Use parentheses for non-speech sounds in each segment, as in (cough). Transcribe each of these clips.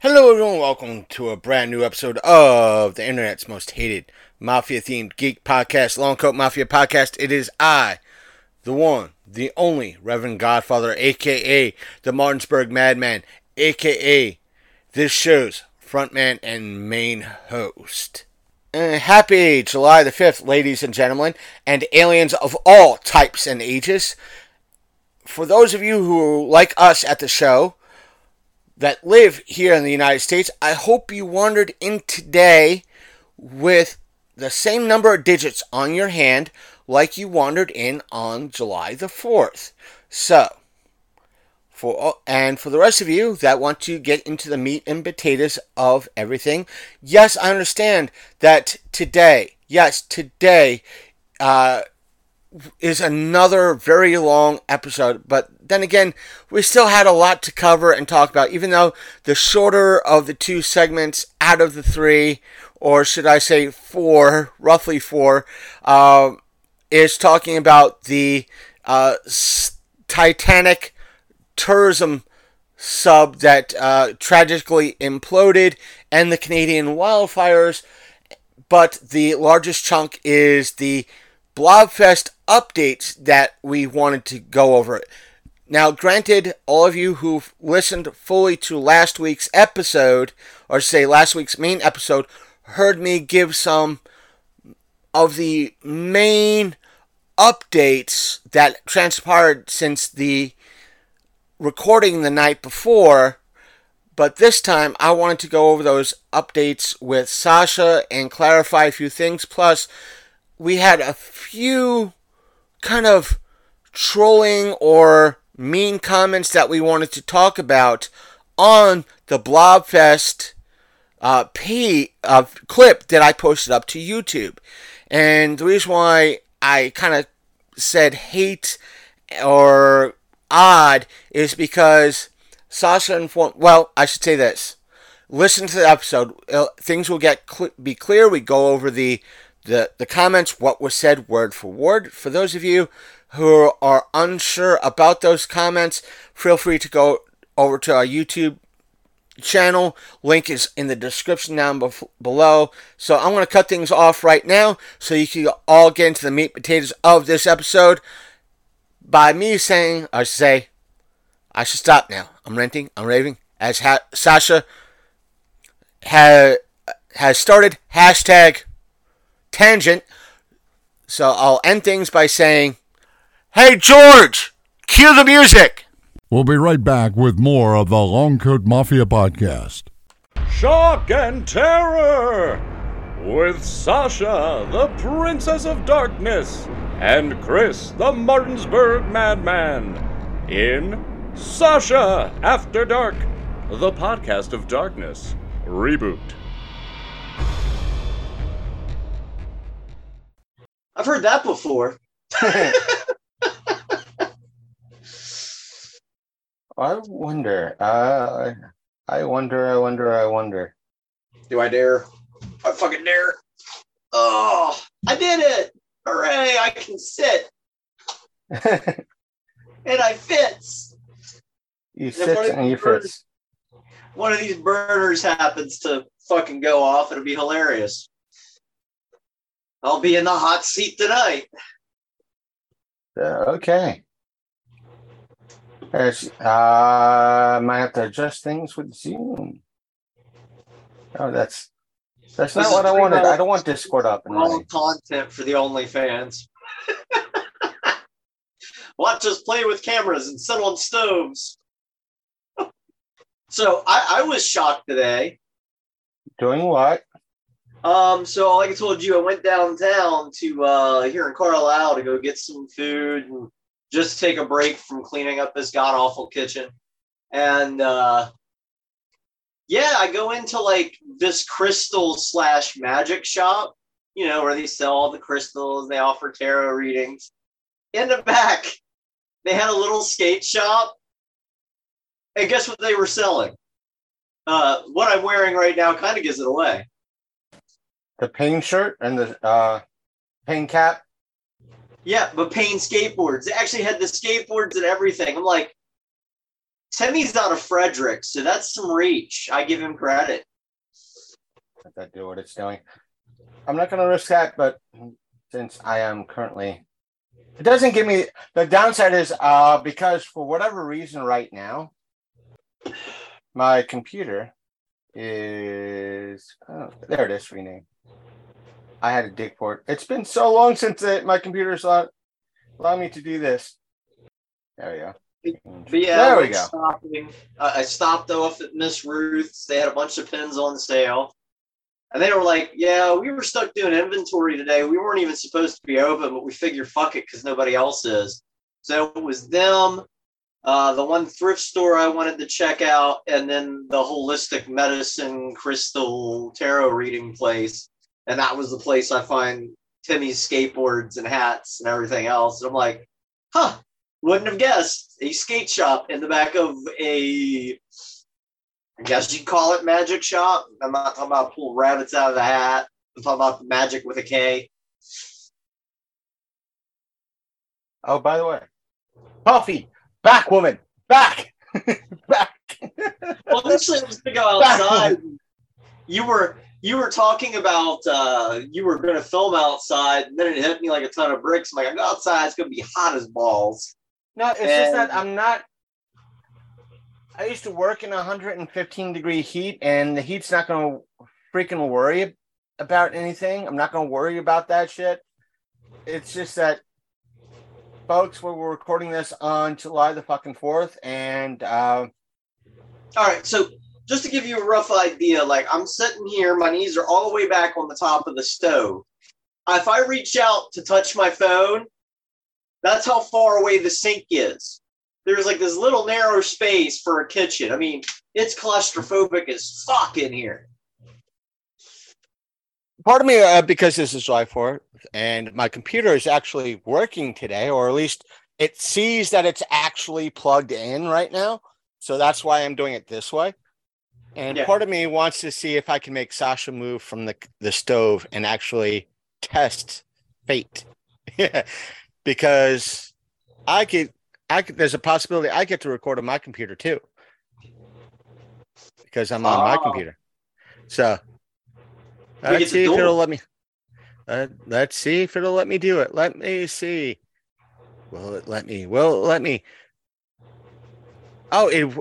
Hello, everyone. Welcome to a brand new episode of the internet's most hated mafia themed geek podcast, Long Coat Mafia Podcast. It is I, the one, the only Reverend Godfather, aka the Martinsburg Madman, aka this show's frontman and main host. Uh, happy July the 5th, ladies and gentlemen, and aliens of all types and ages. For those of you who like us at the show, that live here in the United States, I hope you wandered in today with the same number of digits on your hand like you wandered in on July the 4th. So, for and for the rest of you that want to get into the meat and potatoes of everything, yes, I understand that today, yes, today uh, is another very long episode, but then again, we still had a lot to cover and talk about, even though the shorter of the two segments out of the three, or should I say four, roughly four, uh, is talking about the uh, Titanic tourism sub that uh, tragically imploded and the Canadian wildfires. But the largest chunk is the Blobfest updates that we wanted to go over. Now, granted, all of you who've listened fully to last week's episode, or say last week's main episode, heard me give some of the main updates that transpired since the recording the night before. But this time, I wanted to go over those updates with Sasha and clarify a few things. Plus, we had a few kind of trolling or mean comments that we wanted to talk about on the Blobfest uh, uh, clip that I posted up to YouTube. And the reason why I kind of said hate or odd is because Sasha informed. Well, I should say this. Listen to the episode. Uh, things will get cl- be clear. We go over the the the comments, what was said word for word. For those of you who are unsure about those comments, feel free to go over to our YouTube channel. Link is in the description down bef- below. So I'm going to cut things off right now so you can all get into the meat potatoes of this episode by me saying, I should say, I should stop now. I'm renting, I'm raving, as ha- Sasha ha- has started hashtag tangent. So I'll end things by saying, Hey George, cue the music. We'll be right back with more of the Long Coat Mafia podcast. Shock and Terror with Sasha, the Princess of Darkness, and Chris, the Martinsburg Madman, in Sasha After Dark, the podcast of darkness reboot. I've heard that before. (laughs) I wonder. Uh, I wonder. I wonder. I wonder. Do I dare? I fucking dare. Oh, I did it! Hooray! I can sit (laughs) and I fits. you sit and you birds- fits. One of these burners happens to fucking go off, it'll be hilarious. I'll be in the hot seat tonight. Uh, okay. There's, uh, might have to adjust things with Zoom. Oh, that's that's This not what I wanted. I don't want Discord up and All content for the OnlyFans. (laughs) Watch us play with cameras and sit on stoves. so I, I was shocked today. Doing what? Um, so like I told you, I went downtown to uh here in Carlisle to go get some food and just take a break from cleaning up this god awful kitchen. And uh yeah, I go into like this crystal slash magic shop, you know, where they sell all the crystals, they offer tarot readings. In the back, they had a little skate shop. And guess what they were selling? uh, what I'm wearing right now kind of gives it away. The pain shirt and the uh, pain cap. Yeah, but pain skateboards. They actually had the skateboards and everything. I'm like, Timmy's out of Frederick, so that's some reach. I give him credit. Let that do what it's doing. I'm not going to risk that, but since I am currently, it doesn't give me the downside is uh because for whatever reason right now, my computer is oh, there. It is rename. I had to dig for it. It's been so long since it, my computer's allowed allow me to do this. There we go. But yeah, There we go. Stopping, uh, I stopped off at Miss Ruth's. They had a bunch of pins on sale. And they were like, yeah, we were stuck doing inventory today. We weren't even supposed to be open, but we figured fuck it because nobody else is. So it was them, uh, the one thrift store I wanted to check out, and then the holistic medicine crystal tarot reading place. And that was the place I find Timmy's skateboards and hats and everything else. And I'm like, huh, wouldn't have guessed a skate shop in the back of a I guess you'd call it magic shop. I'm not talking about pull rabbits out of the hat. I'm talking about the magic with a K. Oh, by the way, Puffy, back woman, back, (laughs) back. Well, initially I was gonna go outside. You were you were talking about uh, you were gonna film outside, and then it hit me like a ton of bricks. I'm like, I go outside, it's gonna be hot as balls. No, it's just that I'm not. I used to work in 115 degree heat, and the heat's not going to freaking worry about anything. I'm not going to worry about that shit. It's just that, folks, we we're recording this on July the fucking fourth, and uh, All right, so just to give you a rough idea, like I'm sitting here, my knees are all the way back on the top of the stove. If I reach out to touch my phone, that's how far away the sink is. There's like this little narrow space for a kitchen. I mean, it's claustrophobic as fuck in here. part of me, uh, because this is July 4th, and my computer is actually working today, or at least it sees that it's actually plugged in right now. So that's why I'm doing it this way. And Yeah. part of me wants to see if I can make Sasha move from the, the stove and actually test fate. (laughs) because I could, I could, there's a possibility I get to record on my computer too. Because I'm on my Oh. computer. So We let's see if it'll let me. Uh, let's see if it'll let me do it. Let me see. Will it let me? Will it let me? Oh, it.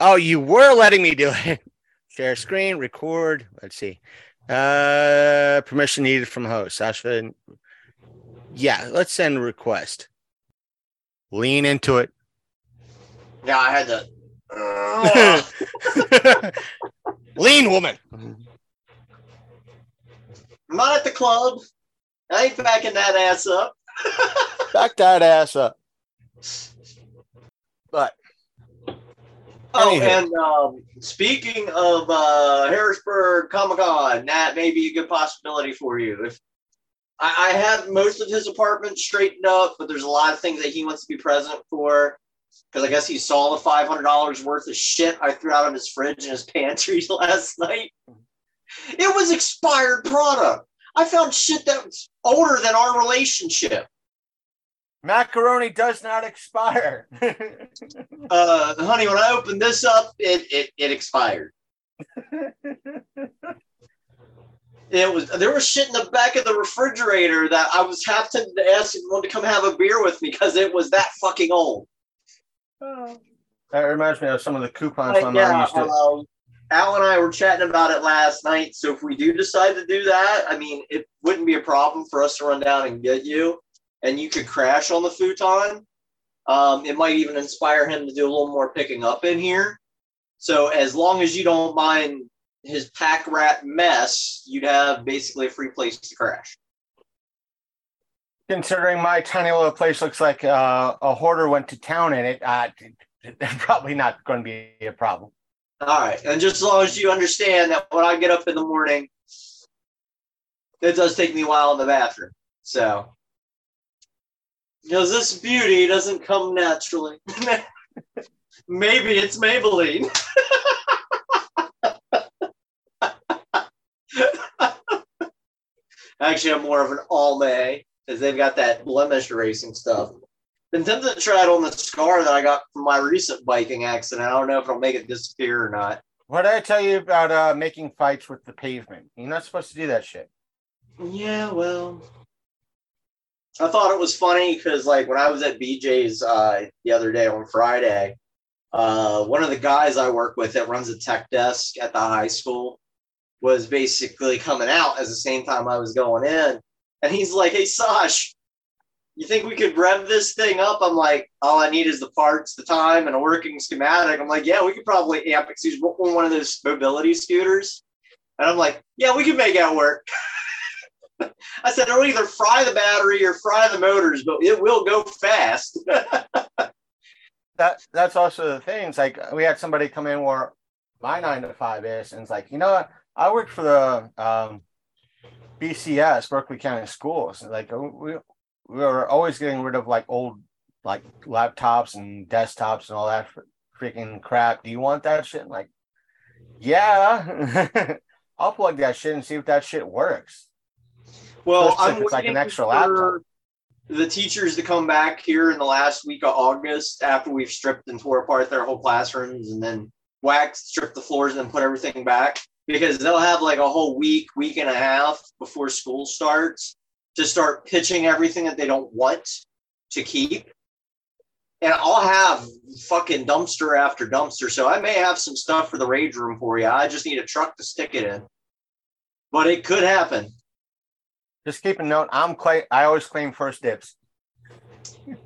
Oh, you were letting me do it. (laughs) Share screen, record. Let's see. Uh, permission needed from host. Sasha. Yeah, let's send a request. Lean into it. Yeah, I had to. (laughs) Lean, woman. I'm not at the club. I ain't backing that ass up. (laughs) Back that ass up. But Oh, and um, speaking of uh, Harrisburg Comic Con, that may be a good possibility for you. If I, I have most of his apartment straightened up, but there's a lot of things that he wants to be present for. Because I guess he saw the five hundred dollars worth of shit I threw out of his fridge and his (laughs) pantry last night. It was expired product. I found shit that was older than our relationship. macaroni does not expire. (laughs) Uh, honey, when I opened this up, it it, it expired. (laughs) It was there was shit in the back of the refrigerator that I was half tempted to ask someone to come have a beer with me because it was that fucking old. That reminds me of some of the coupons my mom yeah, used to. um, Al and I were chatting about it last night. So if we do decide to do that, I mean, it wouldn't be a problem for us to run down and get you, and you could crash on the futon. Um, it might even inspire him to do a little more picking up in here. So as long as you don't mind his pack rat mess, you'd have basically a free place to crash. Considering my tiny little place looks like uh, a hoarder went to town in it, uh, (laughs) probably not going to be a problem. All right, and just as long as you understand that when I get up in the morning, it does take me a while in the bathroom. So, because this beauty doesn't come naturally. (laughs) Maybe it's Maybelline. (laughs) Actually, I'm more of an Almay because they've got that blemish racing stuff. Been tempted to try it on the scar that I got from my recent biking accident. I don't know if it'll make it disappear or not. What did I tell you about uh, making fights with the pavement? You're not supposed to do that shit. Yeah, well, I thought it was funny because, like, when I was at BJ's uh, the other day on Friday, uh, one of the guys I work with that runs a tech desk at the high school was basically coming out at the same time I was going in. And he's like, Hey, Sash, you think we could rev this thing up? I'm like, All I need is the parts, the time, and a working schematic. I'm like, Yeah, we could probably amp. He's one of those mobility scooters. And I'm like, Yeah, we can make that work. (laughs) I said, It'll either fry the battery or fry the motors, but it will go fast. (laughs) that that's also the thing. It's like we had somebody come in where my nine to five is, and it's like, you know what? I work for the um, BCS, Berkeley County Schools. Like we we were always getting rid of like old like laptops and desktops and all that freaking crap. Do you want that shit? like, yeah, (laughs) I'll plug that shit and see if that shit works. Well, I'm it's like an extra laptop. The teachers to come back here in the last week of August after we've stripped and tore apart their whole classrooms and then waxed, stripped the floors, and then put everything back because they'll have like a whole week, week and a half before school starts to start pitching everything that they don't want to keep. And I'll have fucking dumpster after dumpster. So I may have some stuff for the rage room for you. I just need a truck to stick it in. But it could happen. Just keep a note. I'm quite I always claim first dibs.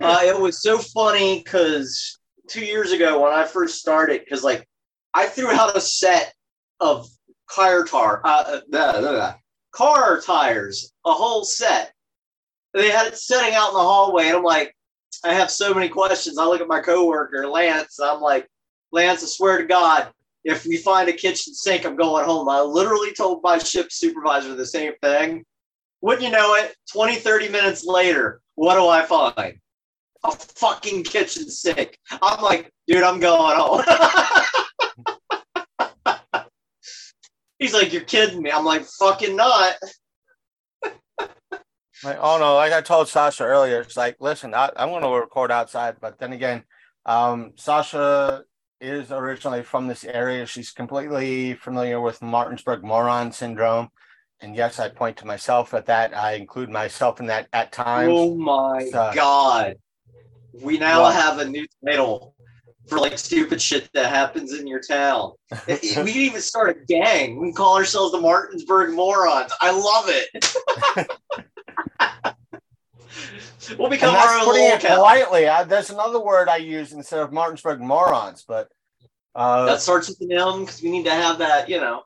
uh, it was so funny because two years ago when I first started, because like I threw out a set of car tar, uh, blah, car tires, a whole set. They had it sitting out in the hallway, and I'm like, I have so many questions. I look at my coworker Lance, and I'm like, Lance, I swear to God, if we find a kitchen sink, I'm going home. I literally told my ship supervisor the same thing. Wouldn't you know it? 20, 30 minutes later, what do I find? A fucking kitchen sink. I'm like, dude, I'm going home. (laughs) He's like, You're kidding me. I'm like, fucking not. like, oh no, like I told Sasha earlier, it's like, listen, I, am going to record outside, but then again, um, Sasha is originally from this area. She's completely familiar with Martinsburg moron syndrome. And yes, I point to myself at that. I include myself in that at times. Oh my so, God. We now well, have a new title for like stupid shit that happens in your town. (laughs) we can even start a gang. We can call ourselves the Martinsburg Morons. I love it. (laughs) we'll become our own putting it politely. I, there's another word I use instead of Martinsburg Morons, but uh, that starts with an M because we need to have that. You know.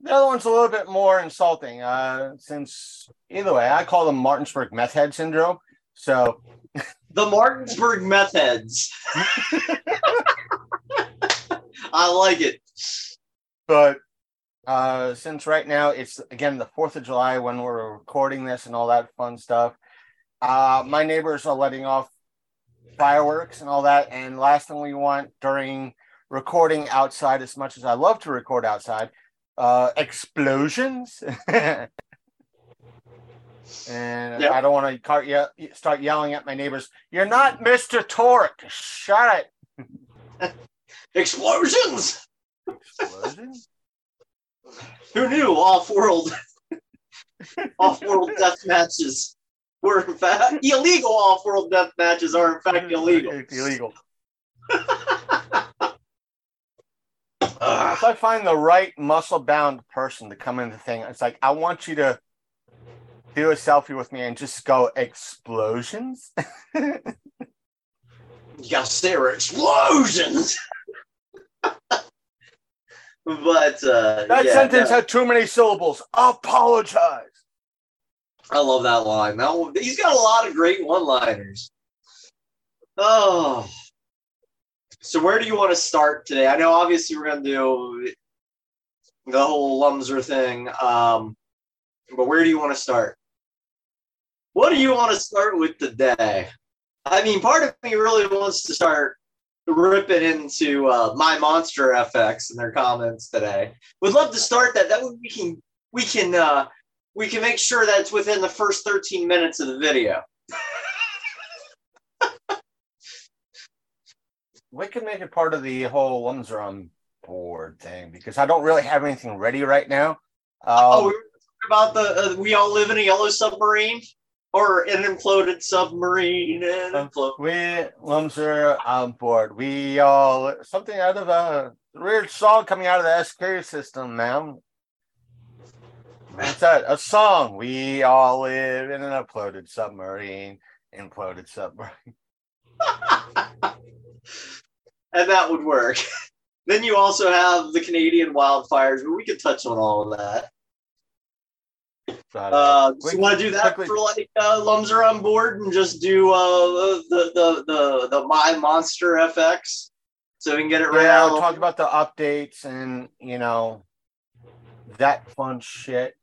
The other one's a little bit more insulting, uh, since either way, I call them Martinsburg meth head syndrome. So (laughs) the Martinsburg meth heads. (laughs) I like it. But uh, since right now it's again the 4th of July when we're recording this and all that fun stuff, uh, my neighbors are letting off fireworks and all that. And last thing we want during recording outside, as much as I love to record outside, uh, explosions. (laughs) and yep. I don't want to start yelling at my neighbors. You're not Mr. Torgue. Shut it. (laughs) Explosions. Explosions. (laughs) Who knew off-world, (laughs) off-world death matches were in fact illegal? Off-world death matches are in fact mm-hmm. illegal. It's illegal. if I find the right muscle-bound person to come in the thing, it's like I want you to do a selfie with me and just go explosions? (laughs) yes, there are explosions. (laughs) but uh, that yeah, sentence no. had too many syllables. Apologize. I love that line. Now he's got a lot of great one-liners. Oh, so where do you want to start today? I know obviously we're going to do the whole Lumser thing, um, but where do you want to start? What do you want to start with today? I mean, part of me really wants to start ripping into uh, my monster FX and their comments today. Would love to start that. That way we can we can uh, we can make sure that it's within the first 13 minutes of the video. (laughs) we can make it part of the whole ones are on board thing because I don't really have anything ready right now. oh, Um, we were talking about the uh, we all live in a yellow submarine or an imploded submarine. And Um, we ones are on board. We all something out of a weird song coming out of the SK system, man. What's that? A song. We all live in an imploded submarine. Imploded submarine. (laughs) and that would work. (laughs) then you also have the Canadian wildfires, but we could touch on all of that. Uh, so you want to do that quickly- for like uh, Lums are on board and just do uh, the, the the the My Monster FX, so we can get it right yeah, out. talk about the updates and you know that fun shit.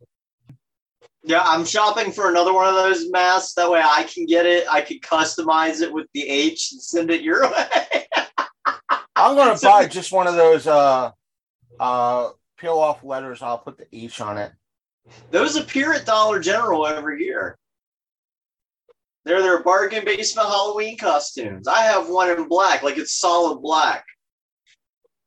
Yeah, I'm shopping for another one of those masks. That way I can get it. I could customize it with the H and send it your (laughs) way. I'm gonna buy just one of those uh uh peel off letters. I'll put the H on it. Those appear at Dollar General every year. They're their bargain basement Halloween costumes. I have one in black, like it's solid black.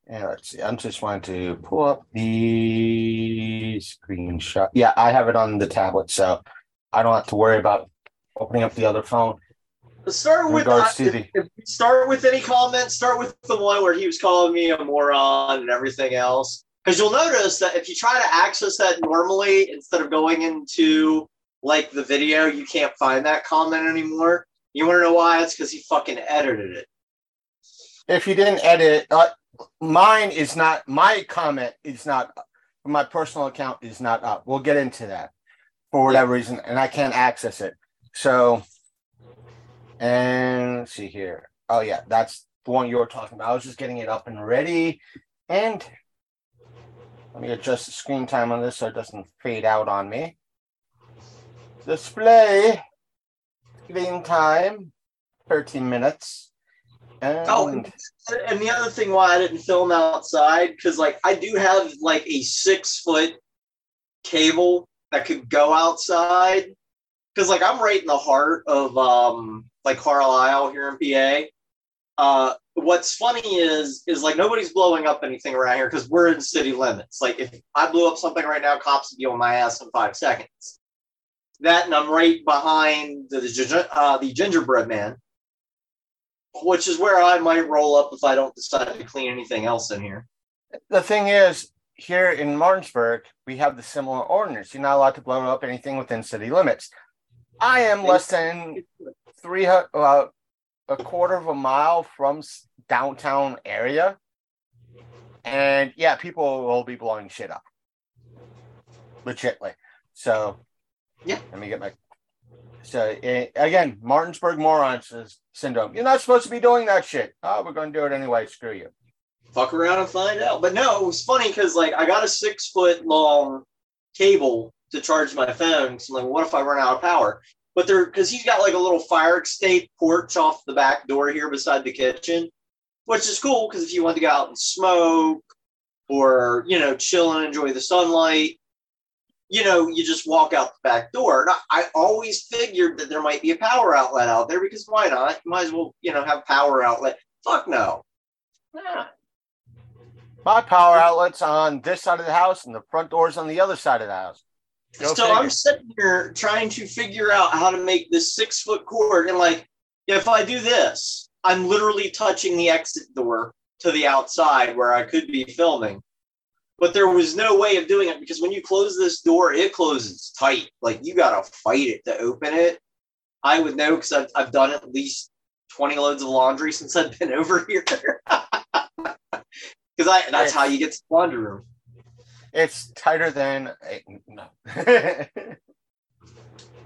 Yeah, let's see. I'm just wanting to pull up the screenshot. Yeah, I have it on the tablet, so I don't have to worry about opening up the other phone. Let's start with regards uh, to the- if start with any comments. Start with the one where he was calling me a moron and everything else. Because you'll notice that if you try to access that normally, instead of going into like the video, you can't find that comment anymore. You want to know why? It's because he fucking edited it. If you didn't edit, uh, mine is not. My comment is not. My personal account is not up. We'll get into that for whatever reason, and I can't access it. So, and let's see here. Oh yeah, that's the one you were talking about. I was just getting it up and ready, and let me adjust the screen time on this so it doesn't fade out on me. Display screen time, thirteen minutes. And Oh, and, the other thing why I didn't film outside, because like I do have like a six foot cable that could go outside. Because like I'm right in the heart of um like Carlisle here in PA. Uh, what's funny is is like nobody's blowing up anything around here because we're in city limits. Like if I blew up something right now, cops would be on my ass in five seconds. That and I'm right behind the uh, the gingerbread man which is where I might roll up if I don't decide to clean anything else in here. the thing is, here in Martinsburg, we have the similar ordinance. You're not allowed to blow up anything within city limits. I am less than 300, uh, a quarter of a mile from downtown area, and yeah, people will be blowing shit up, legitly. So, Yeah. let me get my. So again, Martinsburg morons syndrome. You're not supposed to be doing that shit. Oh, we're going to do it anyway. Screw you. Fuck around and find out. But no, it was funny because like I got a six foot long cable to charge my phone. So I'm like, what if I run out of power? But there, because he's got like a little fire escape porch off the back door here beside the kitchen, which is cool because if you want to go out and smoke or you know chill and enjoy the sunlight, you know, you just walk out the back door. And I, I always figured that there might be a power outlet out there because why not? You might as well, you know, have power outlet. Fuck no. Nah. My power outlet's on this side of the house, and the front door's on the other side of the house. Go so figure. I'm sitting here trying to figure out how to make this six foot cord. And like, if I do this, I'm literally touching the exit door to the outside where I could be filming. But there was no way of doing it because when you close this door, it closes tight. Like you gotta fight it to open it. I would know because I've, I've done at least 20 loads of laundry (laughs) since I've been over here. (laughs) Because I that's how you get to the laundry room. It's tighter than a, no. It's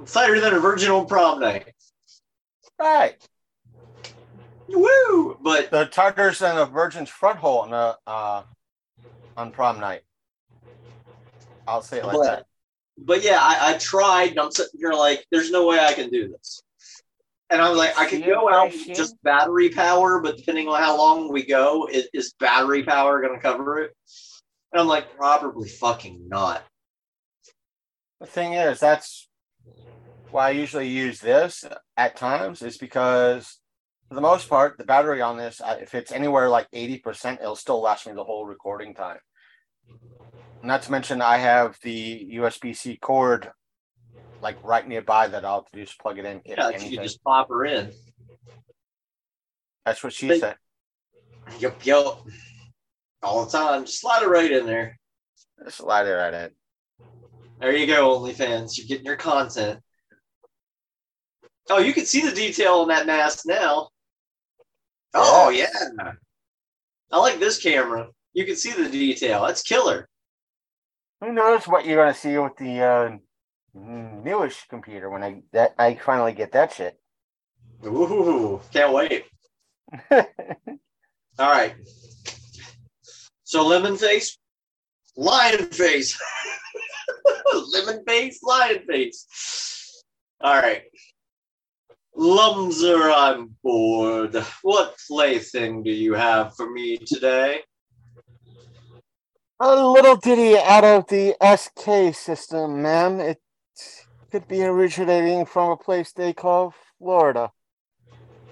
(laughs) tighter than a virgin on prom night. right. Woo! But The tighter's than a virgin's front hole on the uh on prom night. I'll say it like But- that. but yeah, I, I tried and I'm sitting here like, there's no way I can do this. And I was like, I could go out with just battery power, but depending on how long we go, is, is battery power going to cover it? And I'm like, probably fucking not. The thing is, that's why I usually use this at times, is because for the most part, the battery on this, if it's anywhere like 80%, it'll still last me the whole recording time. Not to mention, I have the USB C cord like right nearby that I'll just plug it in. Yeah, you anything. can just pop her in. That's what she But- said. Yup, yup. All the time. Just slide it right in there. Just slide it right in. There you go, OnlyFans. You're getting your content. Oh, you can see the detail on that mask now. Oh yeah. I like this camera. You can see the detail. That's killer. Who knows what you're gonna see with the uh, newish computer when I that I finally get that shit. Ooh, can't wait. (laughs) All right. So lemon face, lion face, (laughs) lemon face, lion face. All right. Lumser, I'm bored. What plaything do you have for me today? A little ditty out of the SK system, ma'am. It could be originating from a place they call Florida.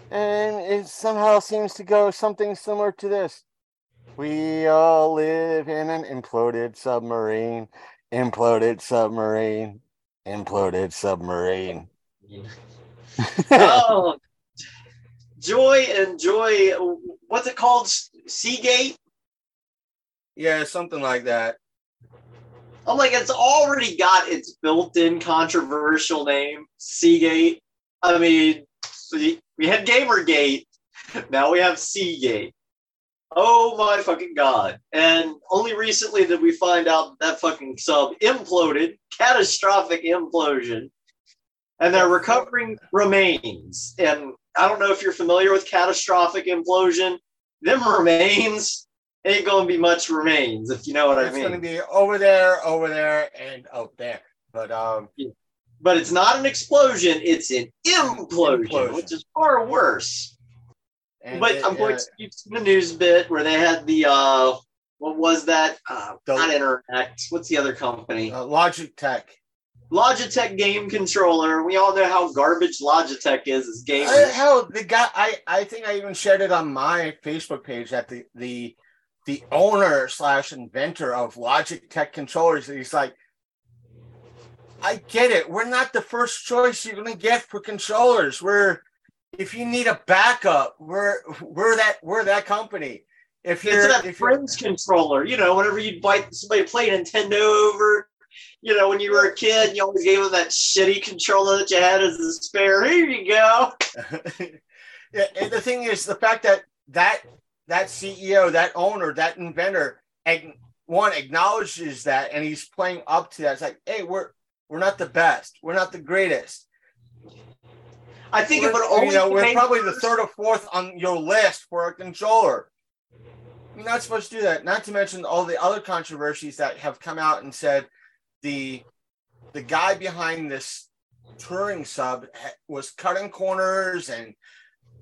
And it somehow seems to go something similar to this. We all live in an imploded submarine, imploded submarine, imploded submarine. oh, (laughs) Joy and Joy, what's it called? Seagate? yeah, something like that. I'm like, it's already got its built-in controversial name, Seagate. I mean, we we had Gamergate, now we have Seagate. Oh my fucking god! And only recently did we find out that fucking sub imploded, catastrophic implosion, and they're recovering remains. And I don't know if you're familiar with catastrophic implosion. Them remains ain't gonna be much remains, if you know what I mean. it's going to be over there, over there, and out there. But um, but it's not an explosion, it's an implosion, Implosion. which is far worse. And but it- I'm going uh, to you've the news bit where they had the uh what was that? Uh, The- not Interact. What's the other company? uh, Logitech. Logitech game controller. We all know how garbage Logitech is as I, gamers. hell, the guy. I I think I even shared it on my Facebook page that the the the owner slash inventor of Logitech controllers. He's like, I get it. We're not the first choice you're gonna get for controllers. We're if you need a backup, we're we're that we're that company. If you're It's that if friends controller. You know, whenever you invite somebody to play Nintendo over, you know, when you were a kid, you always gave them that shitty controller that you had as a spare. Here you go. (laughs) yeah, and the thing is the fact that that that CEO, that owner, that inventor, one acknowledges that, and he's playing up to that. It's like, hey, we're we're not the best, we're not the greatest. I think it We're, would only you know, we're probably the third or fourth on your list for a controller. You're not supposed to do that. Not to mention all the other controversies that have come out and said the the guy behind this touring sub was cutting corners and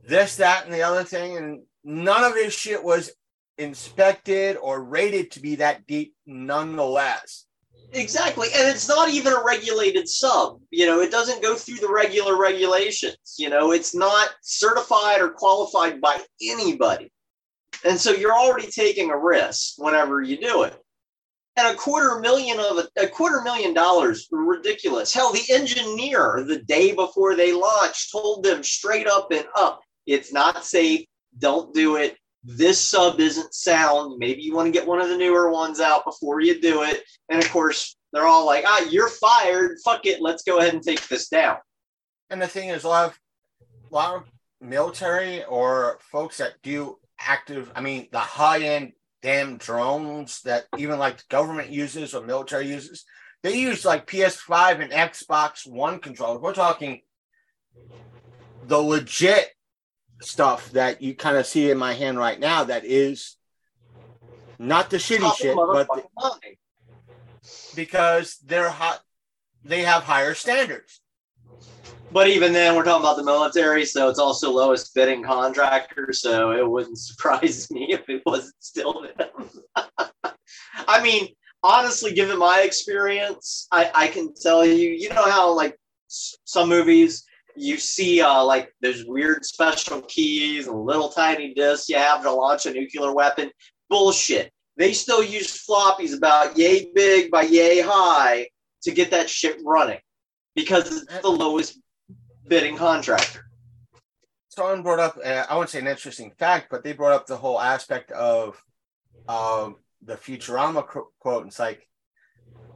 this, that, and the other thing, and none of his shit was inspected or rated to be that deep, nonetheless. Exactly. And it's not even a regulated sub. You know, it doesn't go through the regular regulations. You know, it's not certified or qualified by anybody. And so you're already taking a risk whenever you do it. And a quarter million of a, a quarter million dollars, ridiculous. Hell, the engineer the day before they launched told them straight up and up, it's not safe. Don't do it. This sub isn't sound. Maybe you want to get one of the newer ones out before you do it. And of course, they're all like, ah, you're fired. Fuck it. Let's go ahead and take this down. And the thing is, a lot of, a lot of military or folks that do active, I mean, the high end damn drones that even like the government uses or military uses, they use like PS5 and Xbox One controllers. We're talking the legit stuff that you kind of see in my hand right now that is not the shitty Top shit, but the, because they're hot, they have higher standards. But even then, we're talking about the military, so it's also lowest bidding contractor. So it wouldn't (laughs) surprise me if it wasn't still them. (laughs) I mean, honestly, given my experience, I, I can tell you, you know how like some movies you see uh, like there's weird special keys and little tiny discs you have to launch a nuclear weapon. Bullshit. They still use floppies about yay big by yay high to get that shit running because it's the lowest bidding contractor. someone brought up uh, i wouldn't say an interesting fact but they brought up the whole aspect of um, the futurama qu- quote it's like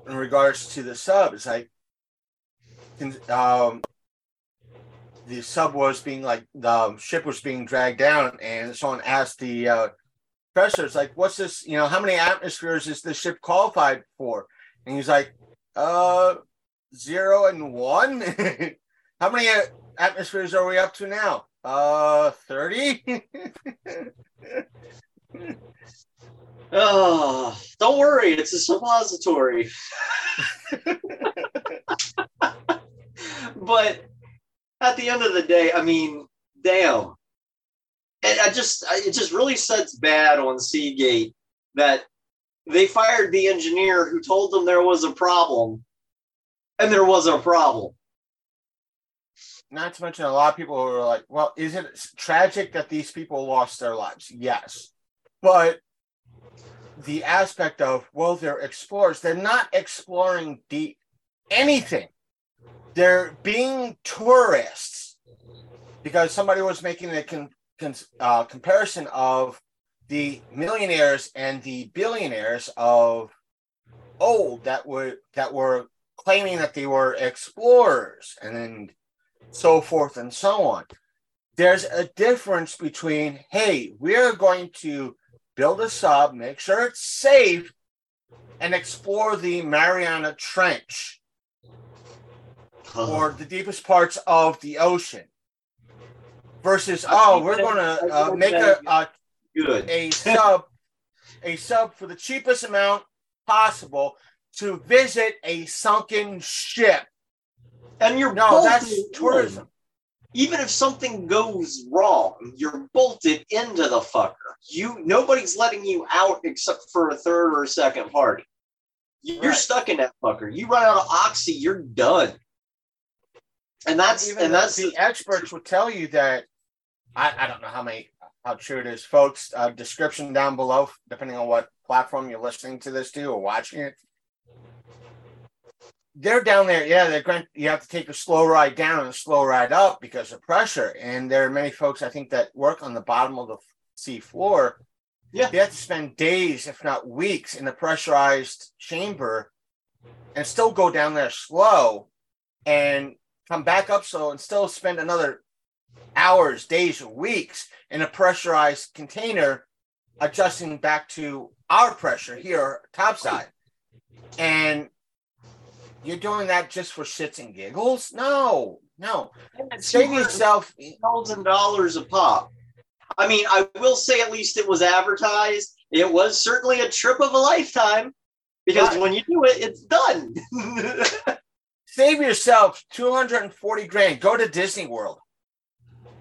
in regards to the sub it's like um, the sub was being like the ship was being dragged down and someone asked the uh, professor it's like what's this you know how many atmospheres is this ship qualified for and he's like uh zero and one (laughs) how many atmospheres are we up to now? Uh, 30? (laughs) Oh, don't worry, it's a suppository. (laughs) but at the end of the day, I mean, damn. And I just, it just really sets bad on Seagate that they fired the engineer who told them there was a problem, and there was a problem. Not to mention, a lot of people were like, well, is it tragic that these people lost their lives? Yes. But the aspect of, well, they're explorers, they're not exploring deep anything. They're being tourists because somebody was making a con, con, uh, comparison of the millionaires and the billionaires of old that were that were claiming that they were explorers and so forth and so on. There's a difference between, hey, we're going to build a sub, make sure it's safe, and explore the Mariana Trench or the deepest parts of the ocean. Versus, oh, we're going to uh, make a, a a sub a sub for the cheapest amount possible to visit a sunken ship. And you're No, bolted that's in. tourism. Even if something goes wrong, you're bolted into the fucker. You nobody's letting you out except for a third or a second party. You're Right. stuck in that fucker. You run out of oxy, you're done. And that's Even and the- that's the experts would tell you that I, I don't know how many how true it is, folks. Uh, description down below, depending on what platform you're listening to this to or watching it. They're down there, yeah. They're going. You have to take a slow ride down and a slow ride up because of pressure. And there are many folks I think that work on the bottom of the sea floor. Yeah. they have to spend days, if not weeks, in a pressurized chamber, and still go down there slow, and come back up slow, and still spend another hours, days, or weeks in a pressurized container, adjusting back to our pressure here topside. And you're doing that just for shits and giggles? No, no. Save yourself. thousand dollars a pop. I mean, I will say at least it was advertised. It was certainly a trip of a lifetime because Right. when you do it, it's done. (laughs) Save yourself 240 grand. Go to Disney World.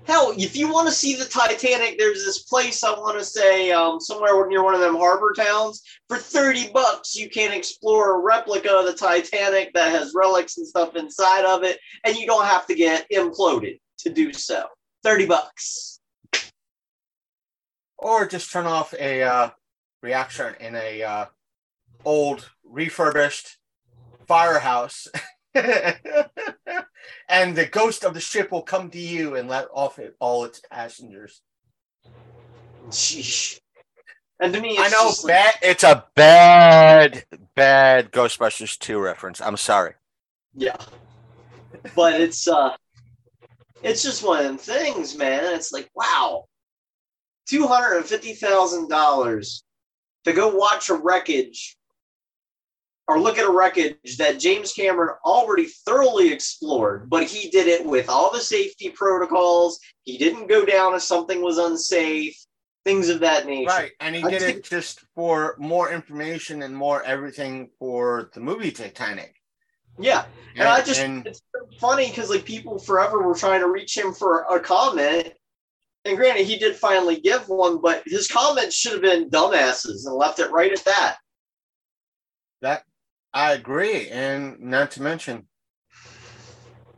Hell, if you want to see the Titanic, there's this place I want to say um, somewhere near one of them harbor towns. For 30 bucks, you can explore a replica of the Titanic that has relics and stuff inside of it, and you don't have to get imploded to do so. 30 bucks. Or just turn off a uh, reaction in a uh, old refurbished firehouse. (laughs) (laughs) and the ghost of the ship will come to you and let off it, all its passengers. Sheesh. And to me, I know like- bad, it's a bad, bad Ghostbusters 2 reference. I'm sorry. Yeah. But it's uh it's just one of them things, man. It's like, wow. Two hundred and fifty thousand dollars to go watch a wreckage or look at a wreckage that James Cameron already thoroughly explored, but he did it with all the safety protocols. He didn't go down if something was unsafe, things of that nature. Right. And he I did think- it just for more information and more everything for the movie Titanic. Yeah. And I just and- it's funny because like people forever were trying to reach him for a comment. And granted, he did finally give one, but his comments should have been dumbasses and left it right at that. That I agree, and not to mention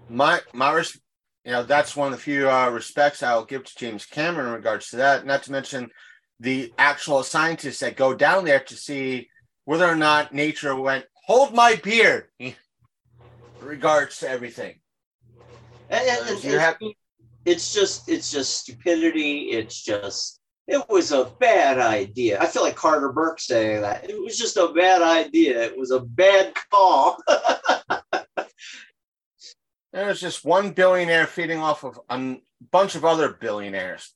my my res- you know that's one of the few uh, respects I'll give to James Cameron in regards to that. Not to mention the actual scientists that go down there to see whether or not nature went hold my beer in regards to everything. And, and- have- it's just it's just stupidity. It's just it was a bad idea. I feel like Carter Burke saying that. It was just a bad idea. It was a bad call. (laughs) There's just one billionaire feeding off of a bunch of other billionaires.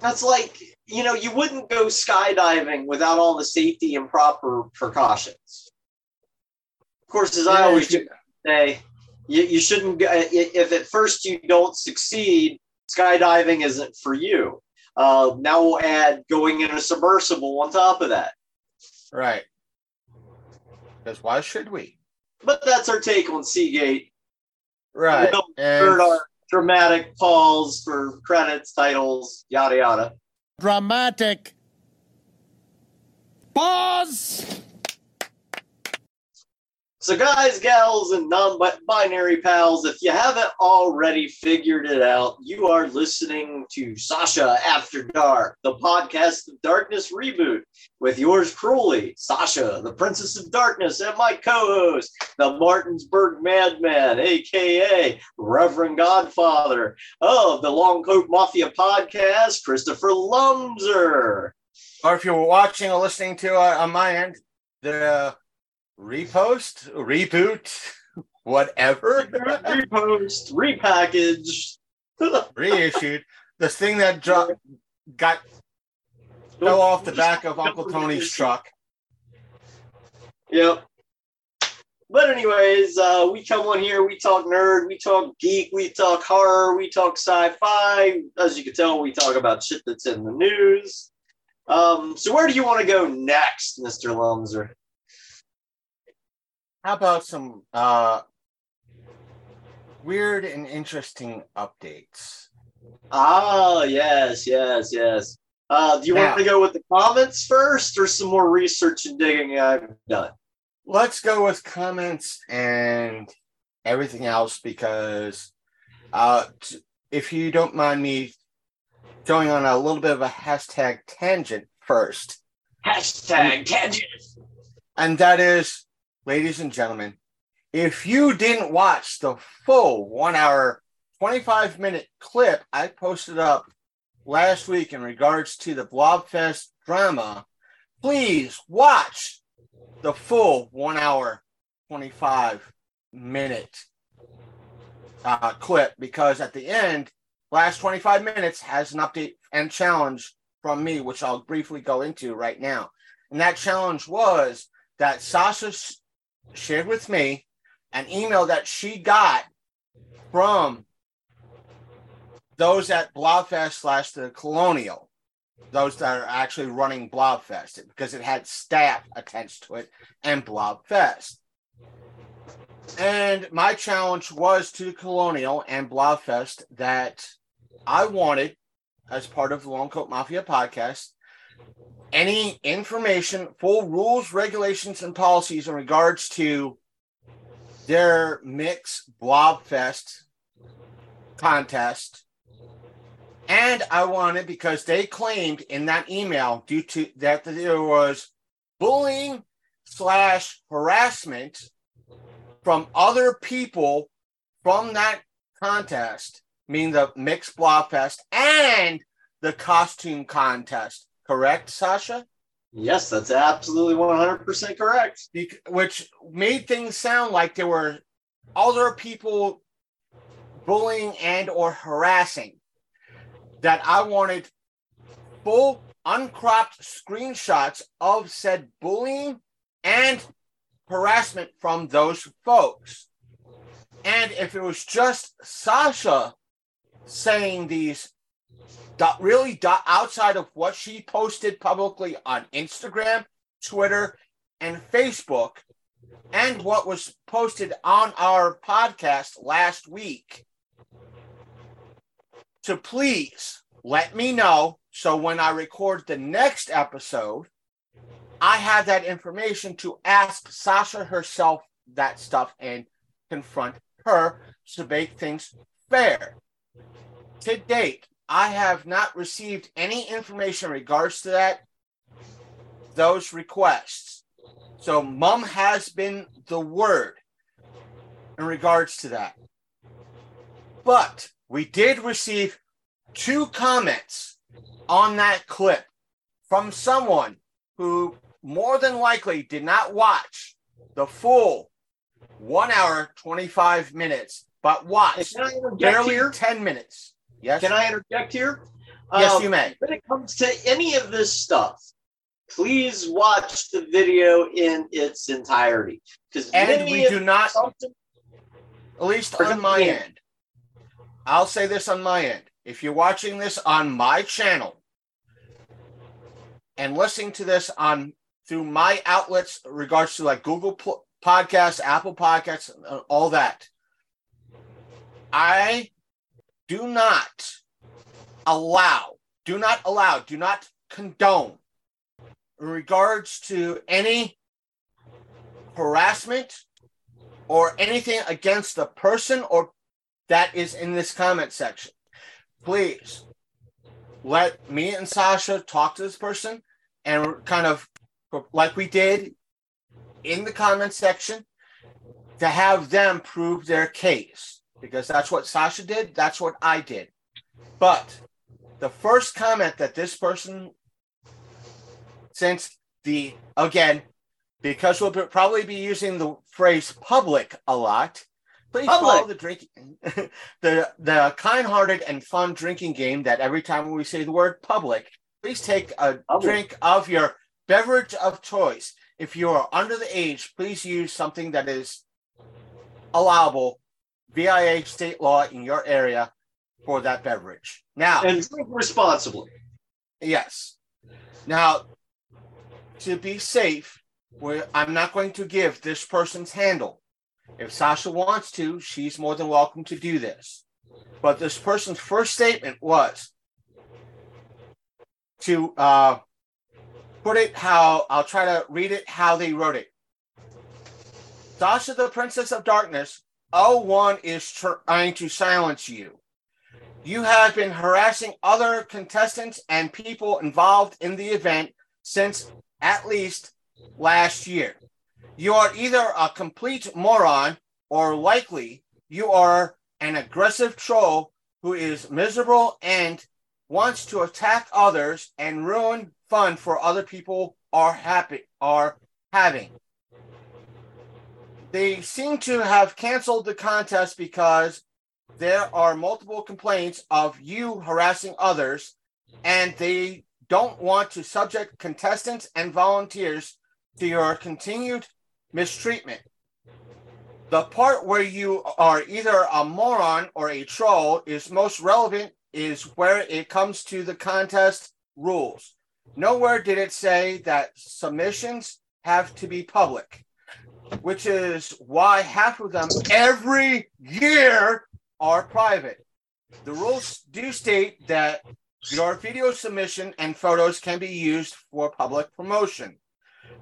That's like, you know, you wouldn't go skydiving without all the safety and proper precautions. Of course, as I always you- say, you, you shouldn't, go, if at first you don't succeed, skydiving isn't for you. Uh, now we'll add going in a submersible on top of that. Right. Because why should we? But that's our take on Seagate. Right. We'll And heard our dramatic pause for credits, titles, yada yada. dramatic. Pause! So, guys, gals, and non binary pals, if you haven't already figured it out, you are listening to Sasha After Dark, the podcast of Darkness reboot, with yours cruelly, Sasha, the Princess of Darkness, and my co host, the Martinsburg Madman, aka Reverend Godfather of the Long Coat Mafia podcast, Christopher Lumser. or if you're watching or listening to uh, on my end, the repost, reboot, (laughs) whatever, Repost, repackaged. (laughs) reissued, the thing that dro- got fell off the back of Uncle Tony's truck. Yep. But anyways, uh, we come on here, we talk nerd, we talk geek, we talk horror, we talk sci-fi. As you can tell, we talk about shit that's in the news. Um, so where do you want to go next, Mr. Lumser? How about some uh, weird and interesting updates? Oh, yes, yes, yes. Uh, do you want to go with the comments first or some more research and digging I've done? Let's go with comments and everything else because uh, t- if you don't mind me going on a little bit of a hashtag tangent first, Hashtag tangent. and that is, ladies and gentlemen, if you didn't watch the full one hour, 25 minute clip I posted up last week in regards to the Blobfest drama, please watch the full one hour, 25 minute uh, clip because at the end, last 25 minutes has an update and challenge from me, which I'll briefly go into right now. And that challenge was that Sasha shared with me an email that she got from those at Blobfest slash the Colonial, those that are actually running Blobfest, because it had staff attached to it and Blobfest. And my challenge was to Colonial and Blobfest that I wanted, as part of the Long Coat Mafia podcast, any information, full rules, regulations, and policies in regards to their mix Blobfest contest. And I wanted because they claimed in that email due to that there was bullying slash harassment from other people from that contest, meaning the mixed Blobfest and the costume contest. Correct, Sasha? Yes, that's absolutely 100% correct. Which made things sound like there were other people bullying and or harassing that I wanted full uncropped screenshots of said bullying and harassment from those folks. And if it was just Sasha saying these really outside of what she posted publicly on Instagram, Twitter, and Facebook, and what was posted on our podcast last week, to please let me know so when I record the next episode, I have that information to ask Sasha herself that stuff and confront her to make things fair. To date, I have not received any information in regards to that, those requests. So, mom has been the word in regards to that. But we did receive two comments on that clip from someone who more than likely did not watch the full one hour, 25 minutes, but watched barely 10 minutes. Yes. Can I interject here? Yes, Um, you may. when it comes to any of this stuff, please watch the video in its entirety. Because And we do not, at least on my yeah. end, I'll say this on my end. If you're watching this on my channel and listening to this on through my outlets, regards to like Google Podcasts, Apple Podcasts, all that, I do not allow, do not allow, do not condone in regards to any harassment or anything against the person or that is in this comment section. Please let me and Sasha talk to this person and kind of like we did in the comment section to have them prove their case because that's what Sasha did, that's what I did. But the first comment that this person since the again because we'll probably be using the phrase public a lot please Public. follow the drinking (laughs) the the kind-hearted and fun drinking game that every time we say the word public please take a Public. drink of your beverage of choice if you are under the age please use something that is allowable via state law in your area for that beverage now and drink responsibly. Yes. Now, to be safe, I'm not going to give this person's handle. If Sasha wants to, she's more than welcome to do this. But this person's first statement was to uh, put it how I'll try to read it how they wrote it. Sasha, the Princess of Darkness, 01 is trying to silence you. You have been harassing other contestants and people involved in the event since at least last year. You are either a complete moron or likely you are an aggressive troll who is miserable and wants to attack others and ruin fun for other people are happy are having. They seem to have canceled the contest because there are multiple complaints of you harassing others, and they don't want to subject contestants and volunteers to your continued mistreatment. The part where you are either a moron or a troll is most relevant is where it comes to the contest rules. Nowhere did it say that submissions have to be public, which is why half of them every year are private. The rules do state that your video submission and photos can be used for public promotion.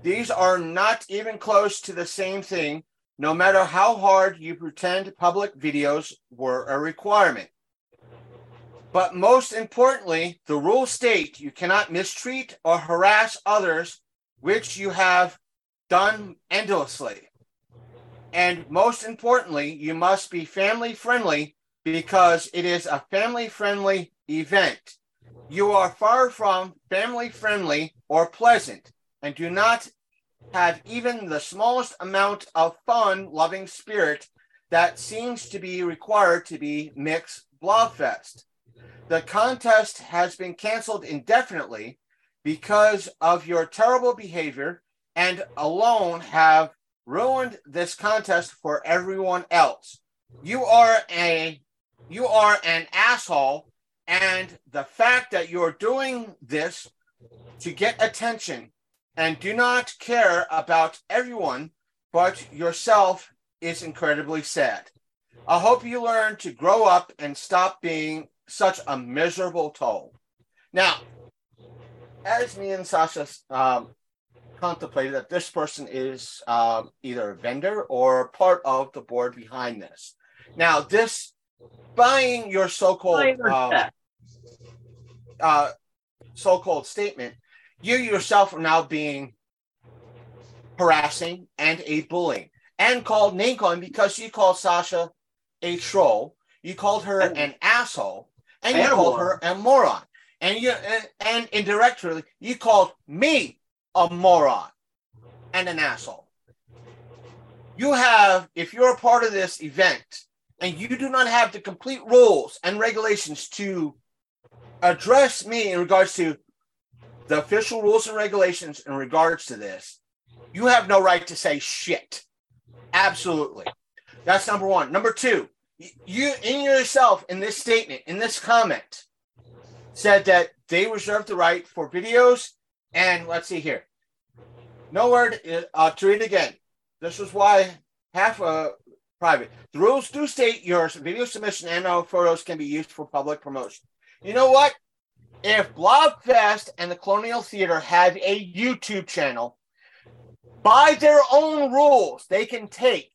These are not even close to the same thing, no matter how hard you pretend public videos were a requirement. But most importantly, the rules state you cannot mistreat or harass others, which you have done endlessly. And most importantly, you must be family friendly because it is a family friendly event. You are far from family friendly or pleasant and do not have even the smallest amount of fun loving spirit that seems to be required to be Mix Blobfest. The contest has been canceled indefinitely because of your terrible behavior and alone have ruined this contest for everyone else. You are a you are an asshole and the fact that you're doing this to get attention and do not care about everyone but yourself is incredibly sad. I hope you learn to grow up and stop being such a miserable toll. Now, as me and Sasha um, contemplated that this person is um, either a vendor or part of the board behind this. Now, this buying your so-called um, uh, so-called statement, you yourself are now being harassing and a bullying and called name calling because you called Sasha a troll, you called her And- an asshole, and you and a called moron. her a moron, and you and, and indirectly you called me a moron and an asshole. You have, if you're a part of this event and you do not have the complete rules and regulations to address me in regards to the official rules and regulations in regards to this, you have no right to say shit. Absolutely. That's number one. Number two, you in yourself in this statement, in this comment, said that they reserve the right for videos. And let's see here. No word uh, to read again. This is why half uh, private. The rules do state your video submission and photos can be used for public promotion. You know what? If Blobfest and the Colonial Theater have a YouTube channel, by their own rules, they can take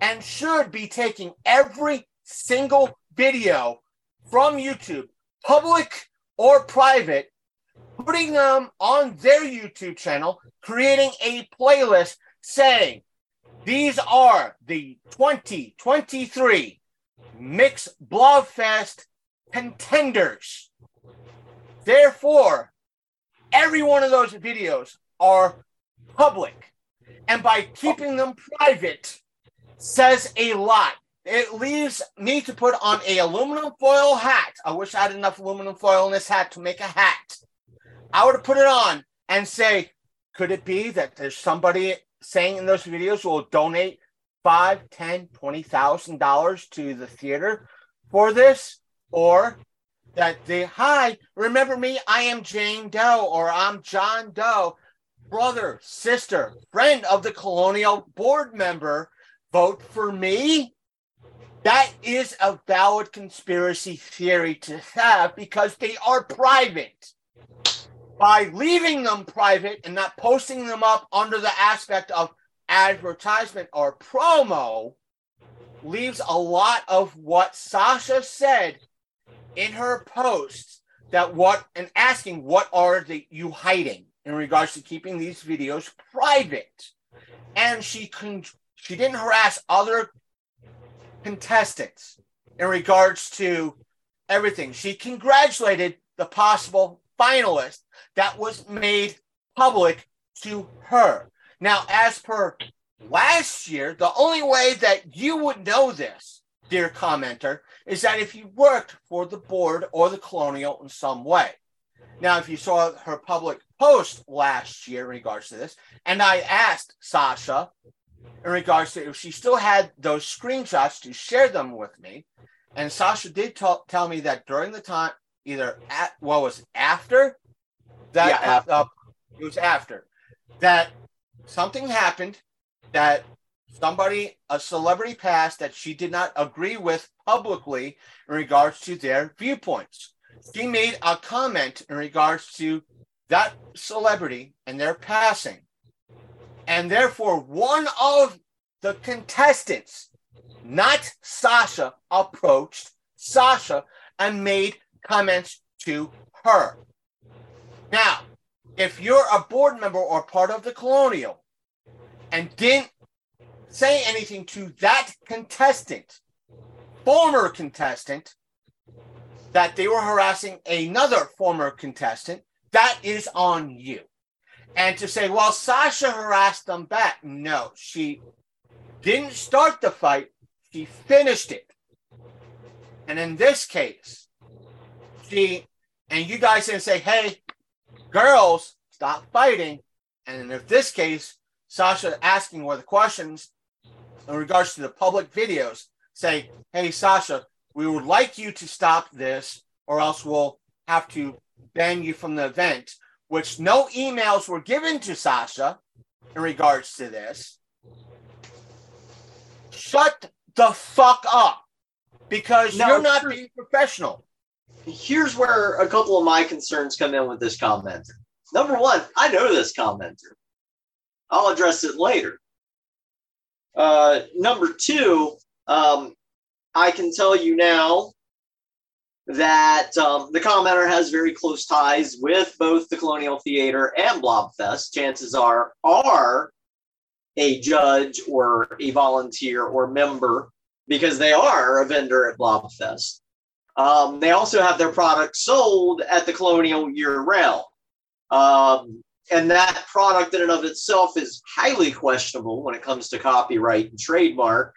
and should be taking every single video from YouTube, public or private, putting them on their YouTube channel, creating a playlist saying, these are the 2023 Mix Blobfest contenders. Therefore, every one of those videos are public. And by keeping them private says a lot. It leaves me to put on a aluminum foil hat. I wish I had enough aluminum foil in this hat to make a hat. I would put it on and say, could it be that there's somebody saying in those videos will donate five, ten, twenty thousand dollars to the theater for this? Or that they hi, remember me, I am Jane Doe, or I'm John Doe, brother, sister, friend of the colonial board member, vote for me. That is a valid conspiracy theory to have because they are private. By leaving them private and not posting them up under the aspect of advertisement or promo, leaves a lot of what Sasha said in her posts that what and asking what are the you hiding in regards to keeping these videos private? And she con- she didn't harass other contestants in regards to everything. She congratulated the possible finalist that was made public to her now as per last year the only way that you would know this dear commenter is that if you worked for the board or the colonial in some way. Now, if you saw her public post last year in regards to this, and I asked Sasha in regards to if she still had those screenshots to share them with me, and Sasha did tell tell me that during the time, either at what was after that, Yeah, after. uh, it was after that something happened that somebody, a celebrity passed that she did not agree with publicly in regards to their viewpoints. She made a comment in regards to that celebrity and their passing. And therefore, one of the contestants, not Sasha, approached Sasha and made comments to her. Now, if you're a board member or part of the colonial and didn't say anything to that contestant, former contestant, that they were harassing another former contestant, that is on you. And to say, well, Sasha harassed them back. No, she didn't start the fight, she finished it. And in this case, she, and you guys didn't say, hey, girls, stop fighting. And in this case, Sasha asking one of the questions in regards to the public videos, say, hey, Sasha, we would like you to stop this, or else we'll have to ban you from the event, which no emails were given to Sasha in regards to this. Shut the fuck up because No, you're not sure. being professional. Here's where a couple of my concerns come in with this commenter. Number one, I know this commenter. I'll address it later. Uh, number two, um, I can tell you now that um, the commenter has very close ties with both the Colonial Theater and Blobfest. Chances are, are a judge or a volunteer or member because they are a vendor at Blobfest. Um, they also have their products sold at the Colonial year round. Um, and that product in and of itself is highly questionable when it comes to copyright and trademark,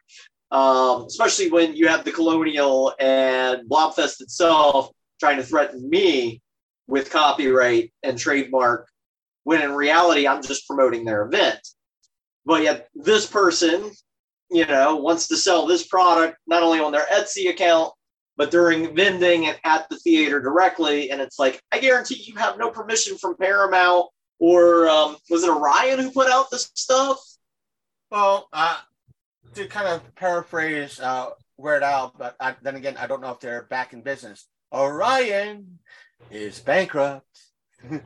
um, especially when you have the Colonial and Blobfest itself trying to threaten me with copyright and trademark, when in reality, I'm just promoting their event. But yet, this person, you know, wants to sell this product not only on their Etsy account, but during vending and at the theater directly. And it's like, I guarantee you have no permission from Paramount or um, was it Orion who put out this stuff? Well, uh, to kind of paraphrase uh, Weird Al, but I, then again, I don't know if they're back in business. Orion is bankrupt. And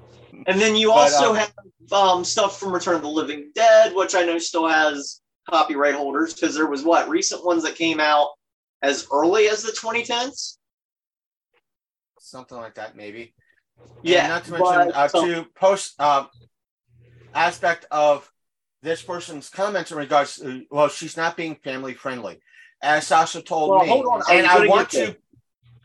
then you (laughs) But, also um, have um, stuff from Return of the Living Dead, which I know still has copyright holders because there was what recent ones that came out as early as the 2010s. Something like that, maybe. Yeah, And not to mention but, uh, um, to post um, aspect of this person's comments in regards to well, she's not being family friendly, as Sasha told Well, me, hold on, and I want to.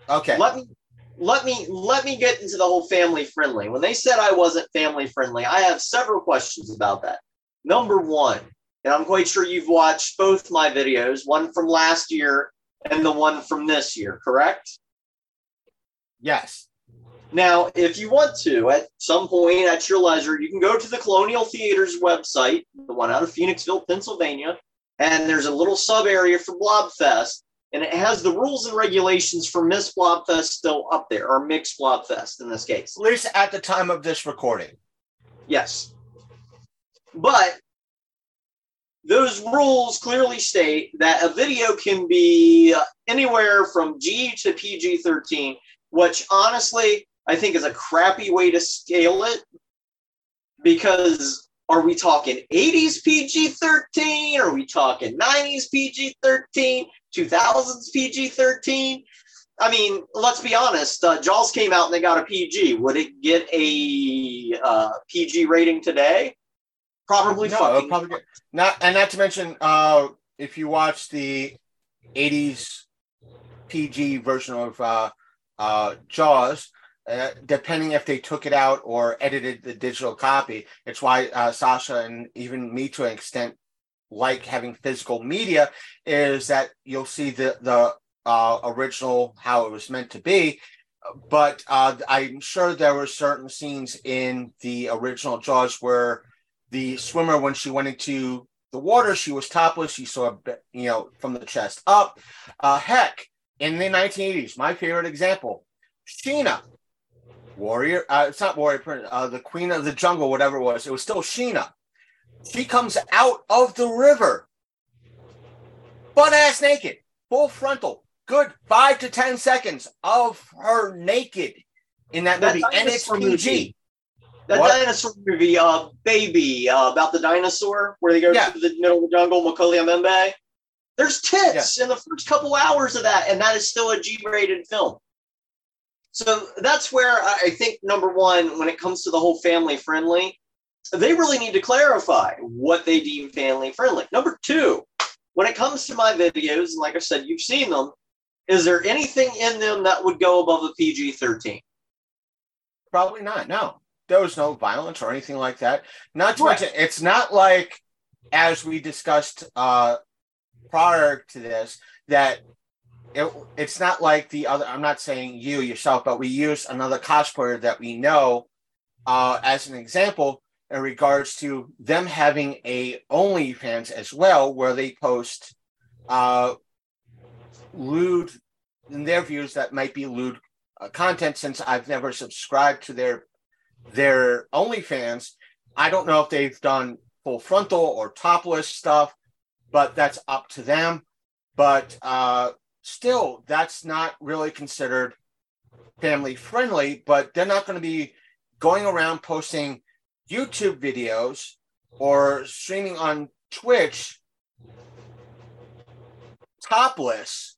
Okay. let me let me let me get into the whole family friendly. When they said I wasn't family friendly, I have several questions about that. Number one, and I'm quite sure you've watched both my videos, one from last year and the one from this year, correct? yes. Now, if you want to, at some point at your leisure, you can go to the Colonial Theater's website, the one out of Phoenixville, Pennsylvania, and there's a little sub area for Blobfest, and it has the rules and regulations for Miss Blobfest still up there, or Mixed Blobfest in this case. At least at the time of this recording. Yes. But those rules clearly state that a video can be anywhere from G to PG 13, which honestly I think is a crappy way to scale it because are we talking 80s PG 13? Are we talking 90s PG 13? 2000s PG 13? I mean, let's be honest. Uh, Jaws came out and they got a PG. Would it get a uh, PG rating today? Probably No, probably not, and not to mention, uh, if you watch the '80s PG version of uh, uh, Jaws, uh, depending if they took it out or edited the digital copy, it's why uh, Sasha and even me, to an extent, like having physical media, is that you'll see the the uh, original how it was meant to be. But uh, I'm sure there were certain scenes in the original Jaws where the swimmer when she went into the water she was topless. She saw you know from the chest up. Uh heck in the 1980s my favorite example sheena warrior uh, it's not warrior uh, the queen of the jungle whatever it was it was still sheena. She comes out of the river butt ass naked full frontal good five to ten seconds of her naked in that movie and it's pg movie. That What? dinosaur movie, uh, Baby, uh, about the dinosaur where they go Yeah. to the middle of the jungle, Mokele-mbembe. There's tits in the first couple hours of that, and that is still a G-rated film. So that's where I I think number one, when it comes to the whole family friendly, they really need to clarify what they deem family friendly. Number two, when it comes to my videos, and like I said, you've seen them, is there anything in them that would go above a PG 13? Probably not. No, there was no violence or anything like that. Not to Right. mention, it's not like, as we discussed uh, prior to this, that it, it's not like the other. I'm not saying you yourself, but we use another cosplayer that we know uh, as an example in regards to them having a OnlyFans as well, where they post uh, lewd, in their views, that might be lewd uh, content. Since I've never subscribed to their their OnlyFans, I don't know if they've done full frontal or topless stuff, but that's up to them. But uh, still, that's not really considered family friendly. But they're not going to be going around posting YouTube videos or streaming on Twitch topless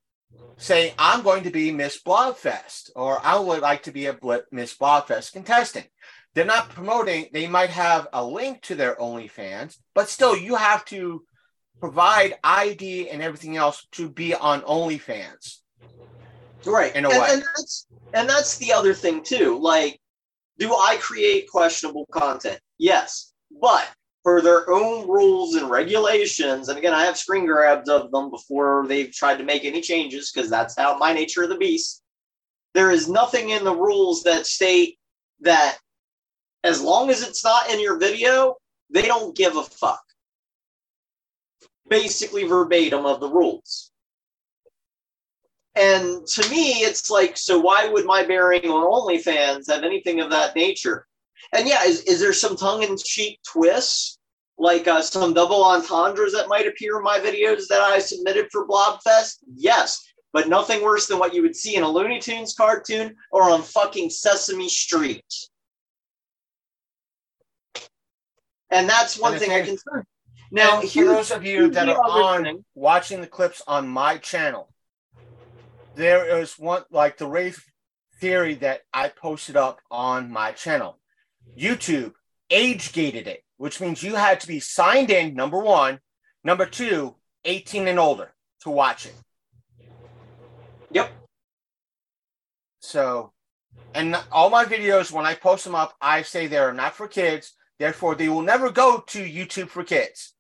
saying, I'm going to be Miss Blobfest or I would like to be a Miss Blobfest contestant. They're not promoting, they might have a link to their OnlyFans, but still, you have to provide ID and everything else to be on OnlyFans. Right. In a and, way. And that's, and that's the other thing, too. Like, do I create questionable content? Yes. But for their own rules and regulations, and again, I have screen grabs of them before they've tried to make any changes because that's how my nature of the beast. There is nothing in the rules that state that as long as it's not in your video, they don't give a fuck. Basically, verbatim of the rules. And to me, it's like, so why would my bearing on OnlyFans have anything of that nature? And yeah, is, is there some tongue in cheek twists, like uh, some double entendres that might appear in my videos that I submitted for Blobfest? Yes, but nothing worse than what you would see in a Looney Tunes cartoon or on fucking Sesame Street. And that's one And thing I can say. Now, for those of you that are on watching the clips on my channel, there is one like the race theory that I posted up on my channel. YouTube age gated it, which means you had to be signed in, number one, number two, 18 and older to watch it. Yep. So, and all my videos, when I post them up, I say they're not for kids. Therefore, they will never go to YouTube for kids.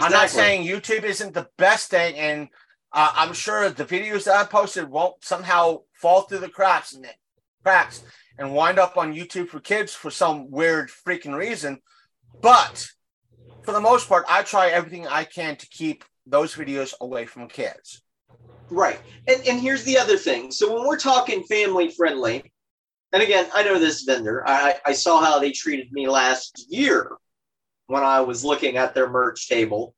I'm not saying YouTube isn't the best thing, and uh, I'm sure the videos that I posted won't somehow fall through the cracks and cracks and wind up on YouTube for kids for some weird freaking reason. But for the most part, I try everything I can to keep those videos away from kids. Right. And and here's the other thing. So when we're talking family friendly, and again, I know this vendor. I, I saw how they treated me last year when I was looking at their merch table.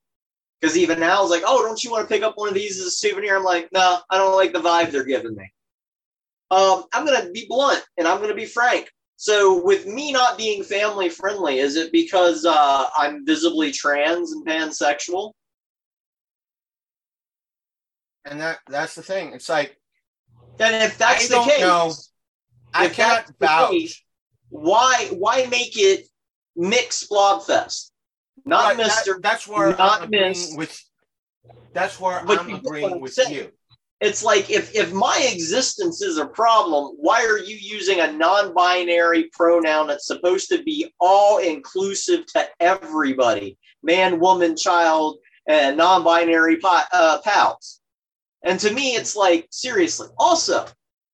Because even now, I was like, oh, don't you want to pick up one of these as a souvenir? I'm like, no, I don't like the vibe they're giving me. Um, I'm going to be blunt and I'm going to be frank. So, with me not being family friendly, is it because uh, I'm visibly trans and pansexual? And that that's the thing. It's like And if that's I the case, know. I cannot vouch. case, why why make it mix blobfest not Right, that- mister that's where not I'm Miss. with. That's where But I'm you get what agreeing I'm with saying. you. it's like if if my existence is a problem why are you using a non-binary pronoun that's supposed to be all inclusive to everybody man woman child and non-binary pi- uh, pals and to me it's like seriously also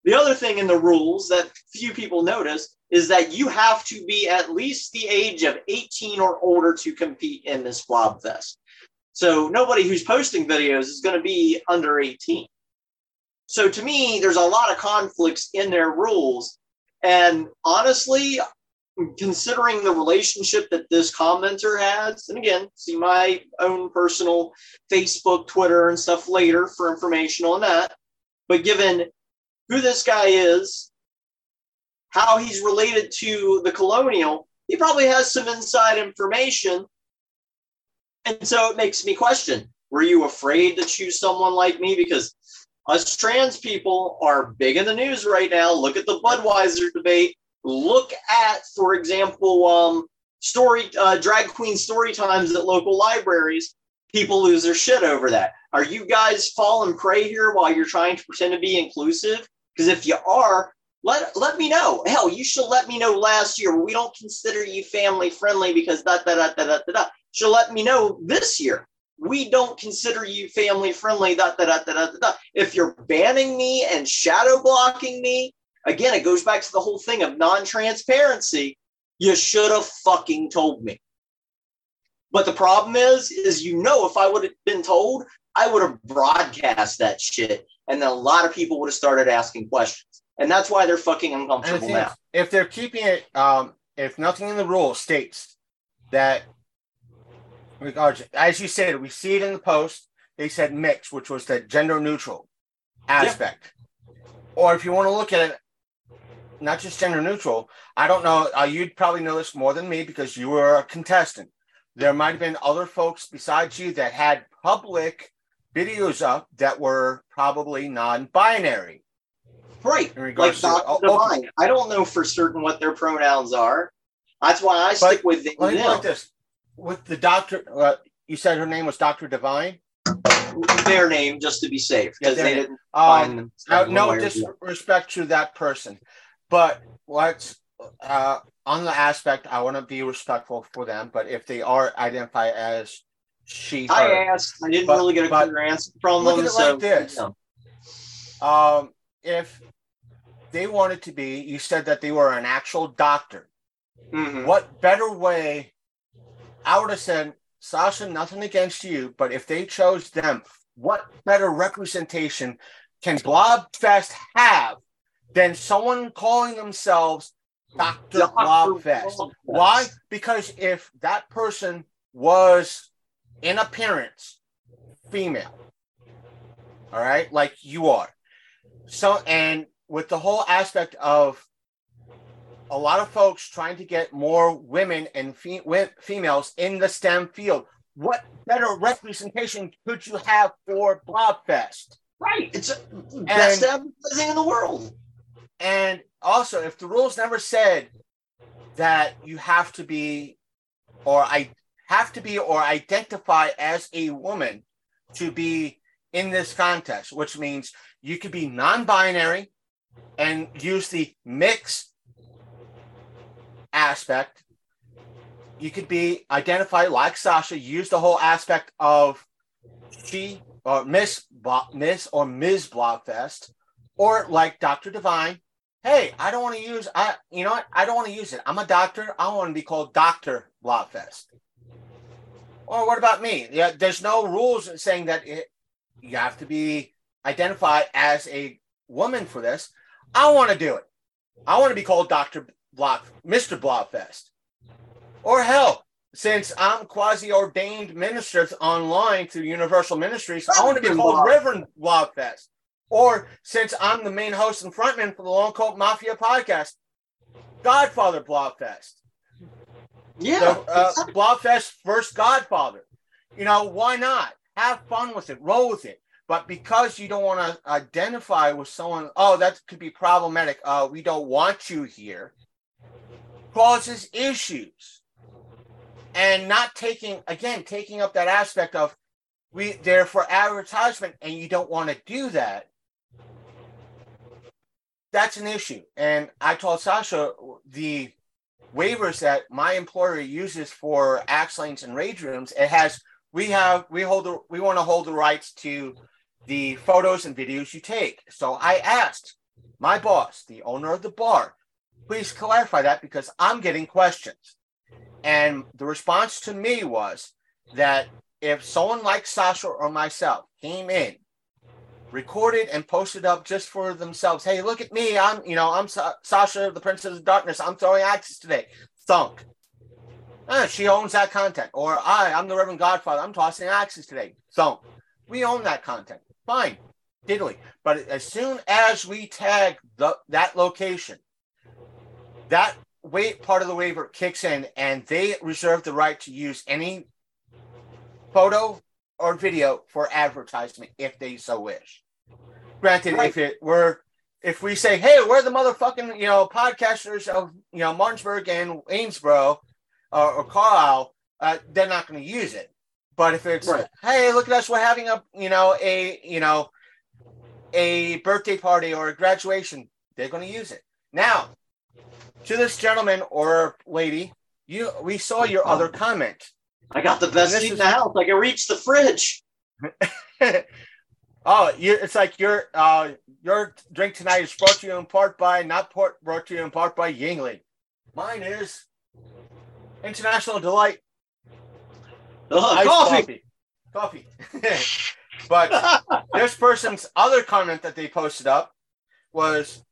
the other thing in the rules that few people notice is that you have to be at least the age of 18 or older to compete in this blobfest so nobody who's posting videos is going to be under 18 so to me, there's a lot of conflicts in their rules. And honestly, considering the relationship that this commenter has, and again, see my own personal Facebook, Twitter, and stuff later for information on that. But given who this guy is, how he's related to the colonial, he probably has some inside information. And so it makes me question were you afraid to choose someone like me? Because us trans people are big in the news right now. Look at the Budweiser debate. Look at, for example, um, story uh, drag queen story times at local libraries. People lose their shit over that. Are you guys falling prey here while you're trying to pretend to be inclusive? Because if you are, let let me know. Hell, you should let me know last year. We don't consider you family friendly because da da da da da da. Should let me know this year we don't consider you family friendly. Da, da, da, da, da, da. If you're banning me and shadow blocking me, again, it goes back to the whole thing of non transparency. You should have fucking told me. But the problem is, is you know, if I would have been told, I would have broadcast that shit, and then a lot of people would have started asking questions, and that's why they're fucking uncomfortable now. if they're keeping it, um, if nothing in the rule states that, as you said, we see it in the post. They said mix, which was the gender neutral aspect. Or if you want to look at it, not just gender neutral. I don't know. Uh, you'd probably know this more than me because you were a contestant. there might have been other folks besides you that had public videos up that were probably non-binary. Right. Like to- oh. I don't know for certain what their pronouns are. That's why I stick with them. Let me it like this: with the doctor, uh, you said her name was Doctor Divine. their name just to be safe because their they didn't Um, find no, one no way or the other. disrespect to that person, but let's uh, on the aspect. I want to be respectful for them, but if they are identified as she, I her, asked. I didn't But- really get a clear answer from look them. at it so like this. you know. um, if they wanted to be, you said that they were an actual doctor. Mhm. What better way? I would have said, Sasha, nothing against you, but if they chose them, what better representation can Blobfest have than someone calling themselves Dr. Dr. Blobfest? Blobfest. Why? Because if that person was in appearance female, all right, like you are, so and with the whole aspect of a lot of folks trying to get more women and fe- females in the STEM field. What better representation could you have for Blobfest? Right. It's a best advertising in the world. And also, if the rules never said that you have to be, or I have to be, or identify as a woman to be in this contest, which means you could be non-binary and use the mix aspect. You could be identified like Sasha, use the whole aspect of she or Miss Miss or Ms. Blobfest, or like Dr. Divine. Hey, I don't want to use I you know what? I don't want to use it. I'm a doctor. I want to be called Dr. Blobfest. Or what about me? Yeah, there's no rules saying that it, you have to be identified as a woman for this. I want to do it. I want to be called Dr. Block, Mr. Blobfest. Or hell, since I'm quasi ordained minister online through Universal Ministries, I want to be called Blob. Reverend Blobfest. Or since I'm the main host and frontman for the Long Coat Mafia podcast, Godfather Blobfest. Yeah. The, uh, Blobfest first Godfather. You know, why not? Have fun with it, roll with it. But because you don't want to identify with someone, oh, that could be problematic. Uh, we don't want you here, causes issues. And not taking again, taking up that aspect of we they're for advertisement, and you don't want to do that. That's an issue. And I told Sasha the waivers that my employer uses for lanes and rage rooms it has we have we hold the we want to hold the rights to the photos and videos you take. So i asked my boss the owner of the bar please clarify that because i'm getting questions. And the response to me was that if someone like sasha or myself came in recorded and posted up just for themselves. Hey, look at me. I'm, you know, I'm Sa- Sasha, the Princess of Darkness. I'm throwing axes today. Thunk. Ah, she owns that content. Or I, I'm the Reverend Godfather. I'm tossing axes today. Thunk. We own that content. Fine. Diddly. But as soon as we tag the, that location, that wait part of the waiver kicks in and they reserve the right to use any photo or video for advertisement if they so wish. Granted, Right. if it were, if we say, "Hey, we're the motherfucking you know podcasters of you know Martinsburg and Waynesboro uh, or Carlisle," uh, they're not going to use it. But if it's, Right. "Hey, look at us, we're having a you know a you know a birthday party or a graduation," they're going to use it. Now, to this gentleman or lady, you we saw your other comment. I got the best seat in the house. I can reach the fridge. (laughs) oh, you, it's like your uh, your drink tonight is brought to you in part by not part, brought to you in part by Yuengling. Mine is International Delight Iced coffee. Coffee. Coffee. (laughs) but (laughs) this person's other comment that they posted up was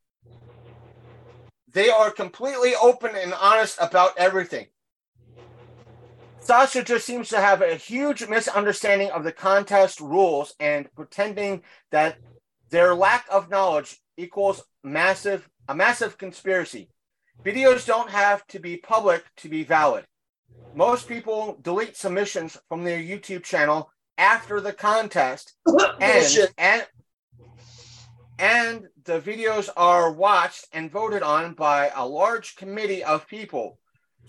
they are completely open and honest about everything. Sasha just seems to have a huge misunderstanding of the contest rules and pretending that their lack of knowledge equals massive a massive conspiracy. Videos don't have to be public to be valid. most people delete submissions from their YouTube channel after the contest (laughs) and and and the videos are watched and voted on by a large committee of people.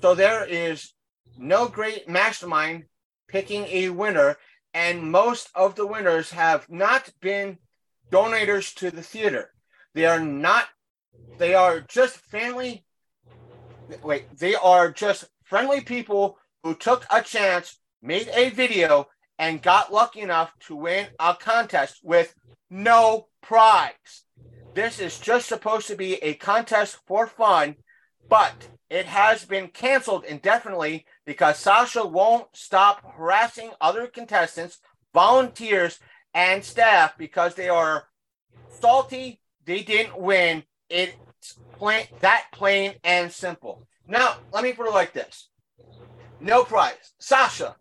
So there is no great mastermind picking a winner, and most of the winners have not been donors to the theater. They are not. They are just family. Wait, they are just friendly people who took a chance, made a video, and got lucky enough to win a contest with no prize. This is just supposed to be a contest for fun, but it has been canceled indefinitely because Sasha won't stop harassing other contestants, volunteers, and staff because they are salty. They didn't win. It's plain that plain and simple. Now, let me put it like this: no prize, Sasha.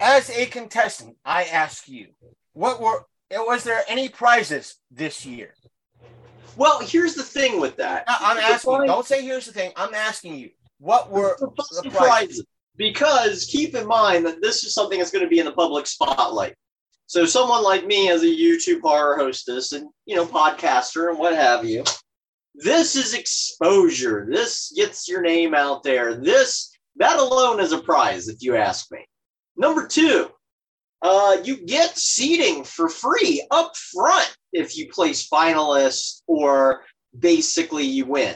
As a contestant, I ask you, what were was there any prizes this year? Well, here's the thing with that. I'm asking. Don't say here's the thing. I'm asking you. What were the prizes? Because keep in mind that this is something that's going to be in the public spotlight. So someone like me as a YouTube horror hostess and you know podcaster and what have you, this is exposure. This gets your name out there. This that alone is a prize, if you ask me. Number two, uh, you get seating for free up front if you place finalists or basically you win.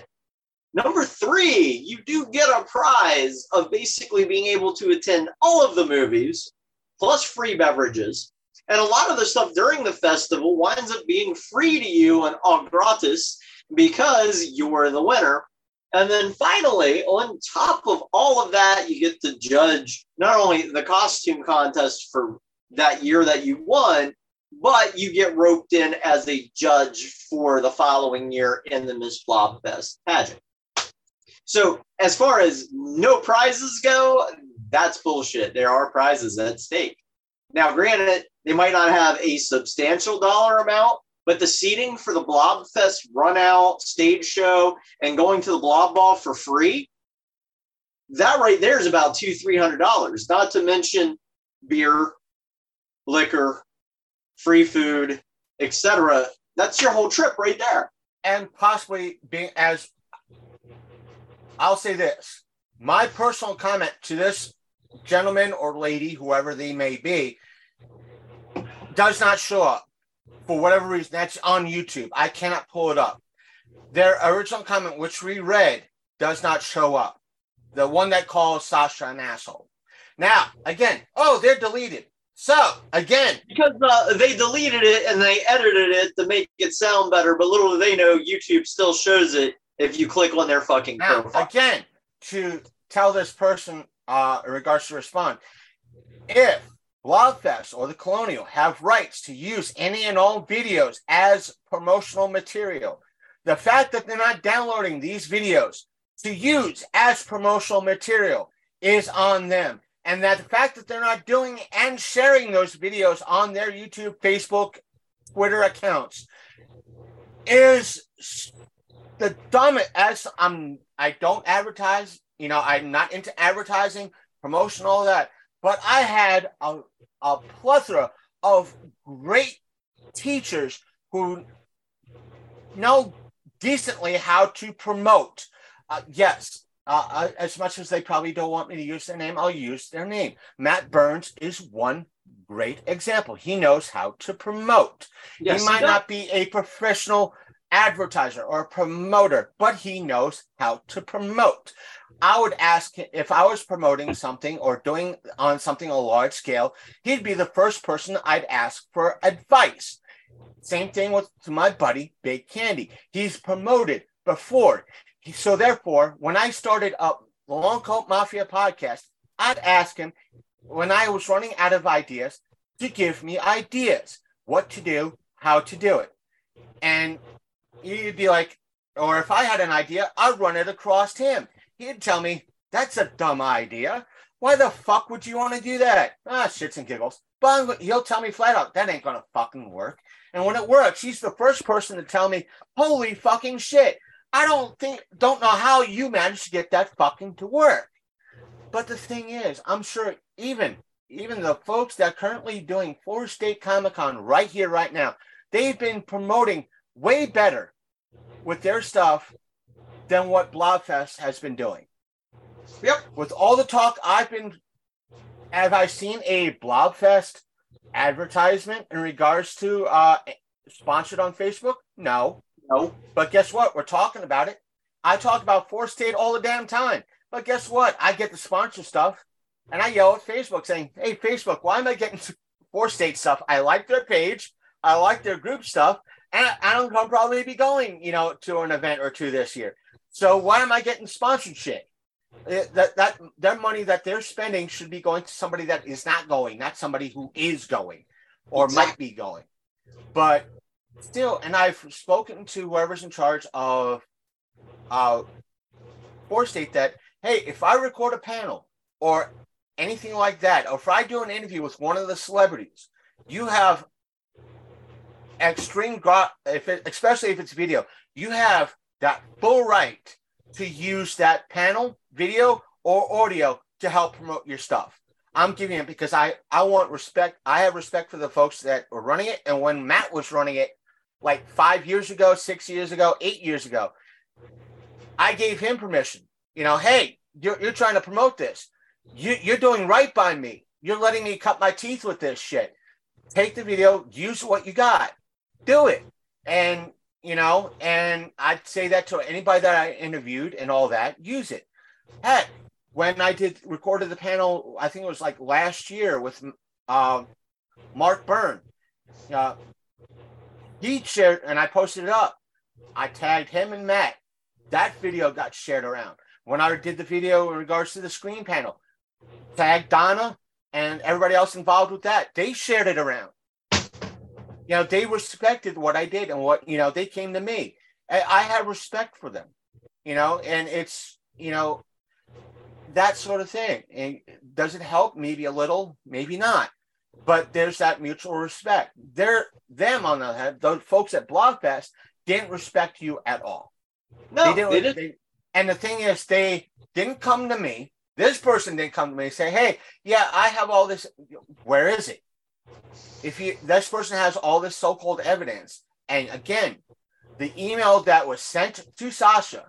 Number three, you do get a prize of basically being able to attend all of the movies plus free beverages. And a lot of the stuff during the festival winds up being free to you and all gratis because you're the winner. And then finally, on top of all of that, you get to judge not only the costume contest for that year that you won, but you get roped in as a judge for the following year in the Miss Blobfest pageant. So, as far as no prizes go, that's bullshit. There are prizes at stake. Now, granted, they might not have a substantial dollar amount, but the seating for the Blobfest run out, stage show, and going to the Blob Ball for free, that right there is about two, three hundred dollars. Not to mention beer, liquor, free food, etc. That's your whole trip right there. and possibly being as I'll say this. My personal comment to this gentleman or lady, whoever they may be, does not show up for whatever reason. That's on YouTube. I cannot pull it up. Their original comment, which we read, does not show up. The one that calls Sasha an asshole. Now, again, oh, they're deleted. So, again, Because uh, they deleted it and they edited it to make it sound better, but little do they know YouTube still shows it if you click on their fucking Now, profile. again, to tell this person uh, in regards to respond, if Blobfest or the Colonial have rights to use any and all videos as promotional material, the fact that they're not downloading these videos to use as promotional material is on them. And that the fact that they're not doing and sharing those videos on their YouTube, Facebook, Twitter accounts is the dumb as I'm I don't advertise, you know, I'm not into advertising, promotion, all that. But I had a, a plethora of great teachers who know decently how to promote. Uh, yes, uh, uh, as much as they probably don't want me to use their name, I'll use their name. Matt Burns is one great example. He knows how to promote Yes, he might does. not be a professional advertiser or a promoter, but he knows how to promote. I would ask him if I was promoting something or doing on something a large scale, he'd be the first person I'd ask for advice. Same thing with my buddy Big Candy. He's promoted before. So therefore, when I started up Long Coat Mafia podcast, I'd ask him when I was running out of ideas to give me ideas, what to do, how to do it. And he'd be like, or if I had an idea, I'd run it across him. He'd tell me, that's a dumb idea. Why the fuck would you want to do that? Ah, shits and giggles. But he'll tell me flat out, that ain't gonna fucking work. And when it works, he's the first person to tell me, holy fucking shit. I don't think, don't know how you managed to get that fucking to work. But the thing is, I'm sure even even the folks that are currently doing four State Comic Con right here, right now, they've been promoting way better with their stuff than what Blobfest has been doing. Yep. With all the talk I've been, have I seen a Blobfest advertisement in regards to uh, sponsored on Facebook? No. No. But guess what? We're talking about it. I talk about Four State all the damn time. But guess what? I get the sponsor stuff and I yell at Facebook saying, Hey, Facebook, why am I getting (laughs) Four State stuff? I like their page, I like their group stuff, and I, I don't probably be going, you know, to an event or two this year. So why am I getting sponsorship? shit? That that their money that they're spending should be going to somebody that is not going, not somebody who is going or might be going. But still, and I've spoken to whoever's in charge of uh Four State that hey, if I record a panel or anything like that, or if I do an interview with one of the celebrities, you have extreme if it, especially if it's video, you have that full right to use that panel, video, or audio to help promote your stuff. I'm giving it because I I want respect. I have respect for the folks that were running it, and when Matt was running it, like five years ago, six years ago, eight years ago, I gave him permission. You know, hey, you're, you're trying to promote this. You, you're doing right by me. You're letting me cut my teeth with this shit. Take the video, use what you got, do it. And, you know, and I'd say that to anybody that I interviewed and all that, use it. Heck, when I did recorded the panel, I think it was like last year with um, Mark Byrne. Uh, he shared, and I posted it up. I tagged him and Matt. That video got shared around. When I did the video in regards to the screen panel, tagged Donna and everybody else involved with that. They shared it around. You know, they respected what I did and what, you know, they came to me. I, I have respect for them, you know, and it's, you know, that sort of thing. And does it help? Maybe a little, maybe not. But there's that mutual respect. They're them on the other hand, those folks at Blobfest didn't respect you at all. No, they didn't. they didn't. they- and the thing is, they didn't come to me. This person didn't come to me and say, "Hey, yeah, I have all this. Where is it?" If you this person has all this so-called evidence, and again, the email that was sent to Sasha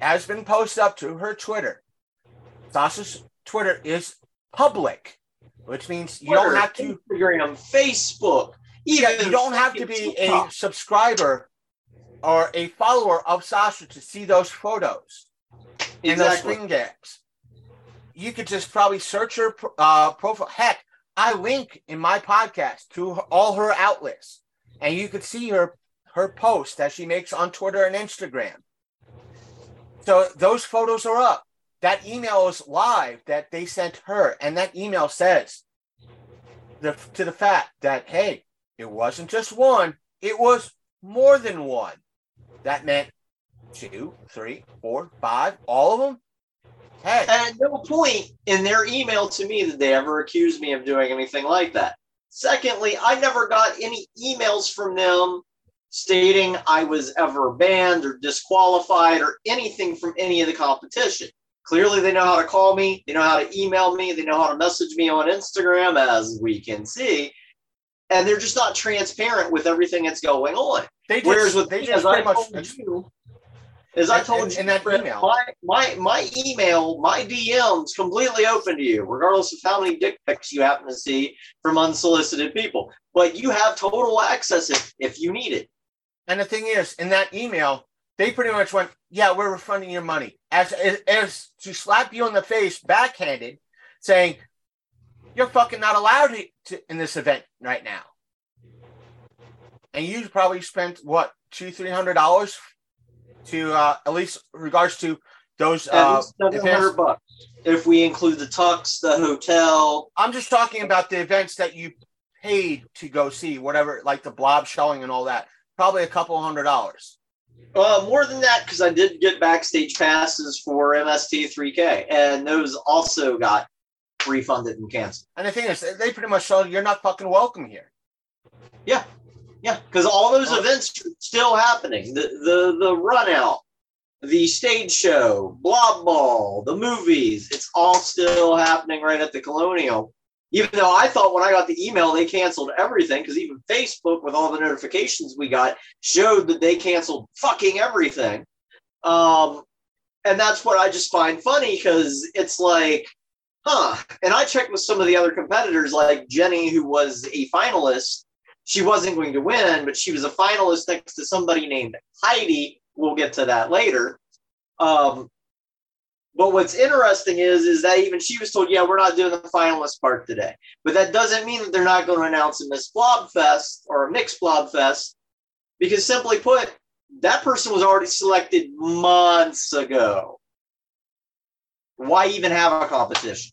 has been posted up to her Twitter. Sasha's Twitter is public, which means you don't have to. Instagram, Facebook. Yeah, you don't have to be a subscriber or a follower of Sasha to see those photos and those Exactly. screen gaps. You could just probably search her uh, profile. Heck, I link in my podcast to her, all her outlets, and you could see her her posts that she makes on Twitter and Instagram. So those photos are up. That email is live that they sent her, and that email says the, to the fact that hey, it wasn't just one; it was more than one. That meant two, three, four, five, all of them. Hey, At no point in their email to me did they ever accuse me of doing anything like that. Secondly, I never got any emails from them stating I was ever banned or disqualified or anything from any of the competition. Clearly, they know how to call me, they know how to email me, they know how to message me on Instagram, as we can see. And they're just not transparent with everything that's going on. they just, Whereas with they me, just pretty much you, as I told and- you and that email. my my my email, my DMs completely open to you, regardless of how many dick pics you happen to see from unsolicited people. But you have total access if if you need it. And the thing is, in that email, they pretty much went, "Yeah, we're refunding your money," as as, as to slap you in the face, backhanded, saying, "You're fucking not allowed to, to in this event right now." And you probably spent what two, three hundred dollars to uh, at least regards to those. Uh, seven hundred bucks if we include the tux, the hotel. I'm just talking about the events that you paid to go see, whatever, like the blob showing and all that. Probably a couple hundred dollars. Uh, more than that, because I did get backstage passes for MST 3K, and those also got refunded and canceled. And the thing is, they pretty much show you're not fucking welcome here. Yeah, yeah, because all those Oh. events are still happening. The the the run out, the stage show, Blob Ball, the movies, it's all still happening right at the Colonial. Even though I thought when I got the email they canceled everything, because even Facebook, with all the notifications we got, showed that they canceled fucking everything. Um, and that's what I just find funny because it's like, huh. And I checked with some of the other competitors, like Jenny, who was a finalist. She wasn't going to win, but she was a finalist next to somebody named Heidi. We'll get to that later. Um, but what's interesting is, is that even she was told, yeah, we're not doing the finalist part today. But that doesn't mean that they're not going to announce a Miss Blob Fest or a Mixed Blob Fest, because simply put, that person was already selected months ago. Why even have a competition?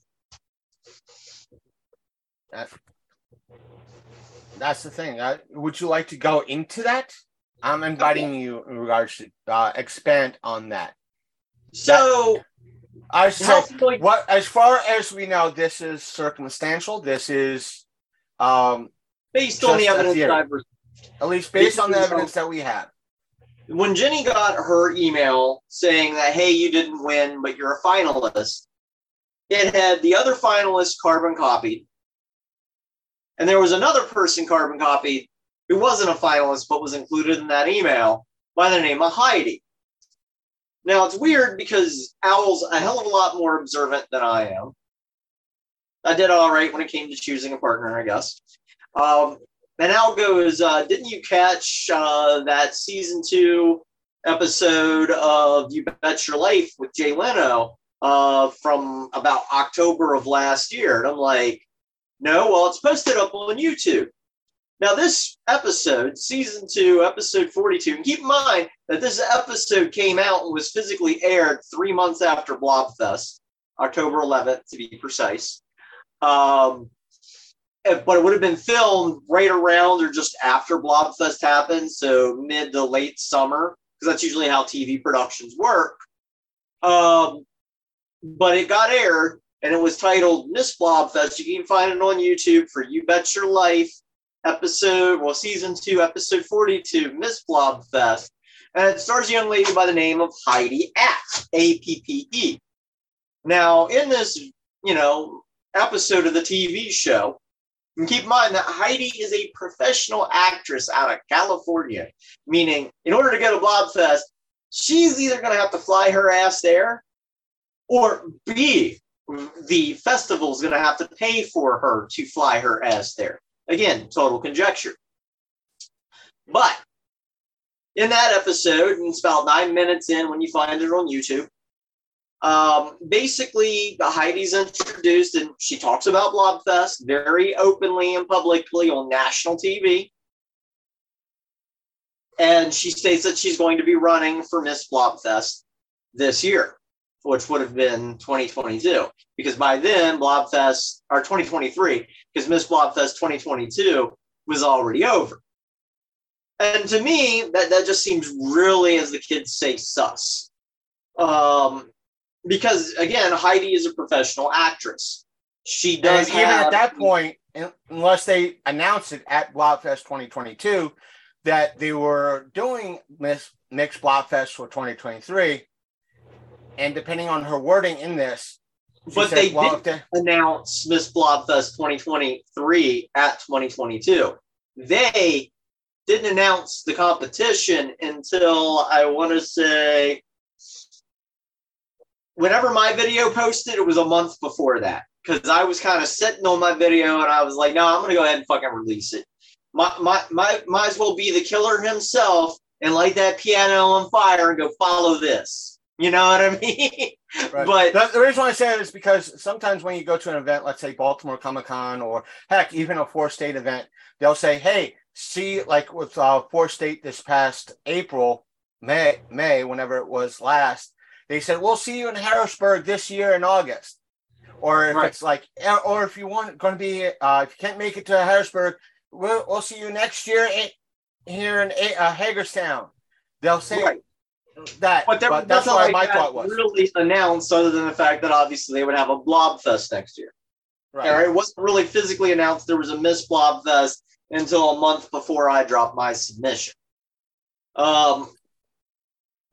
That's the thing. Uh, would you like to go into that? I'm inviting you in regards to uh, expand on that. So, I how said, like, what as far as we know, this is circumstantial. This is um, based on the evidence that at least based on the evidence that we have. when Jenny got her email saying that, hey, you didn't win, but you're a finalist, it had the other finalists carbon copied. And there was another person carbon copied who wasn't a finalist but was included in that email by the name of Heidi. Now it's weird because Al's a hell of a lot more observant than I am. I did all right when it came to choosing a partner, I guess. Um, and Al goes, uh, Didn't you catch uh, that season two episode of You Bet Your Life with Jay Leno uh, from about October of last year? And I'm like, No, well, it's posted up on YouTube. Now, this episode, season two, episode 42, and keep in mind that this episode came out and was physically aired three months after Blobfest, October 11th to be precise. Um, eh, but it would have been filmed right around or just after Blobfest happened, so mid to late summer, because that's usually how TV productions work. Um, but it got aired and it was titled Miss Blobfest. You can find it on YouTube for You Bet Your Life episode, well, season two, episode 42, Miss Blobfest. And it stars a young lady by the name of Heidi Appe, A P P E. Now, in this, you know, episode of the TV show, and keep in mind that Heidi is a professional actress out of California, meaning in order to go to Blobfest, she's either going to have to fly her ass there, or B, the festival's going to have to pay for her to fly her ass there. Again, total conjecture. But in that episode, and it's about nine minutes in when you find it on YouTube, um, basically Heidi's introduced and she talks about Blobfest very openly and publicly on national TV. And she states that she's going to be running for Miss Blobfest this year, which would have been 2022. Because by then, Blobfest, or 2023, because Miss Blobfest 2022 was already over. And to me, that, that just seems really, as the kids say, sus. Um, because again, Heidi is a professional actress. She does and even have, at that point, unless they announced it at Blobfest 2022 that they were doing Miss Mixed Blobfest for 2023, and depending on her wording in this, But said, they well, did- announce Miss Blobfest 2023 at 2022. They didn't announce the competition until I want to say whenever my video posted, it was a month before that. Because I was kind of sitting on my video and I was like, no, I'm gonna go ahead and fucking release it. My, my, my, might as well be the killer himself and light that piano on fire and go follow this. You know what I mean? (laughs) Right. But the, the reason why I say it is because sometimes when you go to an event, let's say Baltimore Comic Con or heck, even a four state event, they'll say, "Hey, see, like with uh, four state this past April, May, May, whenever it was last, they said we'll see you in Harrisburg this year in August." Or if Right. it's like, eh, or if you want going to be, uh, if you can't make it to Harrisburg, we'll, we'll see you next year in, here in uh, Hagerstown. They'll say Right. That, But there but that's nothing what like my thought was. really announced, other than the fact that obviously they would have a blob fest next year. Right. Right, it wasn't really physically announced there was a Miss Blob Fest until a month before I dropped my submission. Um,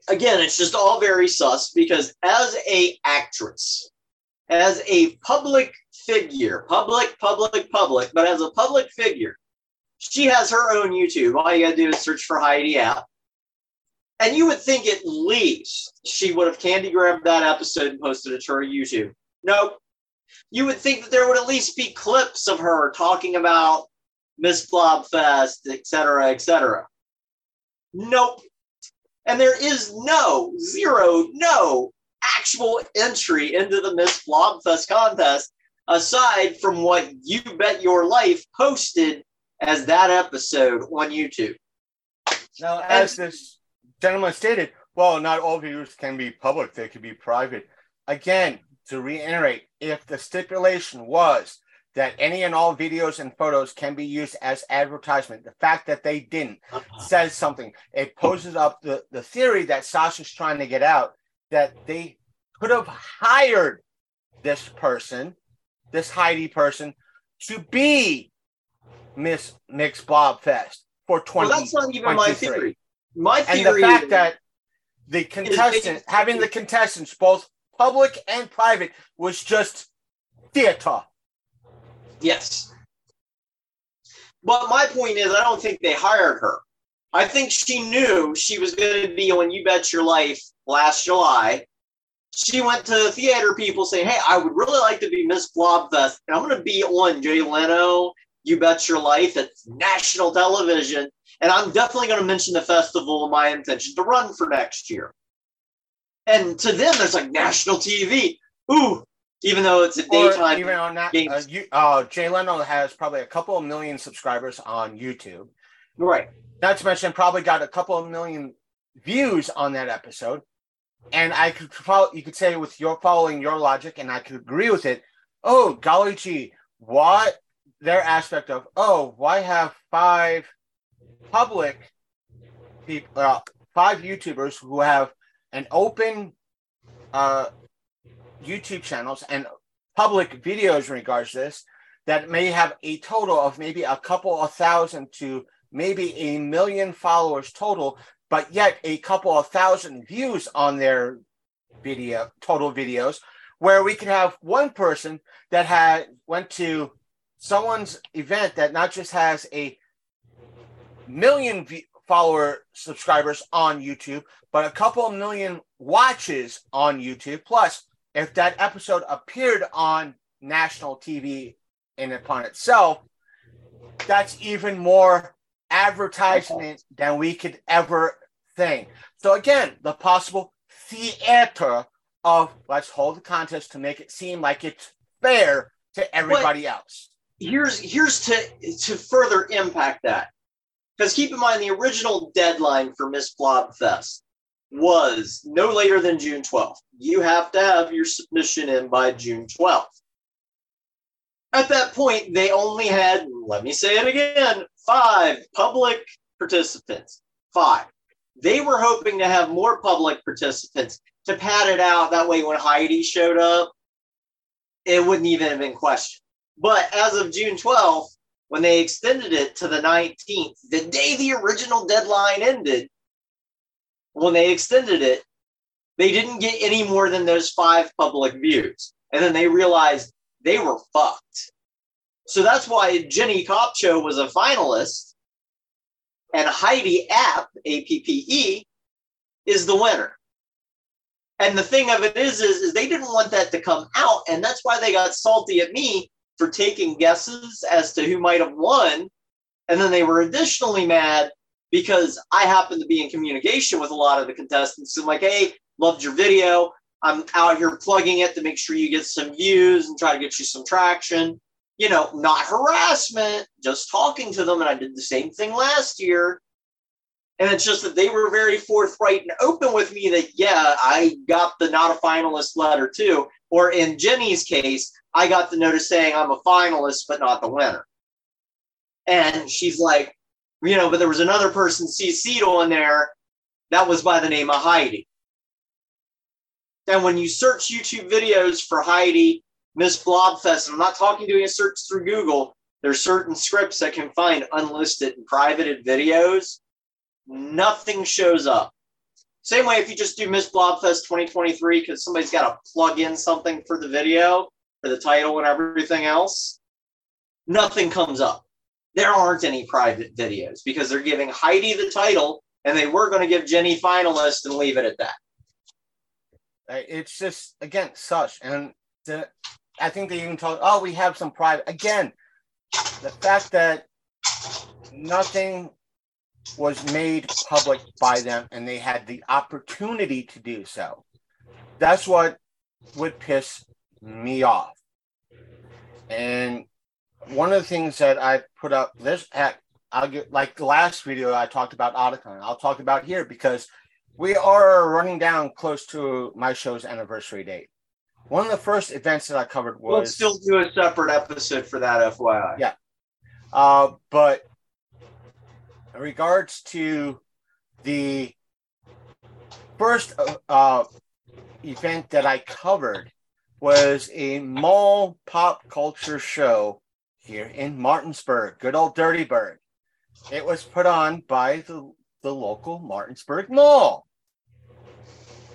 again, it's just all very sus because as a actress, as a public figure, public, public, public, but as a public figure, she has her own YouTube. All you gotta do is search for Heidi Appe. And you would think at least she would have candy grabbed that episode and posted it to her YouTube. Nope. You would think that there would at least be clips of her talking about Miss Blobfest, et cetera, et cetera. Nope. And there is no, zero, no actual entry into the Miss Blobfest contest aside from what you bet your life posted as that episode on YouTube. Now, as this gentleman stated, well, not all views can be public, they could be private. Again, to reiterate, if the stipulation was that any and all videos and photos can be used as advertisement, the fact that they didn't uh-huh. says something. It poses up the, the theory that Sasha's trying to get out that they could have hired this person, this Heidi person, to be Miss Mix Bob Fest for 20 Well, that's not even my theory. My And the fact is- that the contestant, having the contestants, both public and private, was just theater. Yes. But my point is, I don't think they hired her. I think she knew she was going to be on You Bet Your Life last July. She went to theater people saying, Hey, I would really like to be Miss Blobfest, and I'm going to be on Jay Leno, You Bet Your Life. It's national television. And I'm definitely going to mention the festival and my intention to run for next year. And to them, there's like national TV. Ooh, even though it's a daytime. Or even on that, uh, you, uh, Jay Leno has probably a couple of million subscribers on YouTube. right. Not to mention, probably got a couple of million views on that episode. And I could follow, you could say with your following your logic, and I could agree with it. Oh, golly gee, what their aspect of oh, why have five public people, uh, five YouTubers who have an open uh, YouTube channels and public videos in regards to this that may have a total of maybe a couple of thousand to maybe a million followers total, but yet a couple of thousand views on their video total videos, where we could have one person that had went to someone's event that not just has a million follower subscribers on YouTube, but a couple million watches on YouTube. Plus, if that episode appeared on national TV in upon itself, that's even more advertisement than we could ever think. So again, the possible theater of let's hold the contest to make it seem like it's fair to everybody else. Here's here's to to further impact that. Because keep in mind the original deadline for miss blobfest was no later than june 12th you have to have your submission in by june 12th at that point they only had let me say it again five public participants. Five. They were hoping to have more public participants to pad it out. That way when heidi showed up it wouldn't even have been questioned but as of June 12th, when they extended it to the 19th, the day the original deadline ended, when they extended it, they didn't get any more than those five public views. And then they realized they were fucked. So that's why Jenny Kopcho was a finalist and Heidi Appe, A-P-P-E, is the winner. And the thing of it is, is, is they didn't want that to come out. And that's why they got salty at me for taking guesses as to who might have won. And then they were additionally mad because I happened to be in communication with a lot of the contestants. I'm like, hey, loved your video. I'm out here plugging it to make sure you get some views and try to get you some traction. You know, not harassment, just talking to them. And I did the same thing last year. And it's just that they were very forthright and open with me that, yeah, I got the not a finalist letter too. Or in Jenny's case, I got the notice saying I'm a finalist, but not the winner. And she's like, you know, but there was another person CC'd on there that was by the name of Heidi. And when you search YouTube videos for Heidi, Miss Blobfest, and I'm not talking doing a search through Google, there's certain scripts that can find unlisted and privated videos. Nothing shows up. Same way if you just do Miss Blobfest 2023 because somebody's got to plug in something for the video, for the title and everything else, nothing comes up. There aren't any private videos because they're giving Heidi the title and they were going to give Jenny finalist and leave it at that. It's just again such, and the, I think they even told, oh, we have some private. Again, the fact that nothing was made public by them, and they had the opportunity to do so. That's what would piss me off. And one of the things that I put up this at, I'll get like the last video I talked about Otakon. I'll talk about here because we are running down close to my show's anniversary date. One of the first events that I covered We'll was still do a separate episode for that, FYI. Yeah. uh, but in regards to the first uh, event that I covered was a mall pop culture show here in Martinsburg, good old Dirty Bird. It was put on by the, the local Martinsburg Mall.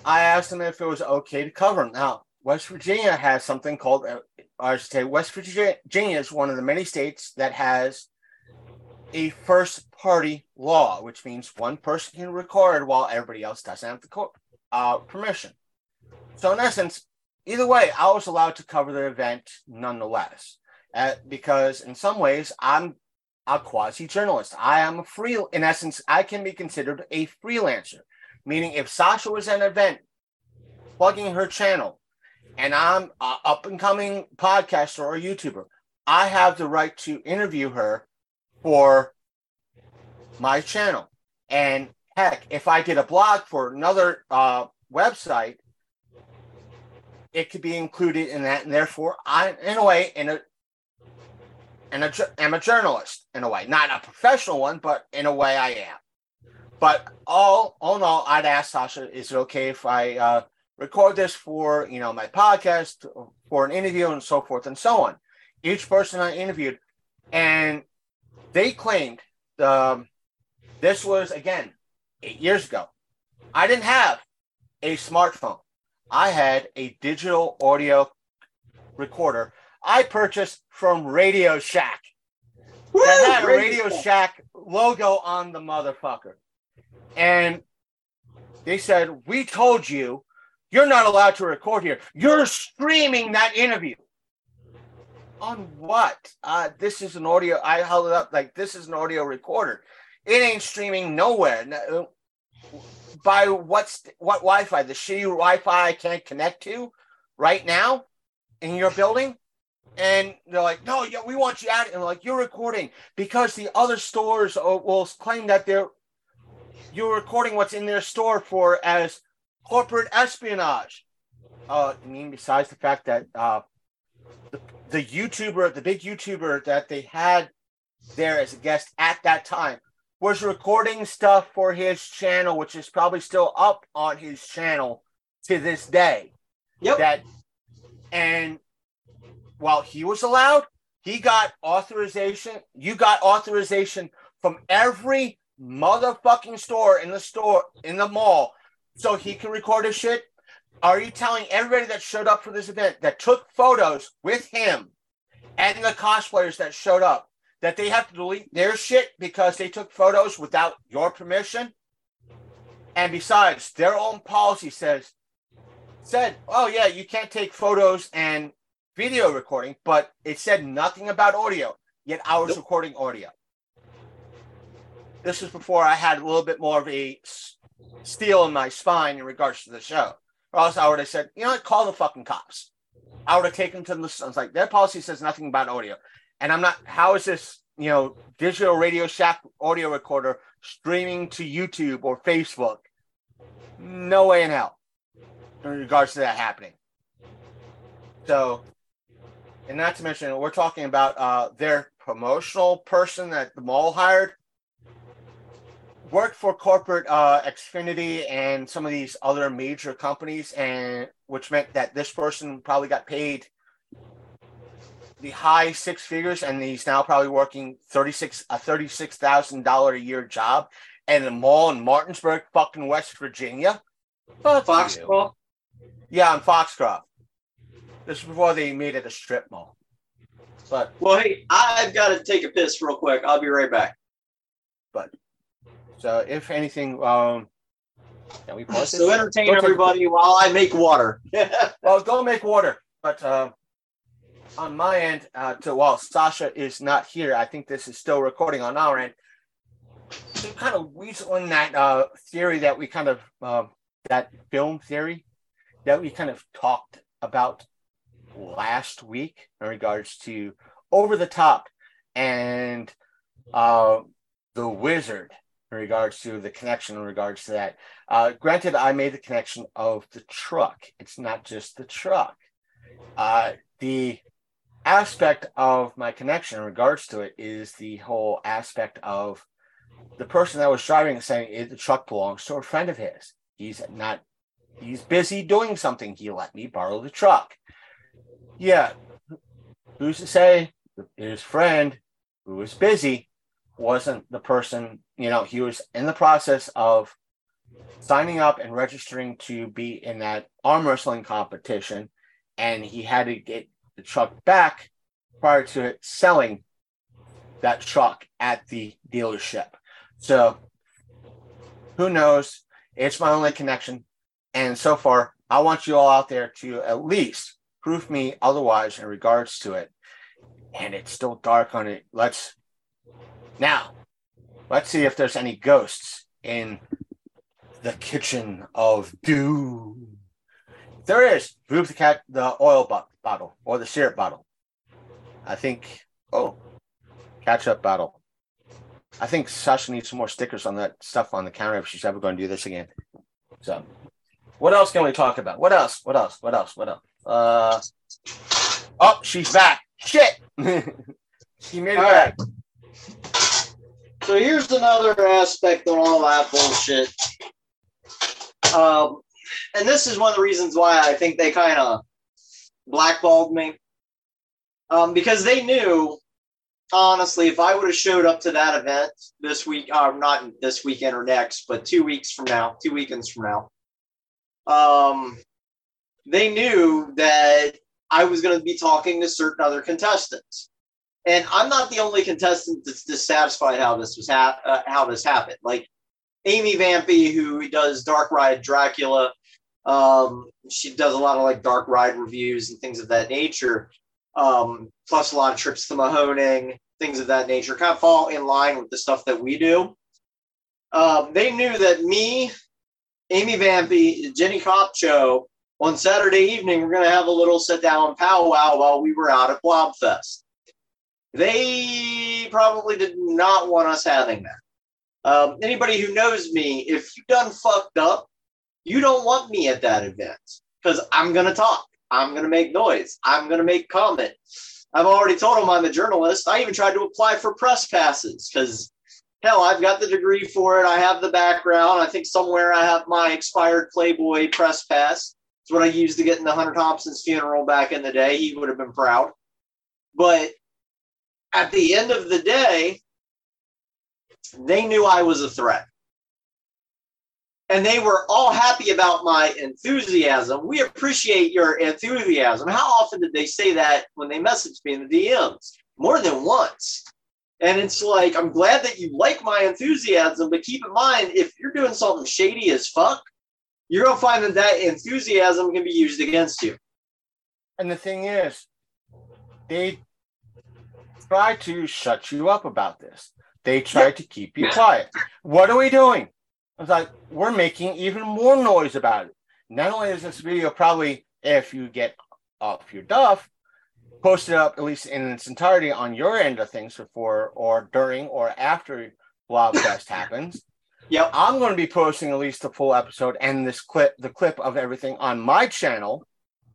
I asked them if it was okay to cover them. Now, West Virginia has something called, uh, I should say, West Virginia is one of the many states that has a first party law, which means one person can record while everybody else doesn't have the co- uh, permission. So, in essence, either way, I was allowed to cover the event nonetheless, uh, because in some ways, I'm a quasi journalist. I am a free, in essence, I can be considered a freelancer, meaning if Sasha was at an event plugging her channel and I'm a up and coming podcaster or YouTuber, I have the right to interview her for my channel. And heck, if I did a blog for another uh, website, it could be included in that, and therefore, I, in a way, in a, and a, am a journalist in a way, not a professional one, but in a way, I am. But all, all in all, I'd ask Sasha, is it okay if I uh, record this for you know my podcast, for an interview, and so forth and so on? Each person I interviewed, and they claimed um, this was again eight years ago. I didn't have a smartphone. I had a digital audio recorder I purchased from Radio Shack. That had a Radio Shack logo on the motherfucker. And they said, We told you you're not allowed to record here. You're streaming that interview. On what? Uh, this is an audio. I held it up like this is an audio recorder. It ain't streaming nowhere. By what's what Wi-Fi? The shitty Wi-Fi I can't connect to right now in your building. And they're like, no, yeah, we want you out. And like, you're recording because the other stores will claim that they're you're recording what's in their store for as corporate espionage. Uh, I mean, besides the fact that uh, the, the YouTuber, the big YouTuber that they had there as a guest at that time, was recording stuff for his channel, which is probably still up on his channel to this day. Yep. That and while he was allowed, he got authorization. You got authorization from every motherfucking store in the store in the mall, so he can record his shit. Are you telling everybody that showed up for this event that took photos with him and the cosplayers that showed up that they have to delete their shit because they took photos without your permission? And besides, their own policy says said, "Oh yeah, you can't take photos and video recording," but it said nothing about audio. Yet I was Nope. recording audio. This was before I had a little bit more of a steel in my spine in regards to the show. Or else I would have said, you know what, call the fucking cops. I would have taken them to the. I was like, their policy says nothing about audio, and I'm not. How is this, you know, digital Radio Shack audio recorder streaming to YouTube or Facebook? No way in hell in regards to that happening. So, and not to mention, we're talking about uh, their promotional person that the mall hired worked for corporate uh, Xfinity and some of these other major companies, and which meant that this person probably got paid the high six figures, and he's now probably working thirty six a thirty six thousand dollar a year job and a mall in Martinsburg, fucking West Virginia. Fuck. Foxcroft. Yeah, in Foxcroft. This is before they made it a strip mall. But Well, hey, I've got to take a piss real quick. I'll be right back. But so if anything, um, can we pause this? So entertain everybody while I make water. (laughs) Well, go make water. But uh, on my end, uh, to while Sasha is not here, I think this is still recording on our end. To kind of weasel in that uh, theory that we kind of um, that film theory that we kind of talked about last week in regards to over the top and uh, the wizard in regards to the connection in regards to that. Uh, granted, I made the connection of the truck. It's not just the truck. Uh, the aspect of my connection in regards to it is the whole aspect of the person that was driving saying "Eh, the truck belongs to a friend of his. He's not. He's busy doing something. He let me borrow the truck. Yeah. Who's to say his friend who was busy wasn't the person, you know, he was in the process of signing up and registering to be in that arm wrestling competition, and he had to get the truck back prior to selling that truck at the dealership. So who knows? It's my only connection. And so far, I want you all out there to at least prove me otherwise in regards to it. And it's still dark on it. Let's now let's see if there's any ghosts in the kitchen of doom. There is. Move the cat the oil bo- bottle or the syrup bottle. I think. Oh, ketchup bottle. I think Sasha needs some more stickers on that stuff on the counter if she's ever going to do this again. So, what else can we talk about? What else? What else? What else? What else? Uh, oh, she's back. Shit. (laughs) she made it All back. So here's another aspect on all that bullshit. Um, and this is one of the reasons why I think they kind of blackballed me. Um, because they knew, honestly, if I would have showed up to that event this week, uh, not this weekend or next, but two weeks from now, two weekends from now, um, they knew that I was going to be talking to certain other contestants and I'm not the only contestant that's dissatisfied how this was ha- uh, how this happened. Like Amy Vampy, who does Dark Ride Dracula, um, she does a lot of like Dark Ride reviews and things of that nature. Um, plus a lot of trips to Mahoning, things of that nature, kind of fall in line with the stuff that we do. Um, they knew that me, Amy Vampy, Jenny Copcho, on Saturday evening, we're going to have a little sit down powwow while we were out at Blobfest they probably did not want us having that. Um, anybody who knows me, if you done fucked up, you don't want me at that event because I'm gonna talk, I'm gonna make noise, I'm gonna make comment. I've already told them I'm a journalist. I even tried to apply for press passes because hell, I've got the degree for it. I have the background. I think somewhere I have my expired Playboy press pass. It's what I used to get in the Hunter Thompson's funeral back in the day. He would have been proud. But at the end of the day, they knew I was a threat. And they were all happy about my enthusiasm. We appreciate your enthusiasm. How often did they say that when they messaged me in the DMs? More than once. And it's like, I'm glad that you like my enthusiasm, but keep in mind, if you're doing something shady as fuck, you're going to find that that enthusiasm can be used against you. And the thing is, they try to shut you up about this. They try to keep you quiet. What are we doing? I was like, we're making even more noise about it. Not only is this video probably, if you get off your duff, posted up at least in its entirety on your end of things before or during or after Blobfest happens. (laughs) Yep. I'm going to be posting at least the full episode and this clip, the clip of everything on my channel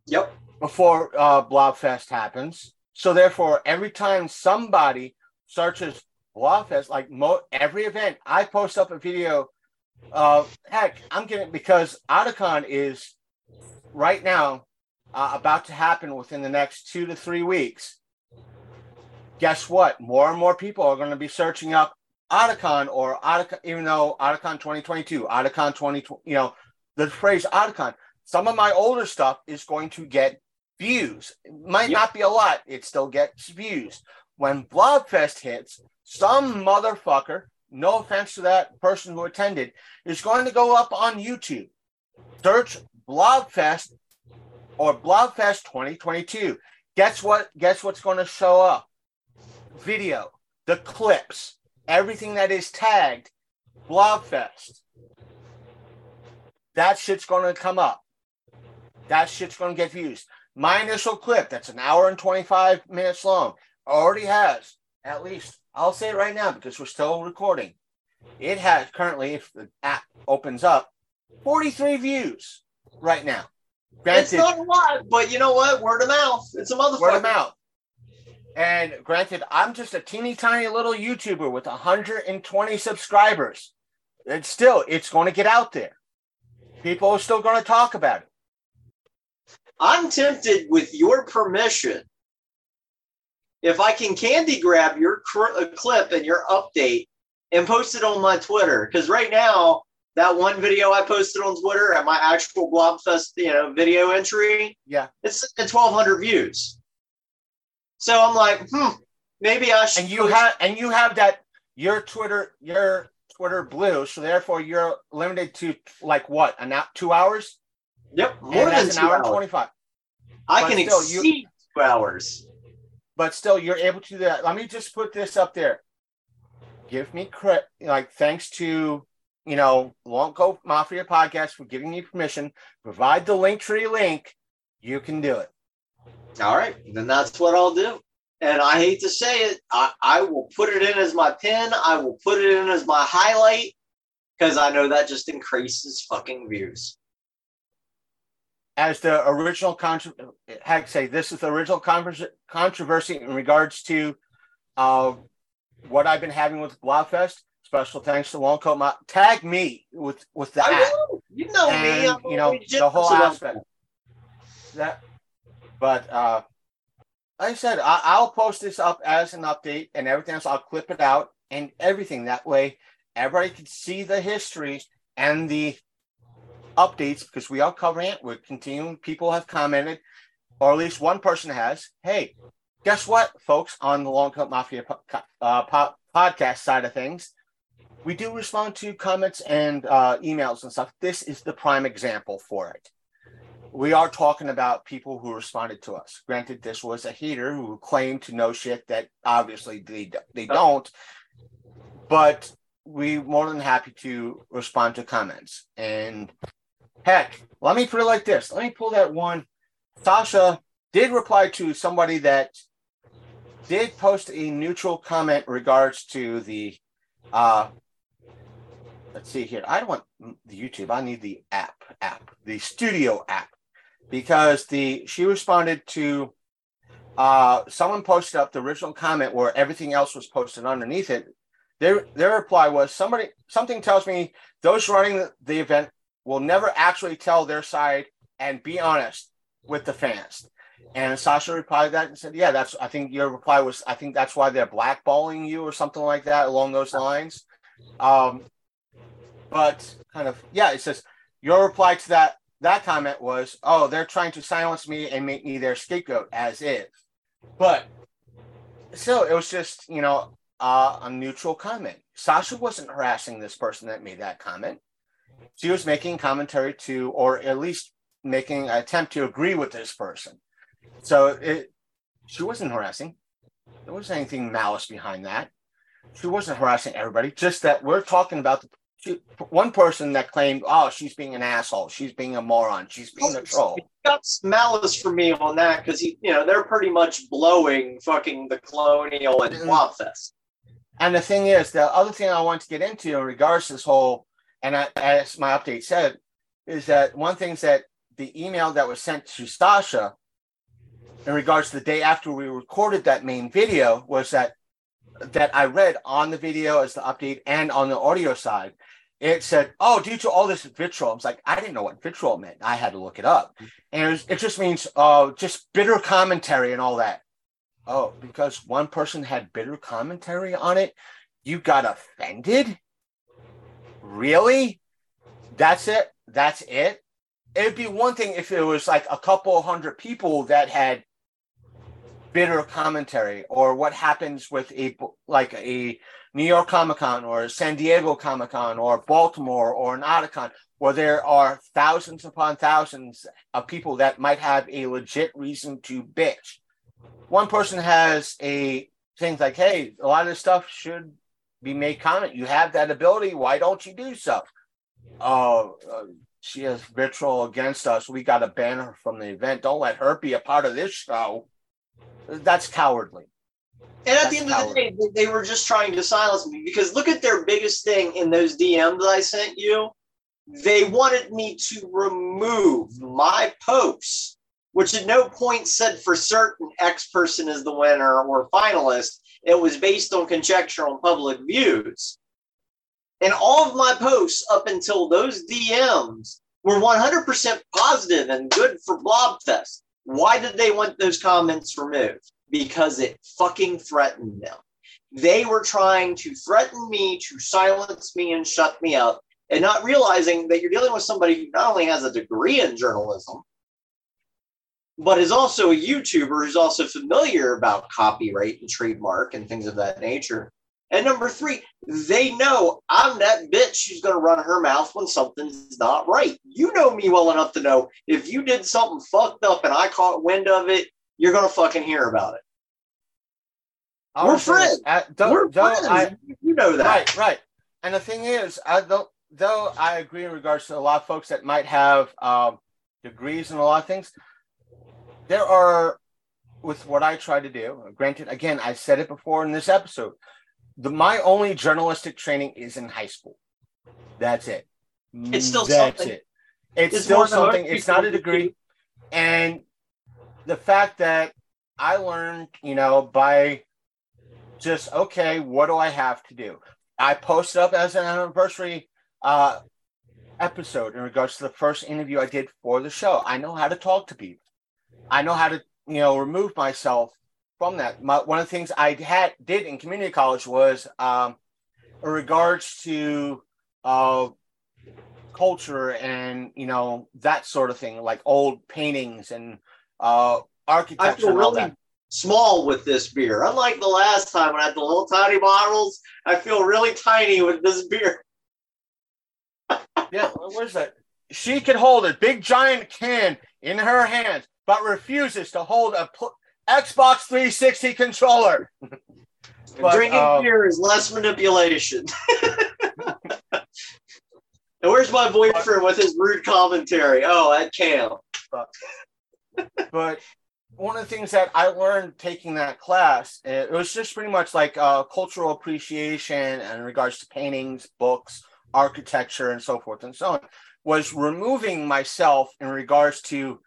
Yep. before uh, Blobfest happens. So therefore, every time somebody searches Blobfest, like mo- every event, I post up a video. Uh, heck, I'm getting because Otakon is right now uh, about to happen within the next two to three weeks. Guess what? More and more people are going to be searching up Otakon or Otakon, even though Otakon 2022, Otakon 2020, you know, the phrase Otakon, some of my older stuff is going to get views. It might Yep. not be a lot, it still gets views. When Blobfest hits, some motherfucker, no offense to that person who attended, is going to go up on YouTube. Search Blobfest or Blobfest 2022. Guess what? Guess what's going to show up? Video, the clips, everything that is tagged Blobfest. That shit's going to come up. That shit's going to get views. My initial clip, that's an hour and 25 minutes long, already has at least, I'll say it right now because we're still recording. It has currently, if the app opens up, 43 views right now. It's not a lot, but you know what? Word of mouth. It's a motherfucker. word of mouth. And granted, I'm just a teeny tiny little YouTuber with 120 subscribers. It's still, it's going to get out there. People are still going to talk about it. I'm tempted, with your permission, if I can candy grab your cr- clip and your update and post it on my Twitter. Because right now, that one video I posted on Twitter at my actual Blobfest, you know, video entry, Yeah. it's at 1,200 views. So I'm like, hmm, maybe I should. And you post- have, and you have that your Twitter, your Twitter blue. So therefore, you're limited to like what, an hour, two hours? Yep, more and than an hour hours. and 25. I but can still, you- exceed two hours. But still you're able to do that. Let me just put this up there. Give me credit, like thanks to you know Long Coat Mafia podcast for giving me permission. Provide the link tree link. You can do it. All right, then that's what I'll do. And I hate to say it, I, I will put it in as my pin. I will put it in as my highlight because I know that just increases fucking views. As the original contro- heck say this is the original convers- controversy in regards to uh, what I've been having with Blobfest. Special thanks to Long Coat Ma- Tag me with with the I know, you know me. I'm you know the whole aspect. That but uh like i said I, i'll post this up as an update and everything else. I'll clip it out and everything. That way everybody can see the history and the updates because we are covering it we're continuing people have commented or at least one person has hey guess what folks on the Long Coat Mafia po- uh, po- podcast side of things we do respond to comments and uh, emails and stuff. This is the prime example for it. We are talking about people who responded to us. Granted, this was a hater who claimed to know shit that obviously they, they don't, but we're more than happy to respond to comments. And heck, let me put it like this. Let me pull that one. Sasha did reply to somebody that did post a neutral comment regards to the uh let's see here. I don't want the YouTube. I need the app, app, the studio app, because the she responded to uh someone posted up the original comment where everything else was posted underneath it. Their their reply was somebody something tells me those running the, the event will never actually tell their side and be honest with the fans. And Sasha replied that and said, "Yeah, that's. I think your reply was. I think that's why they're blackballing you or something like that along those lines." Um, but kind of yeah it says your reply to that that comment was oh they're trying to silence me and make me their scapegoat as is but so it was just you know uh, a neutral comment sasha wasn't harassing this person that made that comment she was making commentary to or at least making an attempt to agree with this person so it she wasn't harassing there wasn't anything malice behind that she wasn't harassing everybody just that we're talking about the she, one person that claimed, "Oh, she's being an asshole. She's being a moron. She's being a troll." got malice for me on that because you know, they're pretty much blowing fucking the Colonial and Mhm. Blobfest. And the thing is, the other thing I want to get into in regards to this whole, and I, as my update said, is that one thing is that the email that was sent to Sasha in regards to the day after we recorded that main video was that that I read on the video as the update and on the audio side. It said, "Oh, due to all this vitriol," I was like, "I didn't know what vitriol meant. I had to look it up, and it, was, it just means "Oh, just bitter commentary and all that." Oh, because one person had bitter commentary on it, you got offended? Really? That's it? That's it? It'd be one thing if it was like a couple hundred people that had bitter commentary or what happens with a like a New York Comic Con or San Diego Comic Con or Baltimore or an Otakon where there are thousands upon thousands of people that might have a legit reason to bitch. One person has a thing like, hey, a lot of this stuff should be made comment. You have that ability. Why don't you do so? Oh, uh, she has vitriol against us. We got to ban her from the event. Don't let her be a part of this show. That's cowardly. And at That's the end of the day, they- they were just trying to silence me because look at their biggest thing in those DMs that I sent you. They wanted me to remove my posts, which at no point said for certain X person is the winner or finalist. It was based on conjecture on public views. And all of my posts up until those DMs were 100% positive and good for Blobfest. Why did they want those comments removed? Because it fucking threatened them. They were trying to threaten me to silence me and shut me up, and not realizing that you're dealing with somebody who not only has a degree in journalism, but is also a YouTuber who's also familiar about copyright and trademark and things of that nature. And number three, they know I'm that bitch who's going to run her mouth when something's not right. You know me well enough to know if you did something fucked up and I caught wind of it, you're going to fucking hear about it. I We're friends. uh, though- We're though friends. I- you know that. Right, right. And the thing is, I don't. Though I agree in regards to a lot of folks that might have um, degrees and a lot of things, there are, with what I try to do. Granted, again, I said it before in this episode. The my only journalistic training is in high school. That's it. It's still That's something. it. It's, It's still more than most something. It's not a degree, and the fact that I learned, you know, by just okay, what do I have to do? I posted up as an anniversary uh, episode in regards to the first interview I did for the show. I know how to talk to people. I know how to, you know, remove myself from that. My, one of the things I had did in community college was um, in regards to uh, culture and you know that sort of thing, like old paintings and uh, I architecture feel and all really small with this beer. Unlike the last time when I had the little tiny bottles, I feel really tiny with this beer. Yeah, where's that? She could hold a big giant can in her hands, but refuses to hold a pl- Xbox 360 controller. (laughs) But, Drinking um, beer is less manipulation. (laughs) and where's my boyfriend with his rude commentary? Oh, at camp. but one of the things that I learned taking that class, it was just pretty much like uh, cultural appreciation in regards to paintings, books, architecture, and so forth and so on, was removing myself in regards to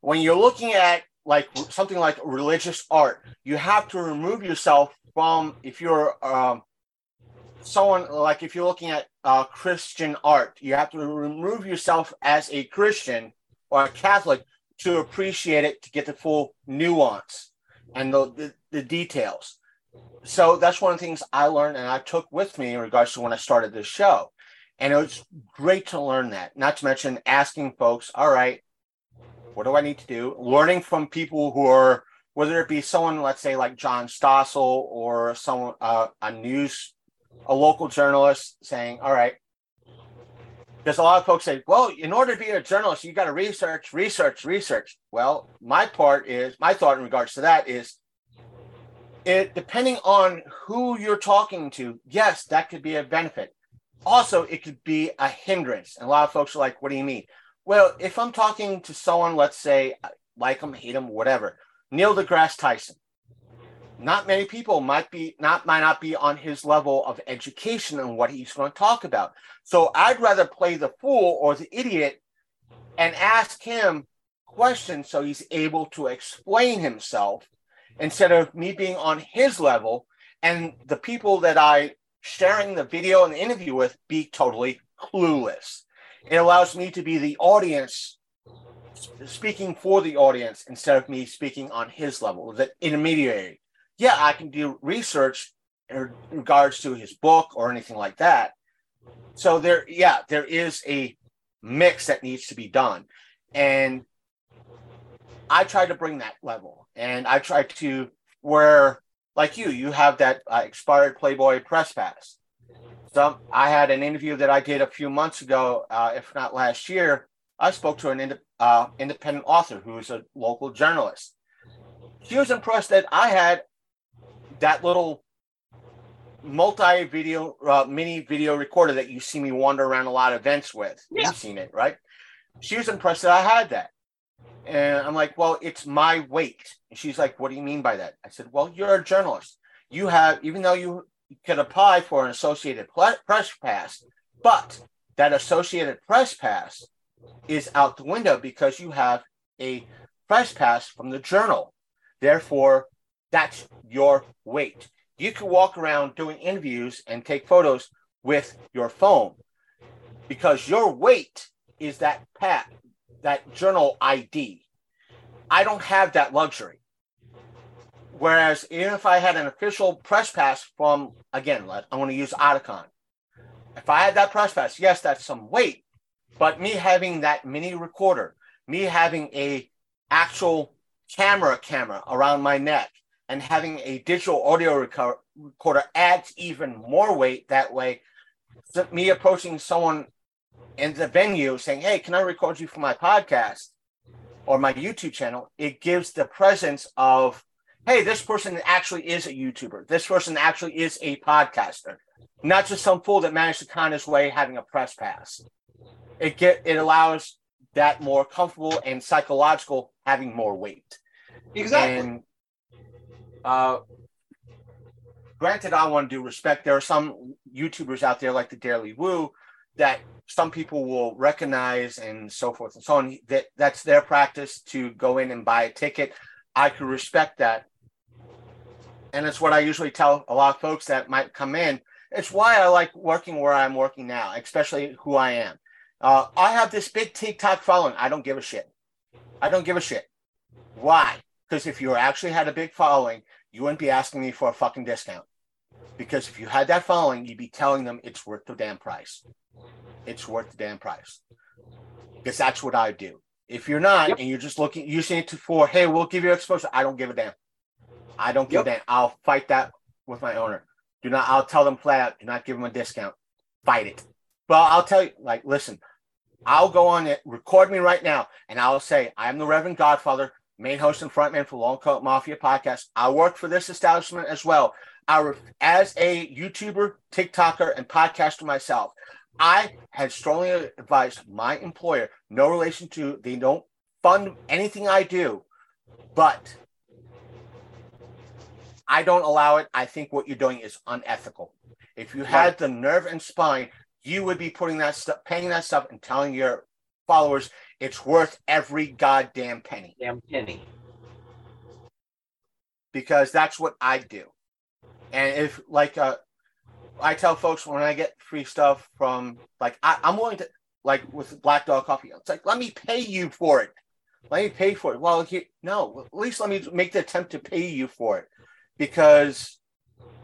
when you're looking at like something like religious art, you have to remove yourself from if you're um, someone like if you're looking at uh, Christian art, you have to remove yourself as a Christian or a Catholic to appreciate it to get the full nuance and the, the, the details. So that's one of the things I learned and I took with me in regards to when I started this show. And it was great to learn that, not to mention asking folks, all right, what do I need to do? Learning from people who are, whether it be someone, let's say like John Stossel or someone, uh, a news, a local journalist saying, all right, because a lot of folks say, well, in order to be a journalist, you got to research, research, research. Well, my part is, my thought in regards to that is, it depending on who you're talking to, yes, that could be a benefit. Also, it could be a hindrance. And a lot of folks are like, what do you mean? Well, if I'm talking to someone, let's say, like him, hate him, whatever, Neil deGrasse Tyson, not many people might be not might not be on his level of education and what he's going to talk about. So I'd rather play the fool or the idiot and ask him questions so he's able to explain himself instead of me being on his level and the people that I sharing the video and the interview with be totally clueless. It allows me to be the audience speaking for the audience instead of me speaking on his level, the intermediary. Yeah, I can do research in regards to his book or anything like that. So there, yeah, there is a mix that needs to be done, and I try to bring that level, and I try to where like you, you have that uh, expired Playboy press pass. So I had an interview that I did a few months ago, uh, if not last year. I spoke to an ind- uh, independent author who is a local journalist. She was impressed that I had that little multi video, uh, mini video recorder that you see me wander around a lot of events with. Yeah. You've seen it, right? She was impressed that I had that. And I'm like, well, it's my weight. And she's like, what do you mean by that? I said, well, you're a journalist. You have, even though you could apply for an Associated Press Pass, but that Associated Press Pass is out the window because you have a press pass from the journal. Therefore, that's your weight. You can walk around doing interviews and take photos with your phone because your weight is that pat that journal ID. I don't have that luxury. Whereas even if I had an official press pass from again, let I'm going to use Otakon. If I had that press pass, yes, that's some weight, but me having that mini recorder, me having a actual camera camera around my neck, and having a digital audio reco- recorder adds even more weight. That way, me approaching someone in the venue saying, "Hey, can I record you for my podcast or my YouTube channel?" It gives the presence of, "Hey, this person actually is a YouTuber. This person actually is a podcaster, not just some fool that managed to con his way having a press pass." It get it allows that more comfortable and psychological having more weight. Exactly. And uh, granted, I want to do respect. There are some YouTubers out there like the Daily Woo that some people will recognize and so forth and so on. That that's their practice to go in and buy a ticket. I could respect that, and it's what I usually tell a lot of folks that might come in. It's why I like working where I'm working now, especially who I am. Uh, I have this big TikTok following. I don't give a shit. I don't give a shit. Why? Because if you actually had a big following, you wouldn't be asking me for a fucking discount. Because if you had that following, you'd be telling them it's worth the damn price. It's worth the damn price. Because that's what I do. If you're not, Yep. and you're just looking, using it to for, hey, we'll give you exposure. I don't give a damn. I don't give a damn. I'll fight that with my owner. Do not. I'll tell them flat out. Do not give them a discount. Fight it. Well, I'll tell you. Like, listen. I'll go on it. Record me right now, and I'll say I am the Reverend Godfather, main host and frontman for Long Coat Mafia podcast. I work for this establishment as well. I, as a YouTuber, TikToker, and podcaster myself, I had strongly advised my employer, no relation to, they don't fund anything I do, but I don't allow it. I think what you're doing is unethical. If you had the nerve and spine, you would be putting that stuff, paying that stuff, and telling your followers it's worth every goddamn penny Damn penny. because that's what I do. And if like uh, I tell folks when I get free stuff from like I, I'm willing to like with Black Dog Coffee, it's like let me pay you for it. Let me pay for it. Well, he, no, at least let me make the attempt to pay you for it because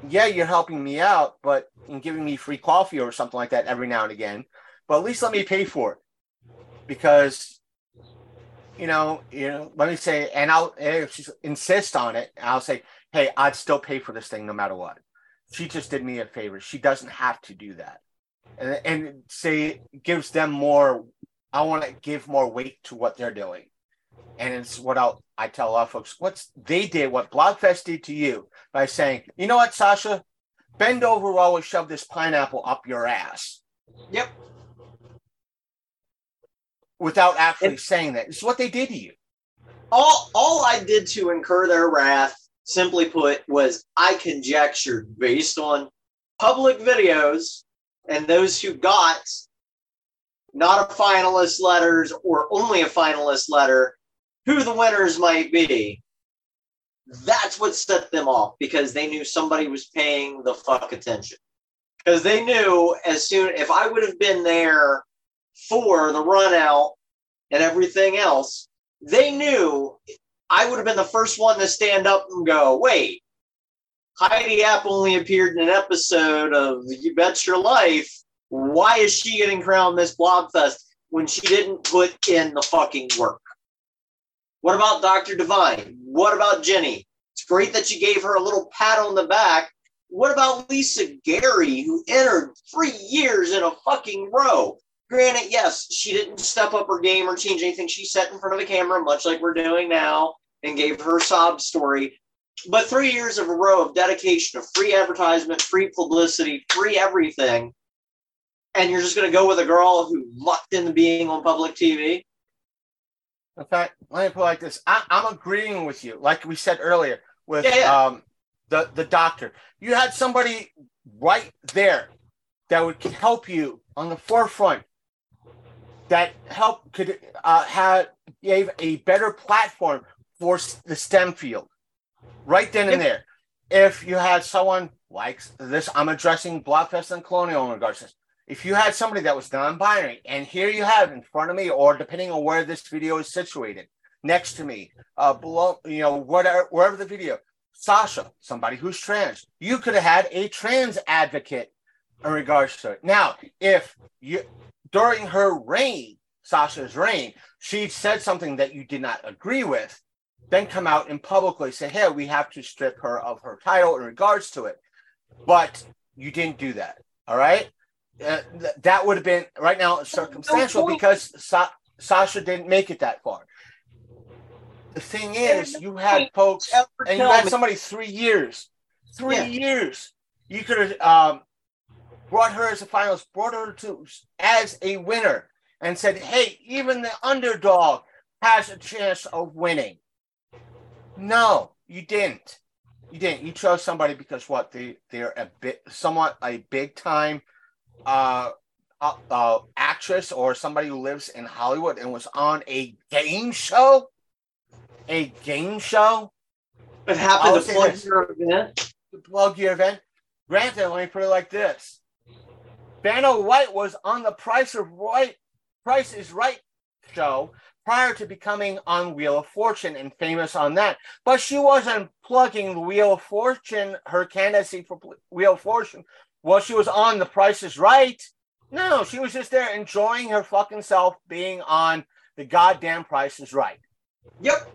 yeah, you're helping me out, but in giving me free coffee or something like that every now and again. But at least let me pay for it because you know, you know, let me say, and I'll insist on it, I'll say, hey, I'd still pay for this thing no matter what. She just did me a favor. She doesn't have to do that, and and say gives them more. I want to give more weight to what they're doing, and it's what I'll I tell a lot of folks. What's they did, what Blobfest did to you by saying, you know what, Sasha, bend over while we shove this pineapple up your ass Yep. without actually saying that. It's what they did to you. all all I did to incur their wrath, simply put, was I conjectured based on public videos and those who got not a finalist letters or only a finalist letter, who the winners might be. That's what set them off because they knew somebody was paying the fuck attention. Because they knew as soon if I would have been there for the run out and everything else, they knew I would have been the first one to stand up and go, wait, Heidi Appe only appeared in an episode of You Bet Your Life. Why is she getting crowned Miss Blobfest when she didn't put in the fucking work? What about Dr. Divine? What about Jenny? It's great that you gave her a little pat on the back. What about Lisa Gary, who entered three years in a fucking row? Granted, yes, she didn't step up her game or change anything. She sat in front of a camera, much like we're doing now, and gave her sob story. But three years of a row of dedication, of free advertisement, free publicity, free everything, and you're just going to go with a girl who lucked into being on public TV? In fact, let me put it like this: I, I'm agreeing with you, like we said earlier with Yeah, yeah. um the the doctor. You had somebody right there that would help you on the forefront. That help could uh, have gave a better platform for the STEM field, right then and there. If you had someone like this, I'm addressing Blobfest and Colonial in regards to this if you had somebody that was non-binary and here you have in front of me or depending on where this video is situated next to me uh below you know whatever wherever the video sasha somebody who's trans you could have had a trans advocate in regards to it. Now if you during her reign sasha's reign she said something that you did not agree with then come out and publicly say hey we have to strip her of her title in regards to it. But you didn't do that all right uh, th- that would have been right now circumstantial because Sa- Sasha didn't make it that far. The thing is, you had folks, and you had somebody three years, three Yeah. years. You could have um, brought her as a finalist, brought her to as a winner, and said, "Hey, even the underdog has a chance of winning." No, you didn't. You didn't. You chose somebody because what they they're a bit somewhat a big time uh, uh, uh actress or somebody who lives in Hollywood and was on a game show. A game show It happened I'll to plug your event. plug your event. Granted, let me put it like this: Vanna White was on the Price of Right, Price is Right show prior to becoming on Wheel of Fortune and famous on that. But she wasn't plugging Wheel of Fortune, her candidacy for Wheel of Fortune, while she was on The Price is Right. No, she was just there enjoying her fucking self being on the goddamn Price is Right. Yep.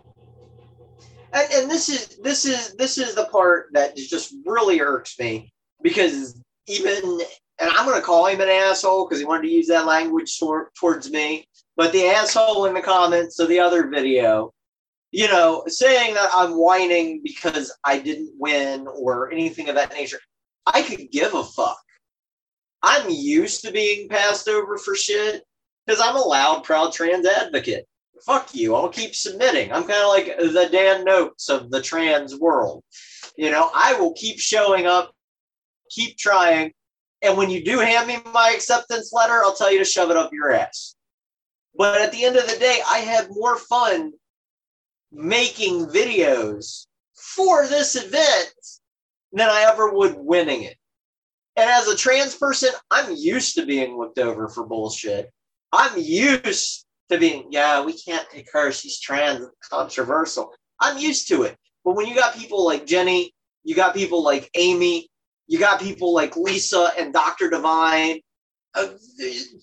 And, and this is this is this is the part that just really irks me because even and I'm going to call him an asshole because he wanted to use that language tor- towards me. But the asshole in the comments of the other video, you know, saying that I'm whining because I didn't win or anything of that nature, I could give a fuck. I'm used to being passed over for shit because I'm a loud, proud trans advocate fuck you. I'll keep submitting. I'm kind of like the Dan Noakes of the trans world. You know, I will keep showing up, keep trying. And when you do hand me my acceptance letter, I'll tell you to shove it up your ass. But at the end of the day, I have more fun making videos for this event than I ever would winning it. And as a trans person, I'm used to being looked over for bullshit. I'm used to being, yeah, we can't take her. She's trans, controversial. I'm used to it. But when you got people like Jenny, you got people like Amy, you got people like Lisa and Dr. Divine. Uh,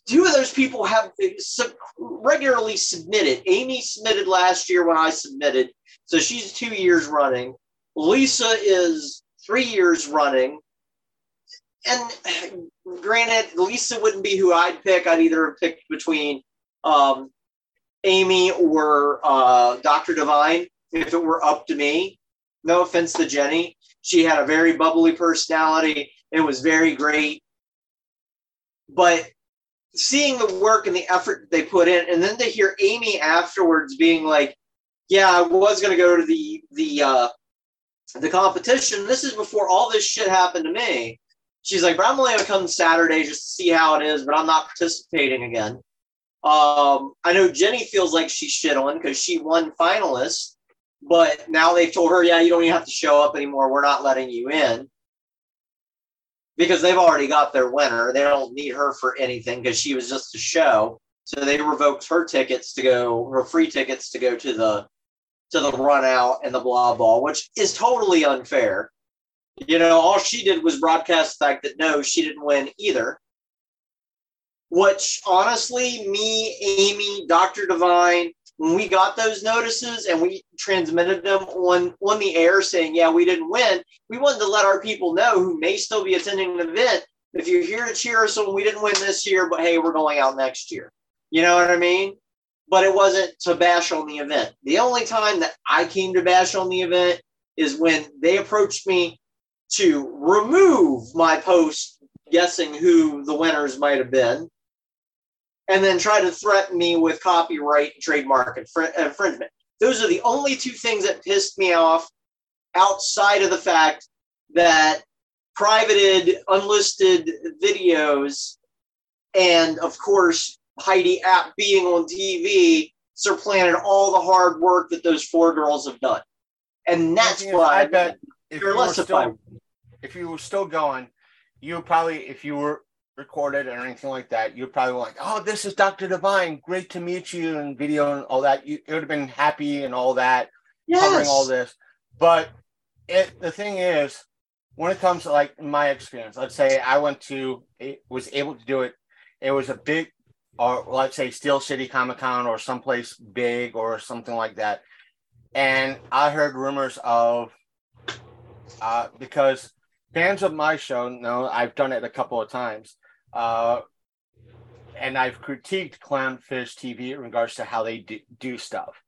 two of those people have sub- regularly submitted. Amy submitted last year when I submitted, so she's two years running. Lisa is three years running. And granted, Lisa wouldn't be who I'd pick. I'd either picked between um, Amy or uh, Dr. Divine if it were up to me. No offense to Jenny. She had a very bubbly personality. It was very great. But seeing the work and the effort they put in, and then to hear Amy afterwards being like, "Yeah, I was going to go to the the uh, the competition. This is before all this shit happened to me." She's like, "But I'm only to come Saturday just to see how it is, but I'm not participating again." Um, I know Jenny feels like she's shit on because she won finalist, but now they've told her, yeah, you don't even have to show up anymore. We're not letting you in because they've already got their winner. They don't need her for anything because she was just a show. So they revoked her tickets to go, her free tickets to go to the to the run out and the blah ball, which is totally unfair. You know, all she did was broadcast the fact that no, she didn't win either. Which honestly, me, Amy, Dr. Divine, when we got those notices and we transmitted them on on the air saying, yeah, we didn't win, we wanted to let our people know who may still be attending the event. If you're here to cheer us on, we didn't win this year, but hey, we're going out next year. You know what I mean? But it wasn't to bash on the event. The only time that I came to bash on the event is when they approached me to remove my post guessing who the winners might have been and then try to threaten me with copyright and trademark infringement. Those are the only two things that pissed me off outside of the fact that privated, unlisted videos, and of course, Heidi Appe being on TV supplanted all the hard work that those four girls have done. And that's why I bet if you, were still, if you were still going, you probably, if you were recorded or anything like that, you'd probably like, "Oh, this is Dr. Divine. Great to meet you," and video and all that. You it would have been happy and all that, yes. covering all this. But it the thing is, when it comes to like my experience, let's say I went to it was able to do it. It was a big, or let's say Steel City Comic Con or someplace big or something like that, and I heard rumors of uh, because fans of my show know I've done it a couple of times uh, and I've critiqued Clownfish TV in regards to how they do, do stuff.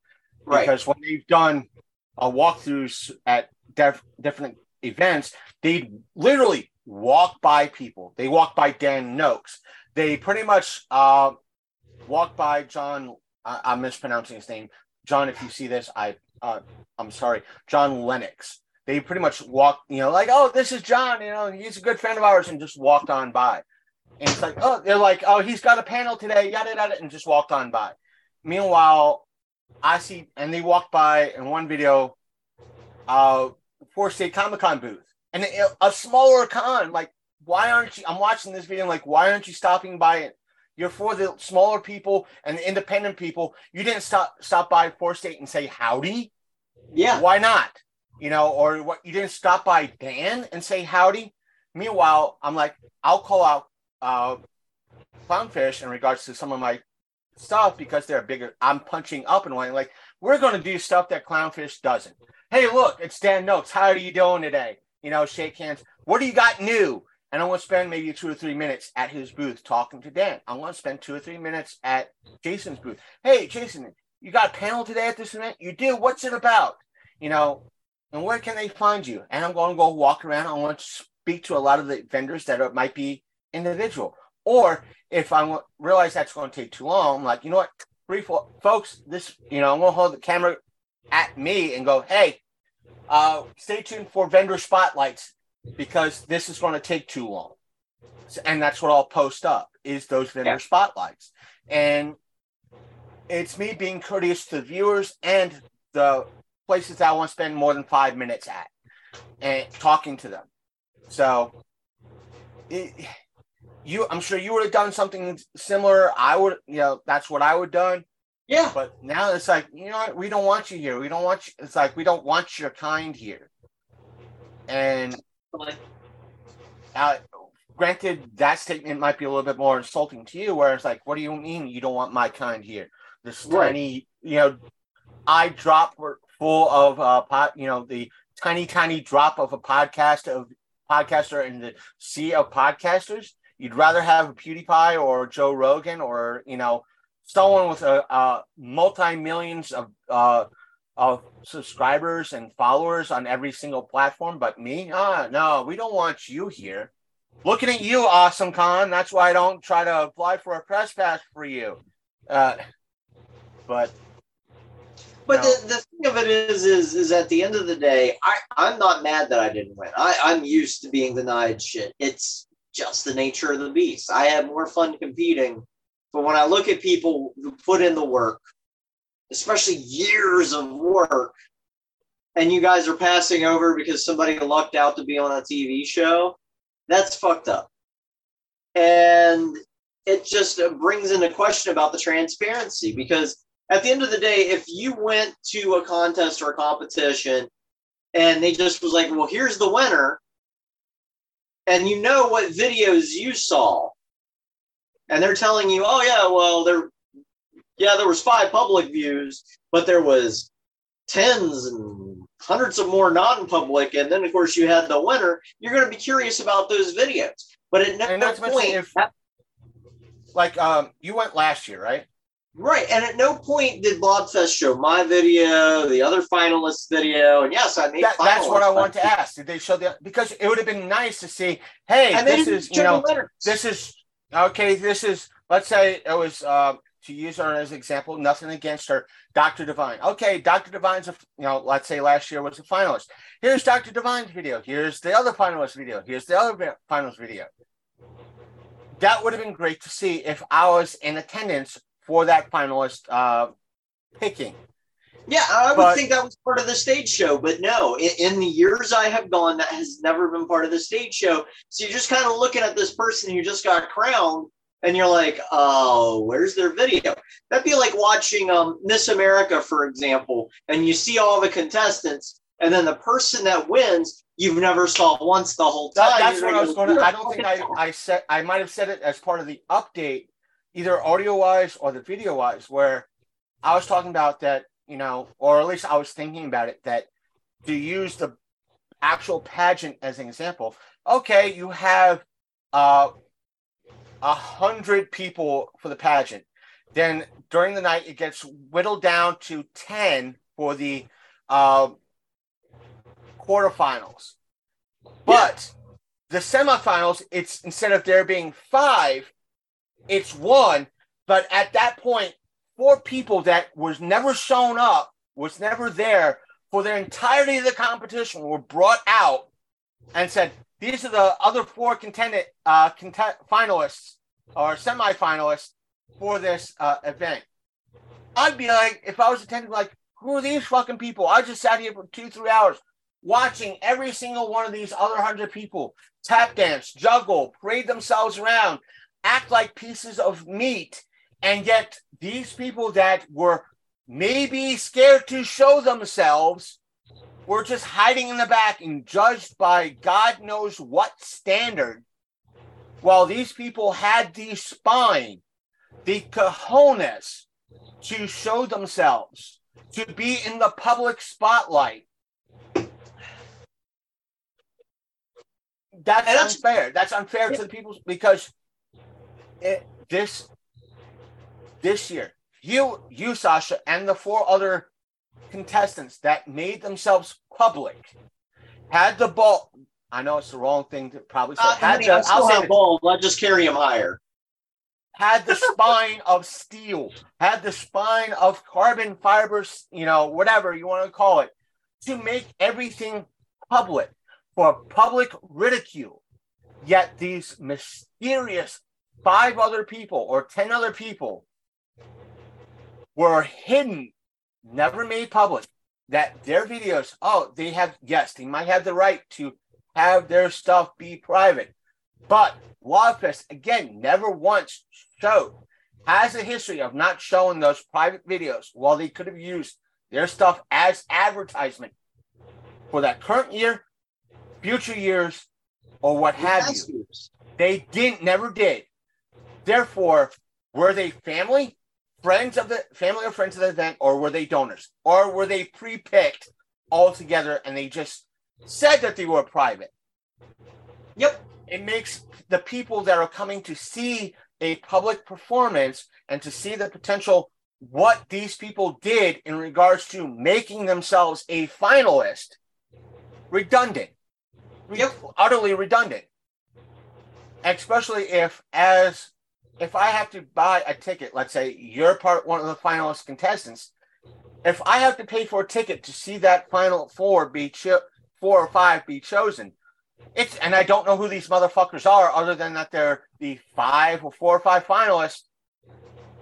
Right. Because when they've done a walkthroughs at def- different events, they literally walk by people. They walk by Dan Noakes. They pretty much uh, walk by John. I'm mispronouncing his name. John, if you see this, I uh, I'm sorry, John Lennox. They pretty much walk, you know, like, oh, this is John. You know, he's a good friend of ours, and just walked on by. And it's like, oh, they're like, oh, he's got a panel today, yada yada, and just walked on by. Meanwhile, I see, and they walked by in one video, uh, Four State Comic Con booth, and a smaller con. Like, why aren't you? I'm watching this video, like, why aren't you stopping by it? You're for the smaller people and the independent people. You didn't stop stop by Four State and say howdy. Yeah. Why not? You know, or what? You didn't stop by Dan and say howdy. Meanwhile, I'm like, I'll call out uh, clownfish in regards to some of my stuff because they're bigger. I'm punching up and wanting like we're going to do stuff that clownfish doesn't. Hey, look, it's Dan Noakes. How are you doing today? You know, shake hands. What do you got new? And I want to spend maybe two or three minutes at his booth talking to Dan. I want to spend two or three minutes at Jason's booth. Hey, Jason, you got a panel today at this event? You do. What's it about? You know, and where can they find you? And I'm going to go walk around. I want to speak to a lot of the vendors that are, might be individual. Or if I realize that's going to take too long, I'm like, you know what, brief folks, this, you know, I'm going to hold the camera at me and go, hey, uh, stay tuned for vendor spotlights because this is going to take too long. And that's what I'll post up is those vendor yeah. spotlights. And it's me being courteous to the viewers and the places that I want to spend more than five minutes at and talking to them. So it, you I'm sure you would have done something similar. I would, you know, that's what I would have done. Yeah. But now it's like, you know what, we don't want you here. We don't want you it's like we don't want your kind here. And uh, granted, that statement might be a little bit more insulting to you, where it's like, what do you mean you don't want my kind here? This right. tiny, you know, eye drop full of uh pot, you know, the tiny, tiny drop of a podcast of podcaster in the sea of podcasters you'd rather have a PewDiePie or Joe Rogan or you know someone with a, a multi millions of uh, of subscribers and followers on every single platform, but me, ah, no, we don't want you here. Looking at you, Awesome Con. That's why I don't try to apply for a press pass for you. Uh, but but the, the thing of it is, is, is at the end of the day, I, I'm not mad that I didn't win. I, I'm used to being denied shit. It's just the nature of the beast. I have more fun competing. But when I look at people who put in the work, especially years of work, and you guys are passing over because somebody lucked out to be on a TV show, that's fucked up. And it just brings into question about the transparency because at the end of the day, if you went to a contest or a competition and they just was like, well, here's the winner, and you know what videos you saw, and they're telling you, oh yeah, well there, yeah, there was five public views, but there was tens and hundreds of more non-public, and then of course you had the winner. You're going to be curious about those videos, but at no point, if- Like um, you went last year, right? right? And at no point did Blobfest show my video, the other finalists' video, and yes, I made. That, that's what I want to ask. Did they show the because it would have been nice to see, hey, And this is you know this is okay. This is let's say it was uh, to use her as an example. Nothing against her, Dr. Divine. Okay, Dr. Divine's a you know let's say last year was a finalist. Here's Dr. Divine's video. Here's the other finalist video. Here's the other finalist video. That would have been great to see if I was in attendance for that finalist uh, picking. Yeah, I would But- think that was part of the stage show, but no, in, in the years I have gone, that has never been part of the stage show. So you're just kind of looking at this person who just got crowned, and you're like, oh, where's their video? That'd be like watching um, Miss America, for example, and you see all the contestants, and then the person that wins, you've never saw once the whole time. That, that's what I was going to. I don't think I, I said I might have said it as part of the update, either audio wise or the video wise, where I was talking about that, you know, or at least I was thinking about it that to use the actual pageant as an example. Okay, you have uh, a hundred people for the pageant. Then during the night, it gets whittled down to ten for the uh, quarterfinals. But the semifinals, it's instead of there being five, it's one. But at that point, four people that was never shown up, was never there for the entirety of the competition were brought out and said, these are the other four contended uh, content finalists or semifinalists for this uh, event. I'd be like, if I was attending, like, who are these fucking people? I just sat here for two, three hours watching every single one of these other hundred people tap dance, juggle, parade themselves around, act like pieces of meat. And yet, these people that were maybe scared to show themselves were just hiding in the back and judged by God knows what standard. While these people had the spine, the cojones to show themselves, to be in the public spotlight. That's, that's- unfair. That's unfair to the people because it, this this year, you, you, Sasha, and the four other contestants that made themselves public had the ball. I know it's the wrong thing to probably say. Uh, had honey, the, I I'll say balls. I'll just carry them higher. had the (laughs) spine of steel, had the spine of carbon fibers, you know, whatever you want to call it, to make everything public for public ridicule. Yet these mysterious five other people or 10 other people were hidden, never made public. That their videos, oh, they have, yes, they might have the right to have their stuff be private. But Wildfest, again, never once showed, has a history of not showing those private videos while they could have used their stuff as advertisement for that current year, future years, or what have you. They didn't, never did. Therefore, were they family, friends of the family or friends of the event, or were they donors, or were they pre-picked all together and they just said that they were private? Yep. It makes the people that are coming to see a public performance and to see the potential what these people did in regards to making themselves a finalist redundant, Yep. utterly redundant. Especially if, as if I have to buy a ticket, let's say you're part one of the finalist contestants, if I have to pay for a ticket to see that final four be cho- four or five be chosen, it's and I don't know who these motherfuckers are other than that they're the five or four or five finalists.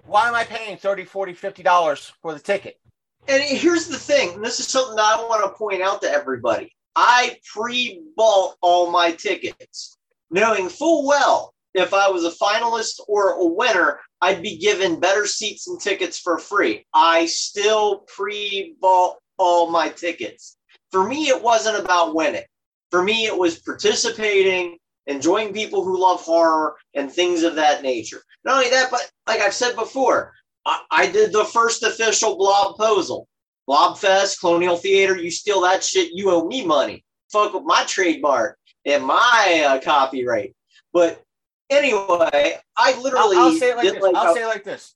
Why am I paying 30, 40, 50 dollars for the ticket? And here's the thing, and this is something that I want to point out to everybody. I pre-bought all my tickets, knowing full well if I was a finalist or a winner, I'd be given better seats and tickets for free. I still pre-bought all my tickets. For me, it wasn't about winning. For me, it was participating enjoying people who love horror and things of that nature. Not only that, but like I've said before, I, I did the first official blob posal. Blobfest, Colonial Theater, you steal that shit, you owe me money. Fuck with my trademark and my uh, copyright. But anyway, I literally I'll, I'll say it like this. like I'll say it like this.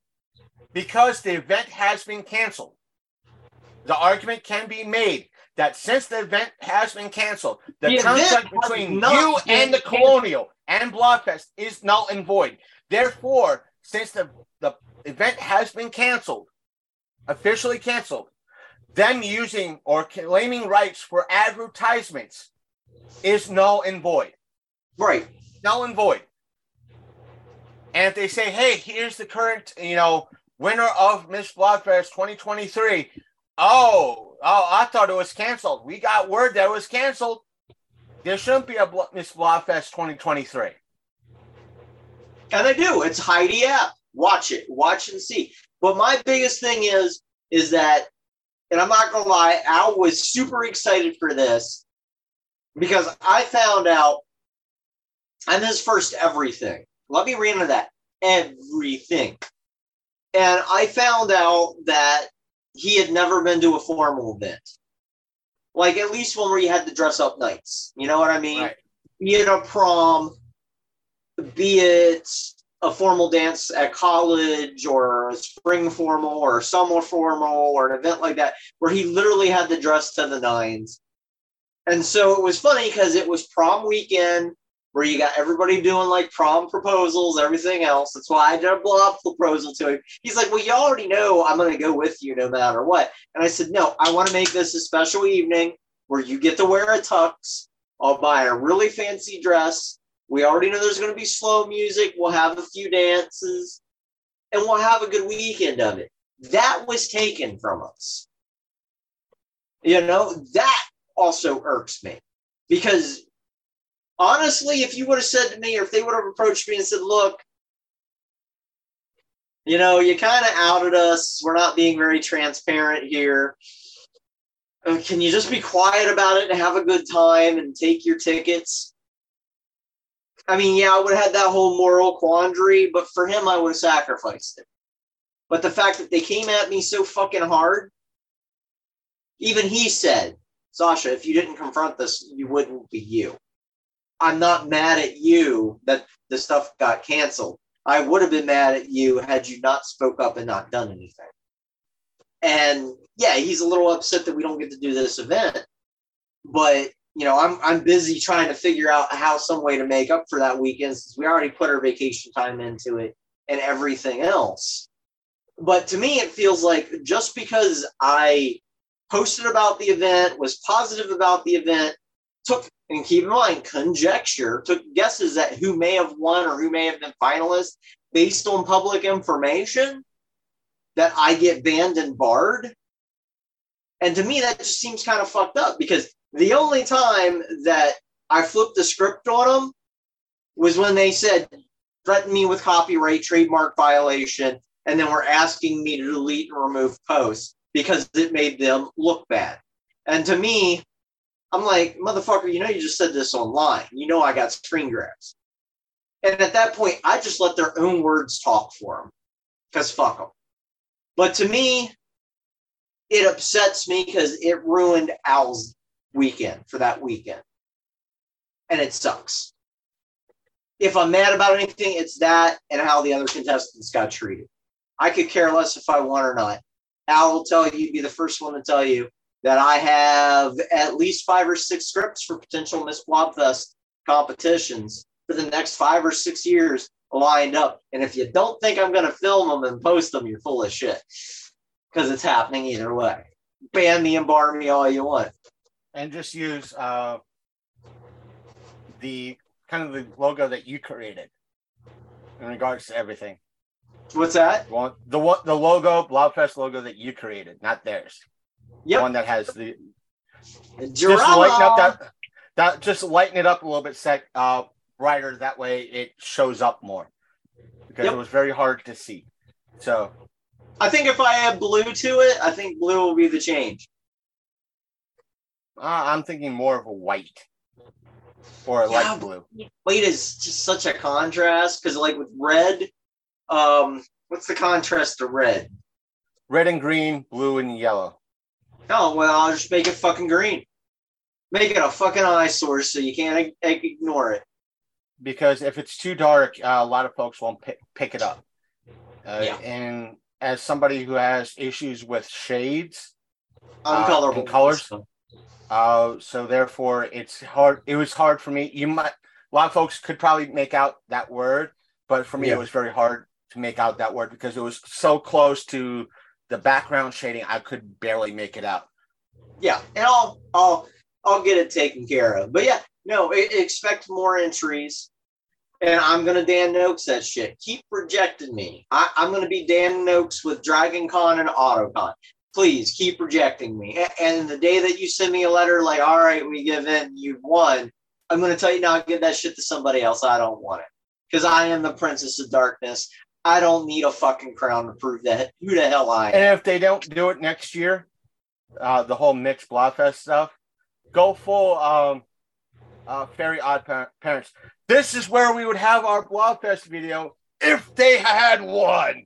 Because the event has been canceled, the argument can be made that since the event has been canceled, the, The contract between you and the canceled. Colonial and Blobfest is null and void. Therefore, since the, the event has been canceled, officially canceled, them using or claiming rights for advertisements is null and void right. null and void. And if they say, "Hey, here's the current, you know, winner of Miss Blobfest 2023," oh, oh, I thought it was canceled. We got word that it was canceled. There shouldn't be a Blo- Miss Blobfest 2023. And they do. It's Heidi Appe. Watch it. Watch and see. But my biggest thing is, is that, and I'm not gonna lie, Al was super excited for this because I found out I'm his first everything. Let me read into that. Everything. And I found out that he had never been to a formal event. Like at least one where you had to dress up nights. You know what I mean? Right. Be it a prom, be it a formal dance at college or a spring formal or summer formal or an event like that where he literally had to dress to the nines. And so it was funny because it was prom weekend where you got everybody doing like prom proposals, everything else. That's why I did a blob proposal to him. He's like, Well, you already know I'm going to go with you no matter what. And I said, No, I want to make this a special evening where you get to wear a tux. I'll buy a really fancy dress. We already know there's going to be slow music. We'll have a few dances and we'll have a good weekend of it. That was taken from us. You know, that also irks me because honestly, if you would have said to me or if they would have approached me and said, look, you know, you kind of outed us. We're not being very transparent here. Uh, Can you just be quiet about it and have a good time and take your tickets? I mean, yeah, I would have had that whole moral quandary, but for him, I would have sacrificed it. But the fact that they came at me so fucking hard, even he said, Sasha, if you didn't confront this, you wouldn't be you. I'm not mad at you that the stuff got canceled. I would have been mad at you had you not spoke up and not done anything. And yeah, he's a little upset that we don't get to do this event. But you know, I'm I'm busy trying to figure out how some way to make up for that weekend since we already put our vacation time into it and everything else. But to me, it feels like just because I posted about the event, was positive about the event, took and keep in mind conjecture, took guesses at who may have won or who may have been finalists based on public information, that I get banned and barred. And to me, that just seems kind of fucked up because the only time that I flipped the script on them was when they said, threaten me with copyright, trademark violation, and then were asking me to delete and remove posts because it made them look bad. And to me, I'm like, motherfucker, you know, you just said this online. You know, I got screen grabs. And at that point, I just let their own words talk for them because fuck them. But to me, it upsets me because it ruined Al's weekend for that weekend. And it sucks. If I'm mad about anything, it's that and how the other contestants got treated. I could care less if I won or not. Al will tell you, be the first one to tell you that I have at least five or six scripts for potential Miss Blobfest competitions for the next five or six years lined up. And if you don't think I'm going to film them and post them, you're full of shit because it's happening either way. Ban me and bar me all you want. And just use uh, the kind of the logo that you created in regards to everything. What's that? The one, the, logo, Blobfest logo that you created, not theirs. The Yep. one that has the just lighten up that that just lighten it up a little bit sec uh brighter that way it shows up more because Yep. it was very hard to see so I think if I add blue to it, I think blue will be the change. uh, i'm thinking more of a white or a light Yeah. blue. White is just such a contrast because, like, with red, um, what's the contrast to red? Red and green, blue and yellow. Oh, well, I'll just make it fucking green. Make it a fucking eyesore so you can't ig- ignore it. Because if it's too dark, uh, a lot of folks won't pick, pick it up. Uh, Yeah. And as somebody who has issues with shades, I'm Uh, colors? uh, so therefore it's hard. It was hard for me. You might a lot of folks could probably make out that word, but for me Yeah. it was very hard to make out that word because it was so close to the background shading. I could barely make it out. Yeah, and I'll I'll I'll get it taken care of. But yeah, no, expect more entries. And I'm gonna Dan Noakes that shit. Keep rejecting me. I, I'm gonna be Dan Noakes with Dragon Con and Otakon. Please keep rejecting me. And the day that you send me a letter like, all right, we give in, you've won, I'm gonna tell you now, give that shit to somebody else. I don't want it. Because I am the Princess of Darkness. I don't need a fucking crown to prove that who the hell I am. And if they don't do it next year, uh, the whole mixed Blobfest stuff, go full um, uh, Fairy Odd Pa- Parents. This is where we would have our Blobfest video if they had one.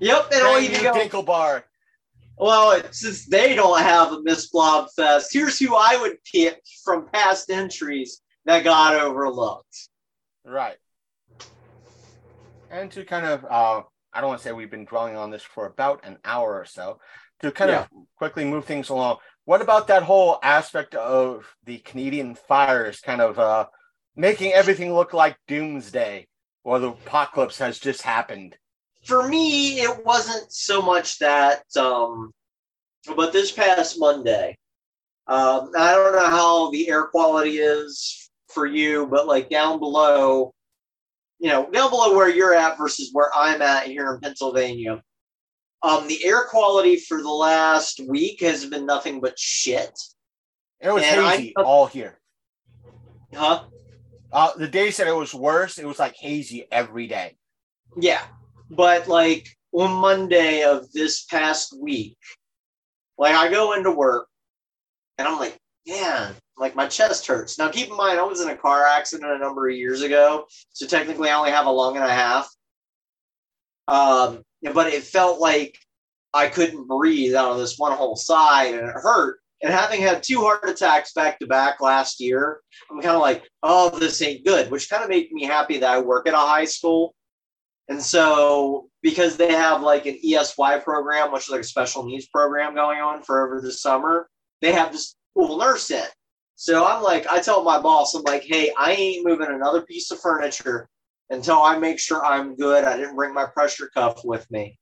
Yep, and I'll Brand even go. Dinkleberg. Well, since they don't have a Miss Blobfest, here's who I would pick from past entries that got overlooked. Right. And to kind of, uh, I don't want to say we've been dwelling on this for about an hour or so, to kind of quickly move things along. What about that whole aspect of the Canadian fires kind of uh, making everything look like doomsday or the apocalypse has just happened? For me, it wasn't so much that, um, but this past Monday, um, I don't know how the air quality is for you, but like down below, you know, down below where you're at versus where I'm at here in Pennsylvania, um, the air quality for the last week has been nothing but shit. It was And I- hazy all here. Huh? Uh, the days that it was worse, it was like hazy every day. Yeah. But like on Monday of this past week, like I go into work and I'm like, man, like my chest hurts. Now keep in mind, I was in a car accident a number of years ago. So technically I only have a lung and a half. Um, but it felt like I couldn't breathe out of this one whole side and it hurt. And having had two heart attacks back to back last year, I'm kind of like, oh, this ain't good, which kind of made me happy that I work at a high school. And so, because they have like an ESY program, which is like a special needs program going on for over the summer, they have this cool nurse in. So I'm like, I tell my boss, I'm like, hey, I ain't moving another piece of furniture until I make sure I'm good. I didn't bring my pressure cuff with me.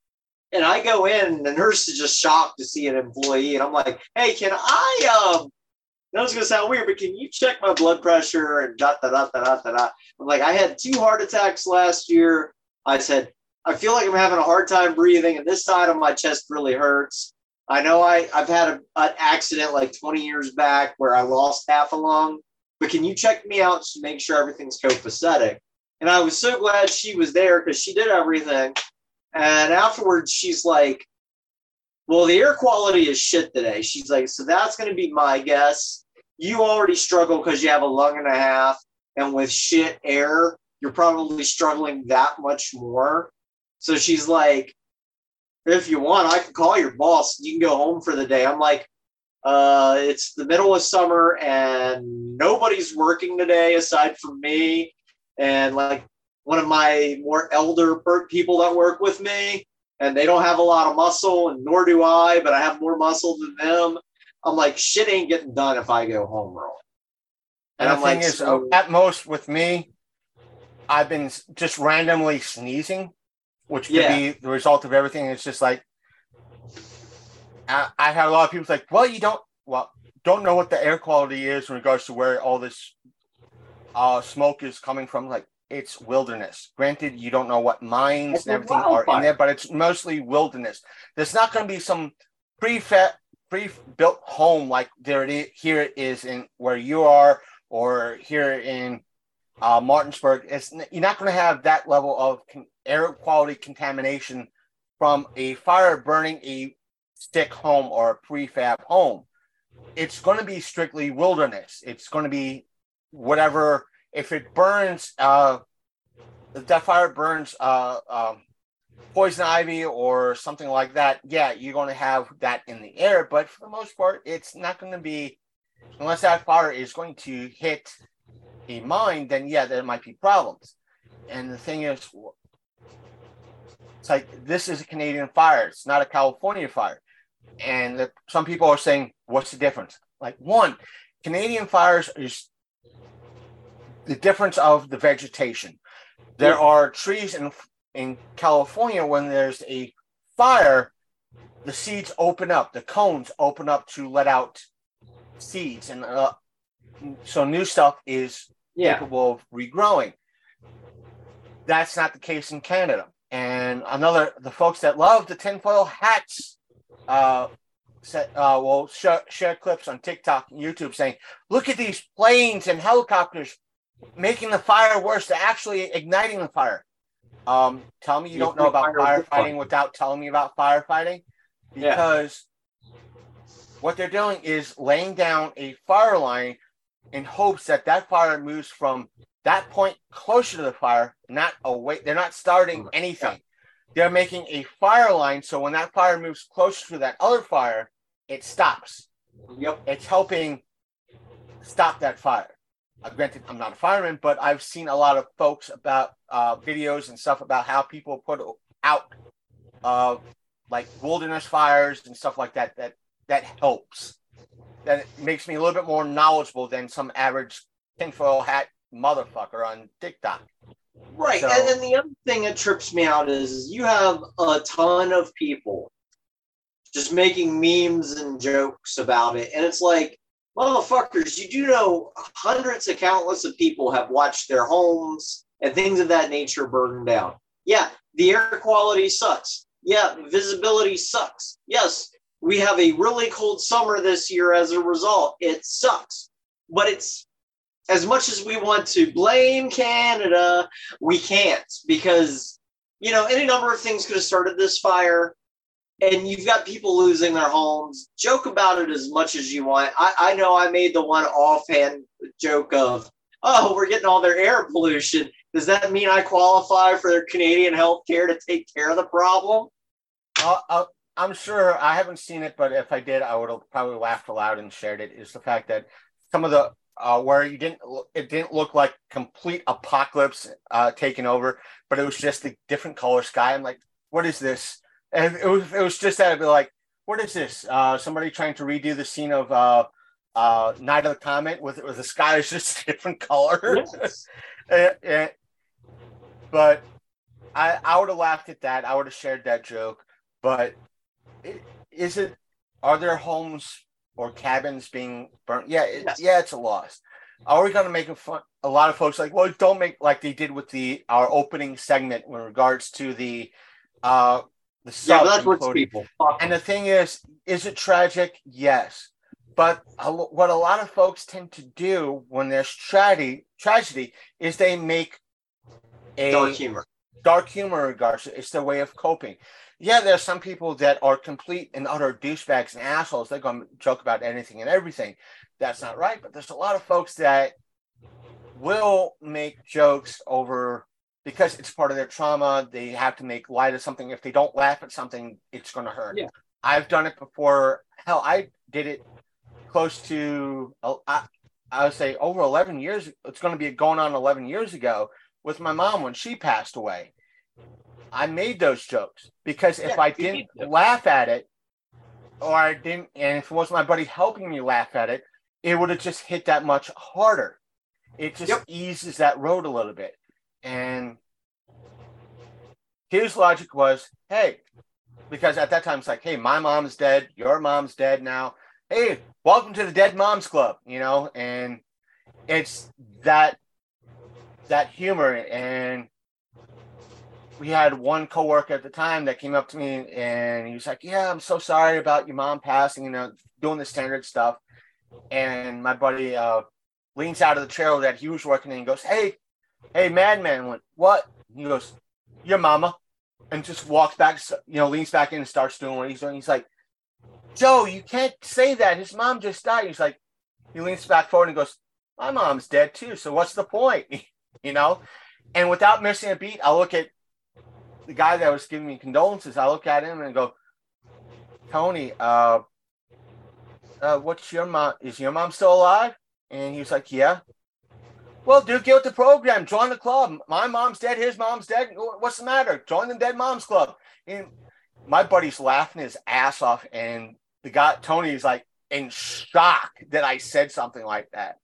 And I go in, and the nurse is just shocked to see an employee. And I'm like, hey, can I, um, that was gonna sound weird, but can you check my blood pressure and da da da da da da? I'm like, I had two heart attacks last year. I said, I feel like I'm having a hard time breathing, and this side of my chest really hurts. I know I, I've had a, an accident like 20 years back where I lost half a lung, but can you check me out to make sure everything's copacetic? And I was so glad she was there because she did everything. And afterwards, she's like, Well, the air quality is shit today. She's like, So that's going to be my guess. You already struggle because you have a lung and a half. And with shit air, you're probably struggling that much more. So she's like, if you want, I can call your boss. You can go home for the day. I'm like, uh, it's the middle of summer and nobody's working today aside from me and like one of my more elder people that work with me. And they don't have a lot of muscle, and nor do I, but I have more muscle than them. I'm like, shit ain't getting done if I go home early. And, And the I'm thing like, is, so- at most with me, I've been just randomly sneezing, which could Yeah. be the result of everything. It's just like I, I had a lot of people like, well, you don't well don't know what the air quality is in regards to where all this uh, smoke is coming from. Like it's wilderness. Granted, you don't know what mines It's and everything are in there, but it's mostly wilderness. There's not going to be some pre-fet pre-built home like there it is, here it is in where you are or here in uh, Martinsburg. It's you're not going to have that level of con- air quality contamination from a fire burning a stick home or a prefab home. It's going to be strictly wilderness. It's going to be whatever if it burns uh if that fire burns uh um poison ivy or something like that yeah you're going to have that in the air but for the most part it's not going to be unless that fire is going to hit a mine then yeah there might be problems. And the thing is it's like this is a canadian fire. It's not a california fire. And the, some people are saying what's the difference? Like one canadian fires is the difference of the vegetation. There are trees in in california when there's a fire the seeds open up the cones open up to let out seeds and uh, so new stuff is Yeah. capable of regrowing. That's not the case in canada. And another the folks that love the tinfoil hats uh set uh will share, share clips on tiktok and youtube saying look at these planes and helicopters making the fire worse they're actually igniting the fire. Um tell me you don't know about Fire- firefighting without telling me about firefighting? Yeah. because what they're doing is laying down a fire line in hopes that that fire moves from that point closer to the fire, not away. They're not starting anything. They're making a fire line so when that fire moves closer to that other fire, it stops. Yep. It's helping stop that fire. Uh, granted, I'm not a fireman, but I've seen a lot of folks about uh, videos and stuff about how people put out uh, like wilderness fires and stuff like that. That that helps. That it makes me a little bit more knowledgeable than some average tinfoil hat motherfucker on TikTok. Right. So- and then the other thing that trips me out is, is you have a ton of people just making memes and jokes about it. And it's like, motherfuckers, you do know hundreds of countless of people have watched their homes and things of that nature burn down. Yeah, the air quality sucks. Yeah, visibility sucks. Yes, we have a really cold summer this year as a result. It sucks. But it's as much as we want to blame Canada, we can't because you know any number of things could have started this fire and you've got people losing their homes joke about it as much as you want i, I know i made the one offhand joke of oh we're getting all their air pollution does that mean i qualify for their canadian health care to take care of the problem Uh, uh, I'm sure I haven't seen it, but if I did, I would have probably laughed aloud and shared it. Is the fact that some of the uh, where you didn't it didn't look like complete apocalypse uh, taking over, but it was just a different color sky. I'm like, what is this? And it was it was just that I'd be like, what is this? Uh, somebody trying to redo the scene of uh, uh, Night of the Comet with with the sky is just (laughs) a different color. Yes. (laughs) Eh, eh. but I I would have laughed at that. I would have shared that joke. But is it? Are there homes or cabins being burnt? Yeah, it, Yes. yeah, it's a loss. Are we going to make a fun? A lot of folks like, well, don't make like they did with the our opening segment in regards to the uh the yeah that's what's people And the thing is, is it tragic? Yes. But a what a lot of folks tend to do when there's tragedy, tragedy is they make a dark humor dark humor regards it's their way of coping. Yeah, there are some people that are complete and utter douchebags and assholes. They're going to joke about anything and everything. That's not right. But there's a lot of folks that will make jokes over because it's part of their trauma. They have to make light of something. If they don't laugh at something, it's going to hurt. Yeah. I've done it before. Hell, I did it close to, uh, I, I would say over 11 years. It's going to be going on 11 years ago with my mom when she passed away. I made those jokes because if I didn't laugh at it, or I didn't, and if it wasn't my buddy helping me laugh at it, it would have just hit that much harder. It just Yep. eases that road a little bit. And his logic was, hey, because at that time it's like, hey, my mom's dead, your mom's dead now. Hey, welcome to the Dead Moms Club, you know, and it's that that humor and we had one coworker at the time that came up to me and he was like, "Yeah, I'm so sorry about your mom passing," you know, doing the standard stuff. And my buddy uh, leans out of the trailer that he was working in and goes, "Hey, hey, Madman!" I went, "What?" He goes, "Your mama," and just walks back, you know, leans back in and starts doing what he's doing. He's like, "Joe, you can't say that. His mom just died." He's like, he leans back forward and goes, my mom's dead too. So what's the point? (laughs) you know? And without missing a beat, I look at the guy that was giving me condolences. I look at him and go, Tony, uh, uh, what's your mom? Is your mom still alive? And he was like, yeah. Well, dude, get with the program. Join the club. My mom's dead. His mom's dead. What's the matter? Join the Dead Moms Club. And my buddy's laughing his ass off. And the guy, Tony's like in shock that I said something like that.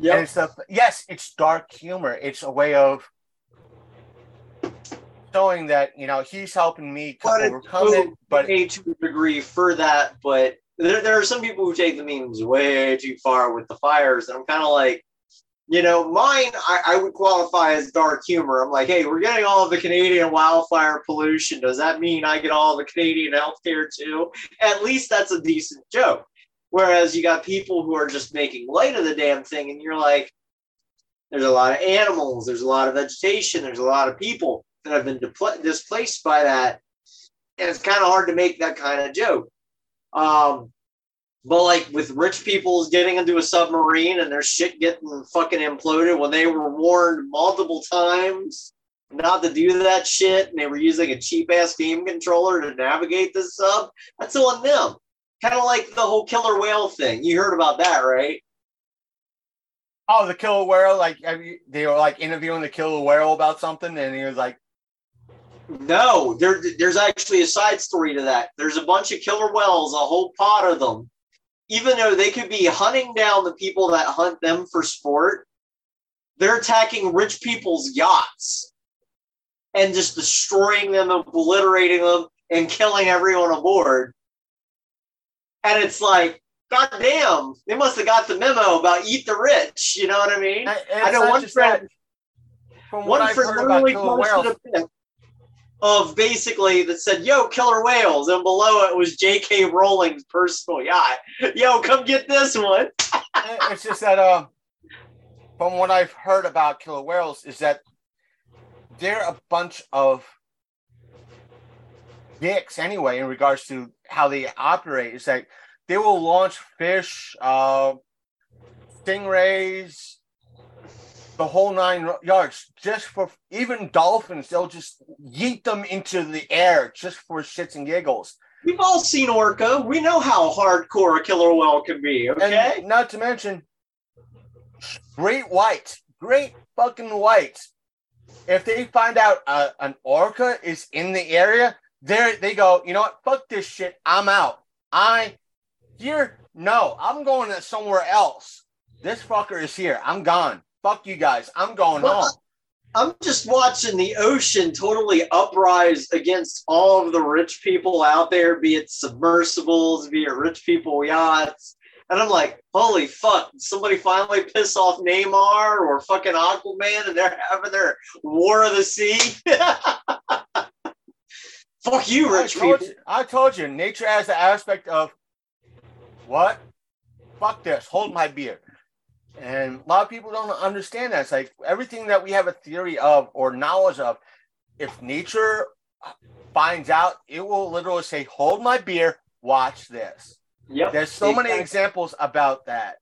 Yep. And it's the, yes, it's dark humor. It's a way of showing that, you know, he's helping me but overcome it. But okay to a degree for that, but there, there are some people who take the memes way too far with the fires, and I'm kind of like, you know, mine I, I would qualify as dark humor. I'm like, hey, we're getting all of the Canadian wildfire pollution. Does that mean I get all the Canadian healthcare too? At least that's a decent joke. Whereas you got people who are just making light of the damn thing, and you're like, there's a lot of animals, there's a lot of vegetation, there's a lot of people that have been depl- displaced by that. And it's kind of hard to make that kind of joke. Um, but like with rich people's getting into a submarine and their shit getting fucking imploded when they were warned multiple times not to do that shit and they were using a cheap ass game controller to navigate the sub, that's on them. Kind of like the whole killer whale thing. You heard about that, right? oh, the killer whale, like you, they were like interviewing the killer whale about something, and he was like, No, there, there's actually a side story to that. There's a bunch of killer whales, a whole pot of them. Even though they could be hunting down the people that hunt them for sport, they're attacking rich people's yachts and just destroying them, obliterating them, and killing everyone aboard. And it's like, God damn, they must have got the memo about eat the rich. You know what I mean? I it's know one friend. that. From what One I've friend heard about literally killer whales, posted a pic of basically that said, "Yo, killer whales," and below it was J.K. Rowling's personal yacht. Yo, come get this one. it's just that uh, from what I've heard about killer whales is that they're a bunch of dicks anyway in regards to how they operate. It's like they will launch fish, uh, stingrays, the whole nine yards just for even dolphins. They'll just yeet them into the air just for shits and giggles. We've all seen Orca. We know how hardcore a killer whale can be. Okay. And not to mention, great white, great fucking white. If they find out uh, an orca is in the area, there they go. You know what? Fuck this shit. I'm out. I here. No, I'm going to somewhere else. This fucker is here. I'm gone. Fuck you guys. I'm going Well, home. I'm just watching the ocean totally uprise against all of the rich people out there, be it submersibles, be it rich people yachts. And I'm like, holy fuck, somebody finally piss off Namor or fucking Aquaman and they're having their war of the sea. (laughs) fuck you, rich told, people. you, I told you, nature has the aspect of what? Fuck this. Hold my beer. And a lot of people don't understand that. It's like everything that we have a theory of or knowledge of, if nature finds out, it will literally say, Hold my beer, watch this. Yep. There's so many examples about that.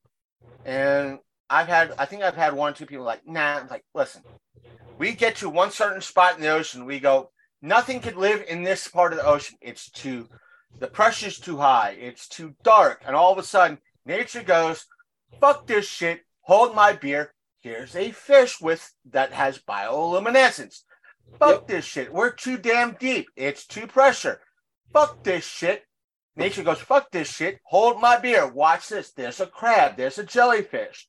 And I've had, I think I've had one or two people like, nah, I'm like, listen, we get to one certain spot in the ocean, we go, nothing could live in this part of the ocean. It's too, the pressure's too high, it's too dark. And all of a sudden, nature goes, fuck this shit, hold my beer. Here's a fish with that has bioluminescence. Fuck Yep. this shit. We're too damn deep. It's too pressure. Fuck this shit. Nature goes, fuck this shit. Hold my beer. Watch this. There's a crab. There's a jellyfish.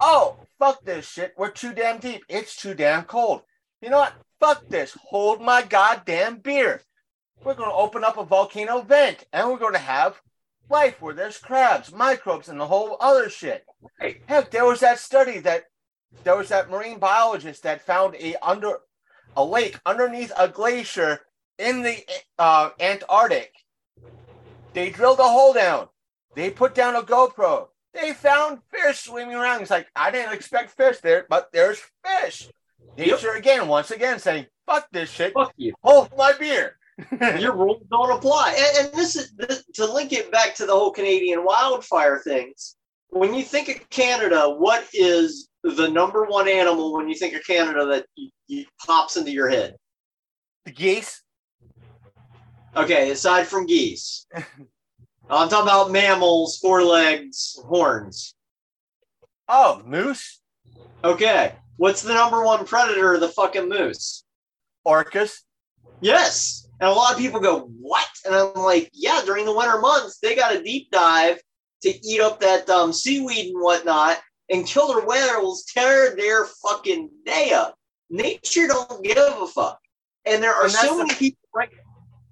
Oh, fuck this shit. We're too damn deep. It's too damn cold. You know what? Fuck this. Hold my goddamn beer. We're going to open up a volcano vent and we're going to have life where there's crabs, microbes, and the whole other shit. Right. Heck, there was that study that there was that marine biologist that found a under a lake underneath a glacier in the uh, Antarctic. They drilled a hole down. They put down a GoPro. They found fish swimming around. It's like I didn't expect fish there, but there's fish. Nature again, once again, saying "fuck this shit." Fuck you. Hold my beer. (laughs) Your rules don't apply. And, and this is this, to link it back to the whole Canadian wildfire things. when you think of Canada, what is the number one animal when you think of Canada that you, you pops into your head? The geese. Okay, aside from geese, (laughs) I'm talking about mammals, four legs, horns. Oh, moose. Okay, what's the number one predator of the fucking moose? Orcas. Yes. And a lot of people go, What? And I'm like, Yeah, during the winter months, they got a deep dive to eat up that um, seaweed and whatnot, and killer whales tear their fucking day up. Nature don't give a fuck. And there are And so the- many people right,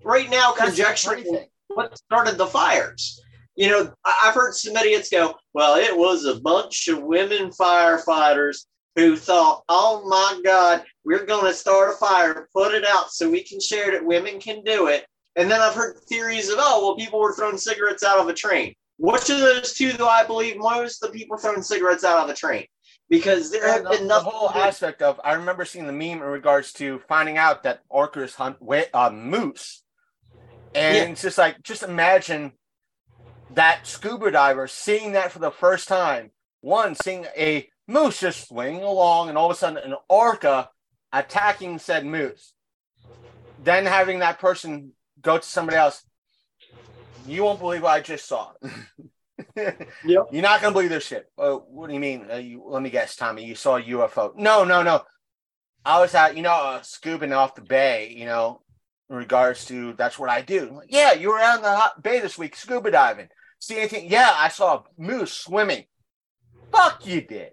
right now conjecturing what started the fires. You know, I've heard some idiots go, well, it was a bunch of women firefighters who thought, oh my God, we're going to start a fire, put it out so we can share that women can do it. And then I've heard theories of, oh, well, people were throwing cigarettes out of a train. Which of those two do I believe most? The people throwing cigarettes out of a train. Because there have the, been the nothing. whole aspect of I remember seeing the meme in regards to finding out that orcas hunt uh, moose, and Yeah. it's just like just imagine that scuba diver seeing that for the first time. One seeing a moose just swinging along, and all of a sudden an orca attacking said moose. Then having that person go to somebody else. You won't believe what I just saw. (laughs) Yep. You're not gonna believe this shit. Uh, what do you mean? Uh, you, let me guess, Tommy. You saw a UFO? No, no, no. I was out, you know, uh, scooping off the bay. You know, in regards to that's what I do. Like, yeah, you were out in the hot bay this week, scuba diving. See anything? Yeah, I saw a moose swimming. Fuck, you did.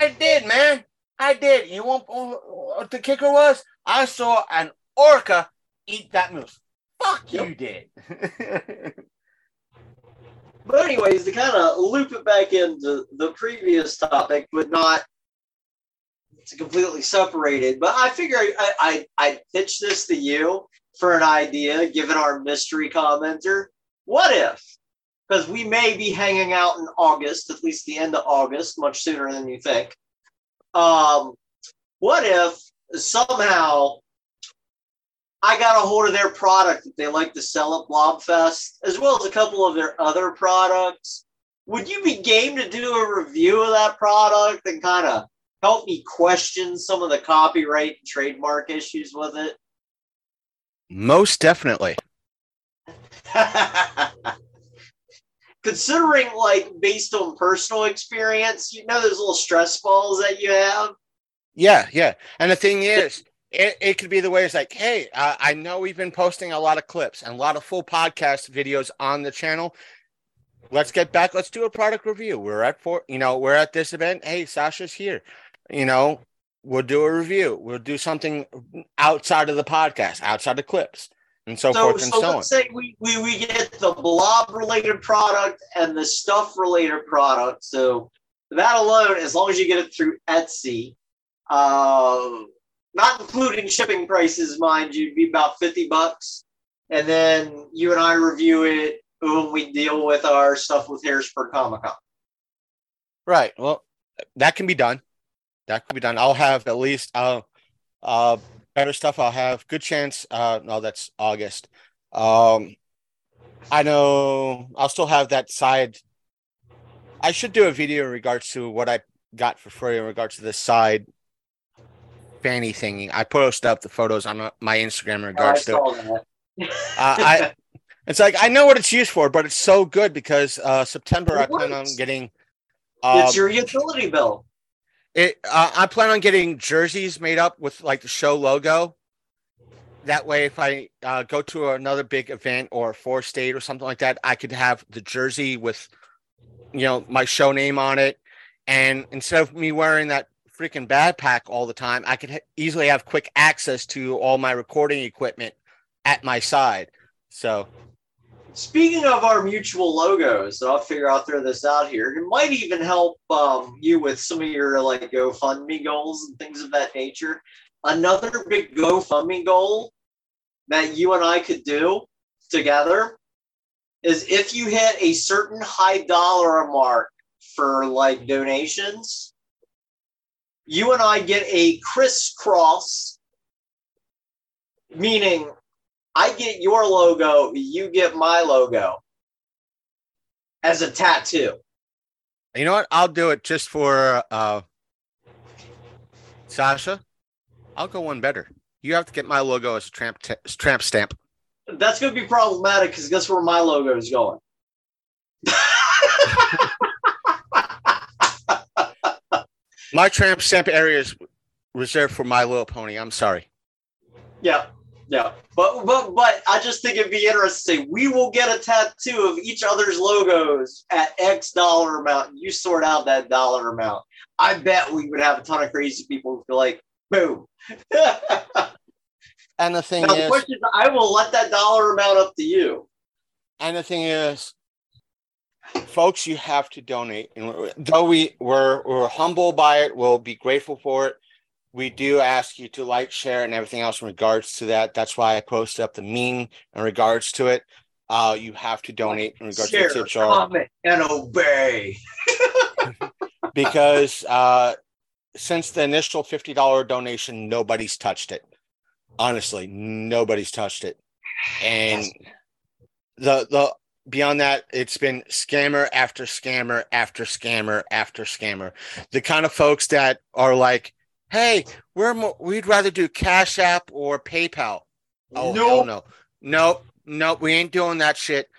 I did, man. I did. You won't. What uh, uh, the kicker was? I saw an orca eat that moose. Fuck, you did. (laughs) But anyways, to kind of loop it back into the previous topic, but not to completely separated. But I figure I I I pitch this to you for an idea, given our mystery commenter. What if? Because we may be hanging out in August, at least the end of August, much sooner than you think. Um, what if somehow I got a hold of their product that they like to sell at Blobfest, as well as a couple of their other products. Would you be game to do a review of that product and kind of help me question some of the copyright and trademark issues with it? Most definitely. (laughs) Considering, like, based on personal experience, you know those little stress balls that you have? Yeah, yeah. And the thing is, it, it could be the way it's like, hey, uh, I know we've been posting a lot of clips and a lot of full podcast videos on the channel. Let's get back. Let's do a product review. We're at four, you know, we're at this event. Hey, Sasha's here. You know, we'll do a review. We'll do something outside of the podcast, outside of clips, and so, So, forth and so so on. let's say we, we, we get the blob related product and the stuff related product. So that alone, as long as you get it through Etsy, uh, not including shipping prices, mind you, be about 50 bucks. And then you and I review it when we deal with our stuff with Harrisburg Comic Con. Right. Well, that can be done. That can be done. I'll have at least uh uh better stuff. I'll have good chance. Uh no, that's August. Um I know I'll still have that side. I should do a video in regards to what I got for free in regards to the side fanny thingy. I posted up the photos on my Instagram in I regards to saw that. Uh, I (laughs) it's like I know what it's used for, but it's so good because uh September I plan on getting uh, it's your utility bill. It, uh, I plan on getting jerseys made up with like the show logo. That way, if I uh, go to another big event or for state or something like that, I could have the jersey with, you know, my show name on it. And instead of me wearing that freaking backpack all the time, I could ha- easily have quick access to all my recording equipment at my side. So, Speaking of our mutual logos, I'll figure I'll throw this out here. It might even help um, you with some of your like GoFundMe goals and things of that nature. Another big GoFundMe goal that you and I could do together is if you hit a certain high dollar mark for like donations, you and I get a crisscross, meaning I get your logo, you get my logo as a tattoo. You know what? I'll do it just for uh Sasha. I'll go one better. You have to get my logo as a tramp t- tramp stamp. That's going to be problematic because guess where my logo is going? (laughs) My tramp stamp area is reserved for My Little Pony. I'm sorry. Yeah, yeah. But but but I just think it'd be interesting we will get a tattoo of each other's logos at X dollar amount. You sort out that dollar amount. I bet we would have a ton of crazy people who feel like, boom. (laughs) And the thing now, the is, question is, I will let that dollar amount up to you. and the thing is, folks, you have to donate. And though we we're we're humble by it, we'll be grateful for it. We do ask you to like, share, and everything else in regards to that. That's why I posted up the meme in regards to it. Uh, you have to donate in regards Share, to the tip jar. comment, and obey. (laughs) (laughs) because uh, since the initial fifty dollar donation, nobody's touched it. Honestly, nobody's touched it, and the the beyond that, it's been scammer after scammer after scammer after scammer. The kind of folks that are like, "Hey, we're mo- we'd rather do Cash App or PayPal." Oh Nope. no, no, no, we ain't doing that shit.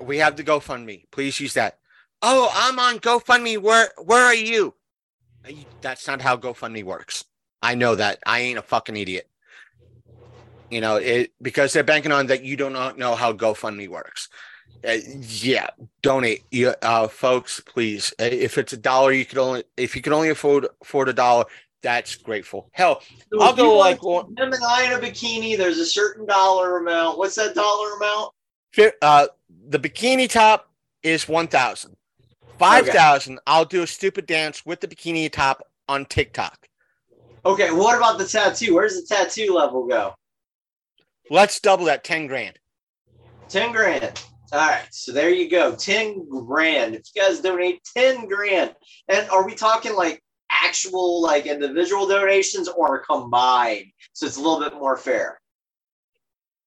We have the GoFundMe. Please use that. Oh, I'm on GoFundMe. Where where are you? That's not how GoFundMe works. I know that. I ain't a fucking idiot. You know, it because they're banking on that you do not know how GoFundMe works. Uh, yeah, donate, you, uh, folks, please. Uh, If it's a dollar, you could only if you can only afford afford a dollar. That's grateful. Hell, So I'll go like to one- see Them and I in a bikini. There's a certain dollar amount. What's that dollar amount? uh, the bikini top is one thousand. Five thousand. I'll do a stupid dance with the bikini top on TikTok. Okay, what about the tattoo? Where's the tattoo level go? Let's double that. Ten grand. 10 grand. All right, so there you go. 10 grand. If you guys donate 10 grand, and are we talking like actual like individual donations or combined? So it's a little bit more fair.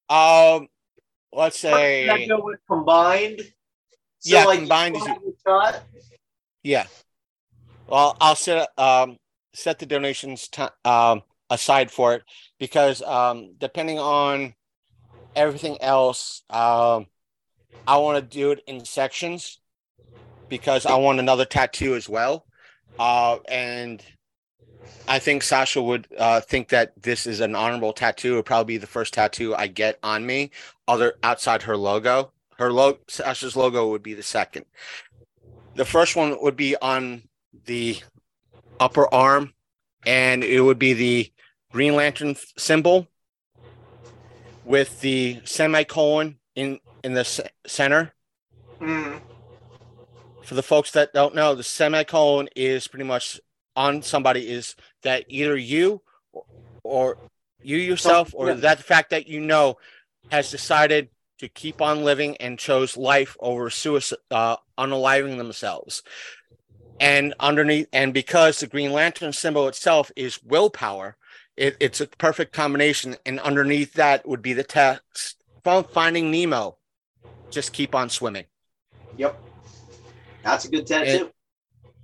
Um, let's say go with combined? Yeah, like, combined is-? Yeah. Well, I'll set um set the donations ti um aside for it because um depending on everything else, um I want to do it in sections because I want another tattoo as well. Uh and I think Sasha would uh think that this is an honorable tattoo. It would probably be the first tattoo I get on me, other outside her logo. Her logo Sasha's logo would be the second. The first one would be on the upper arm, and it would be the Green Lantern symbol with the semicolon in in the center. Mm. For the folks that don't know, the semicolon is pretty much on somebody is that either you or, or you yourself or yeah. that fact that you know has decided to keep on living and chose life over suicide, uh, unaliving themselves. And underneath, and because the Green Lantern symbol itself is willpower, it, it's a perfect combination. And underneath that would be the text from Finding Nemo. Just keep on swimming. Yep. That's a good tattoo.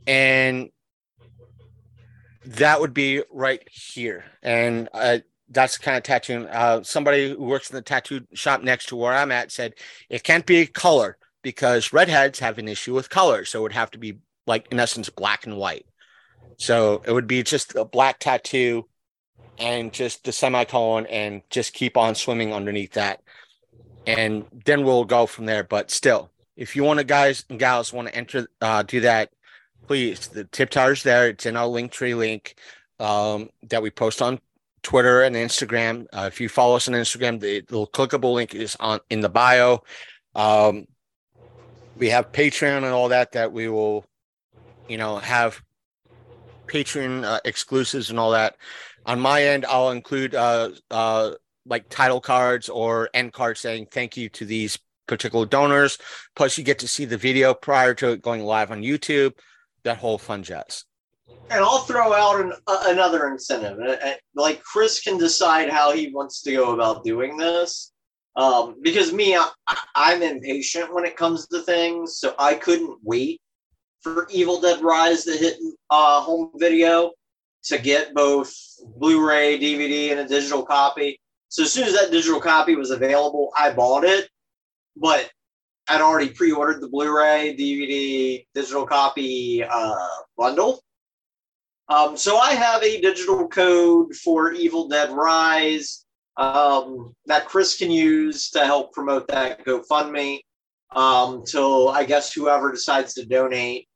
and that would be right here. And uh, that's the kind of tattoo uh, somebody who works in the tattoo shop next to where i'm at said it can't be color because redheads have an issue with color so it would have to be like in essence black and white. So it would be just a black tattoo and just the semicolon and just keep on swimming underneath that. And then we'll go from there but still if you want to guys and gals want to enter uh, do that please the tip tower's there. It's in our link tree link um, that we post on twitter and instagram. Uh, if you follow us on instagram the little clickable link is on in the bio. Um, we have patreon and all that that we will you know have patreon uh, exclusives and all that. On my end i'll include uh, uh, like title cards or end cards saying thank you to these particular donors plus you get to see the video prior to it going live on youtube that whole fun jazz. And I'll throw out an, uh, another incentive. Uh, uh, Like Chris can decide how he wants to go about doing this. Um, because me, I, I'm impatient when it comes to things, so I couldn't wait for Evil Dead Rise, the hit uh, home video, to get both Blu-ray, DVD, and a digital copy. So as soon as that digital copy was available, I bought it. But I'd already pre-ordered the Blu-ray, DVD, digital copy uh, bundle. Um, so I have a digital code for Evil Dead Rise um, that Chris can use to help promote that GoFundMe um, till I guess whoever decides to donate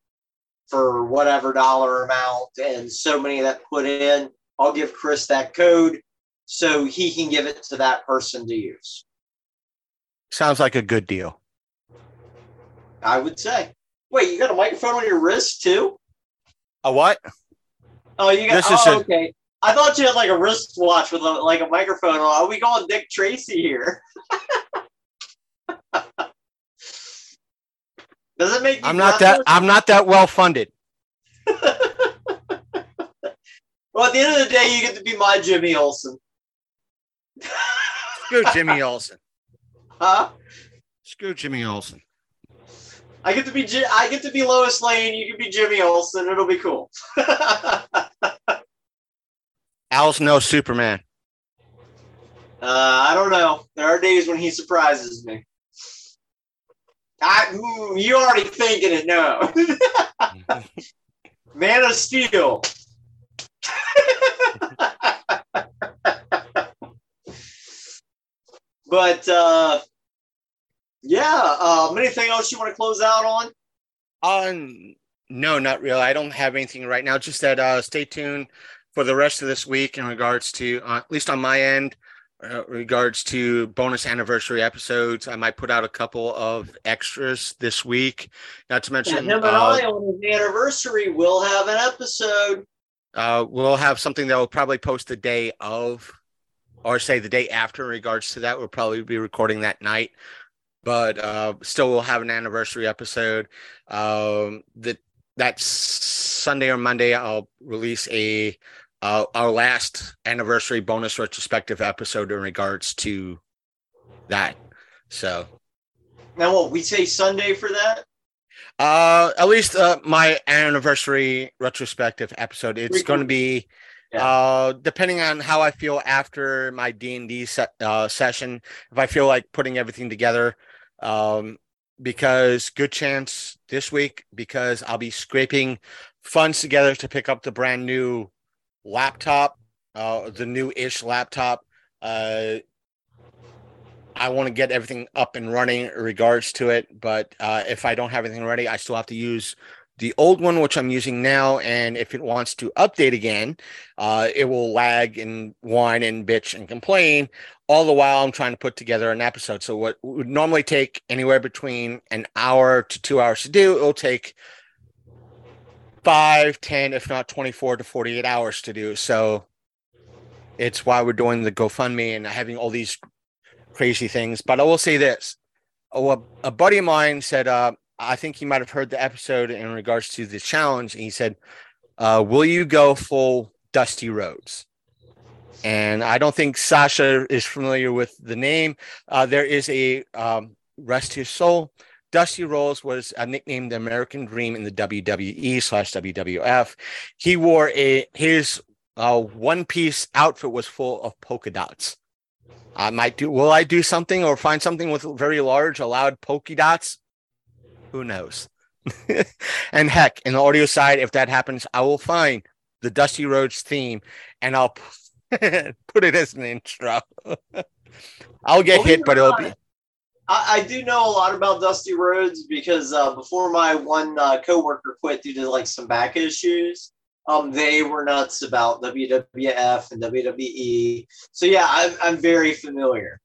for whatever dollar amount and so many that put in, I'll give Chris that code so he can give it to that person to use. Sounds like a good deal. I would say. Wait, you got a microphone on your wrist too? A what? Oh, you got. This oh, a- okay. I thought you had like a wristwatch with a, like a microphone. on. Are we going Dick Tracy here? (laughs) Does it make I'm not that breathless? I'm not that well funded. (laughs) Well, at the end of the day, you get to be my Jimmy Olsen. Screw Jimmy (laughs) Olsen. Huh? Screw Jimmy Olsen. I get to be Ji- I get to be Lois Lane. You can be Jimmy Olsen. It'll be cool. (laughs) Al's no Superman. Uh, I don't know. There are days when he surprises me. I, mm, you already thinking it, no. (laughs) Man of Steel. (laughs) but uh, yeah, um, anything else you want to close out on? On no, not really. I don't have anything right now. Just that uh, stay tuned for the rest of this week in regards to, uh, at least on my end, uh, regards to bonus anniversary episodes. I might put out a couple of extras this week. Not to Yeah, mention, him and uh, I on his anniversary will have an episode. uh, we'll have something that will probably post the day of, or say the day after. In regards to that, we'll probably be recording that night. But uh, still, we'll have an anniversary episode. Um, that that Sunday or Monday, I'll release a uh, our last anniversary bonus retrospective episode in regards to that. So, Now, what we say Sunday for that? uh, at least uh, my anniversary retrospective episode. It's going to be Yeah. uh, depending on how I feel after my D and D uh, session. If I feel like putting everything together, um, because good chance this week because I'll be scraping funds together to pick up the brand new laptop, uh, the new ish laptop. Uh, I want to get everything up and running in regards to it, but uh, if I don't have everything ready, I still have to use the old one, which I'm using now. And if it wants to update again, uh, it will lag and whine and bitch and complain all the while I'm trying to put together an episode. So what would normally take anywhere between an hour to two hours to do, it'll take five, 10, if not 24 to 48 hours to do. So it's why we're doing the GoFundMe and having all these crazy things. But I will say this. A, a buddy of mine said, uh, I think he might have heard the episode in regards to the challenge. And he said, uh, Will you go full Dusty Rhodes? And I don't think Sasha is familiar with the name. Uh, there is a um, rest his soul. Dusty Rhodes was uh, nicknamed the American Dream in the WWE slash WWF. He wore a his uh, one piece outfit was full of polka dots. I might do. Will I do something or find something with very large, allowed polka dots? Who knows? (laughs) and heck, in the audio side, if that happens, I will find the Dusty Rhodes theme and I'll (laughs) put it as an intro. (laughs) I'll get Believe hit, but it'll be I, I do know a lot about Dusty Rhodes because uh, before my one uh, coworker quit due to like some back issues, um, they were nuts about WWF and WWE. So yeah, I'm, I'm very familiar.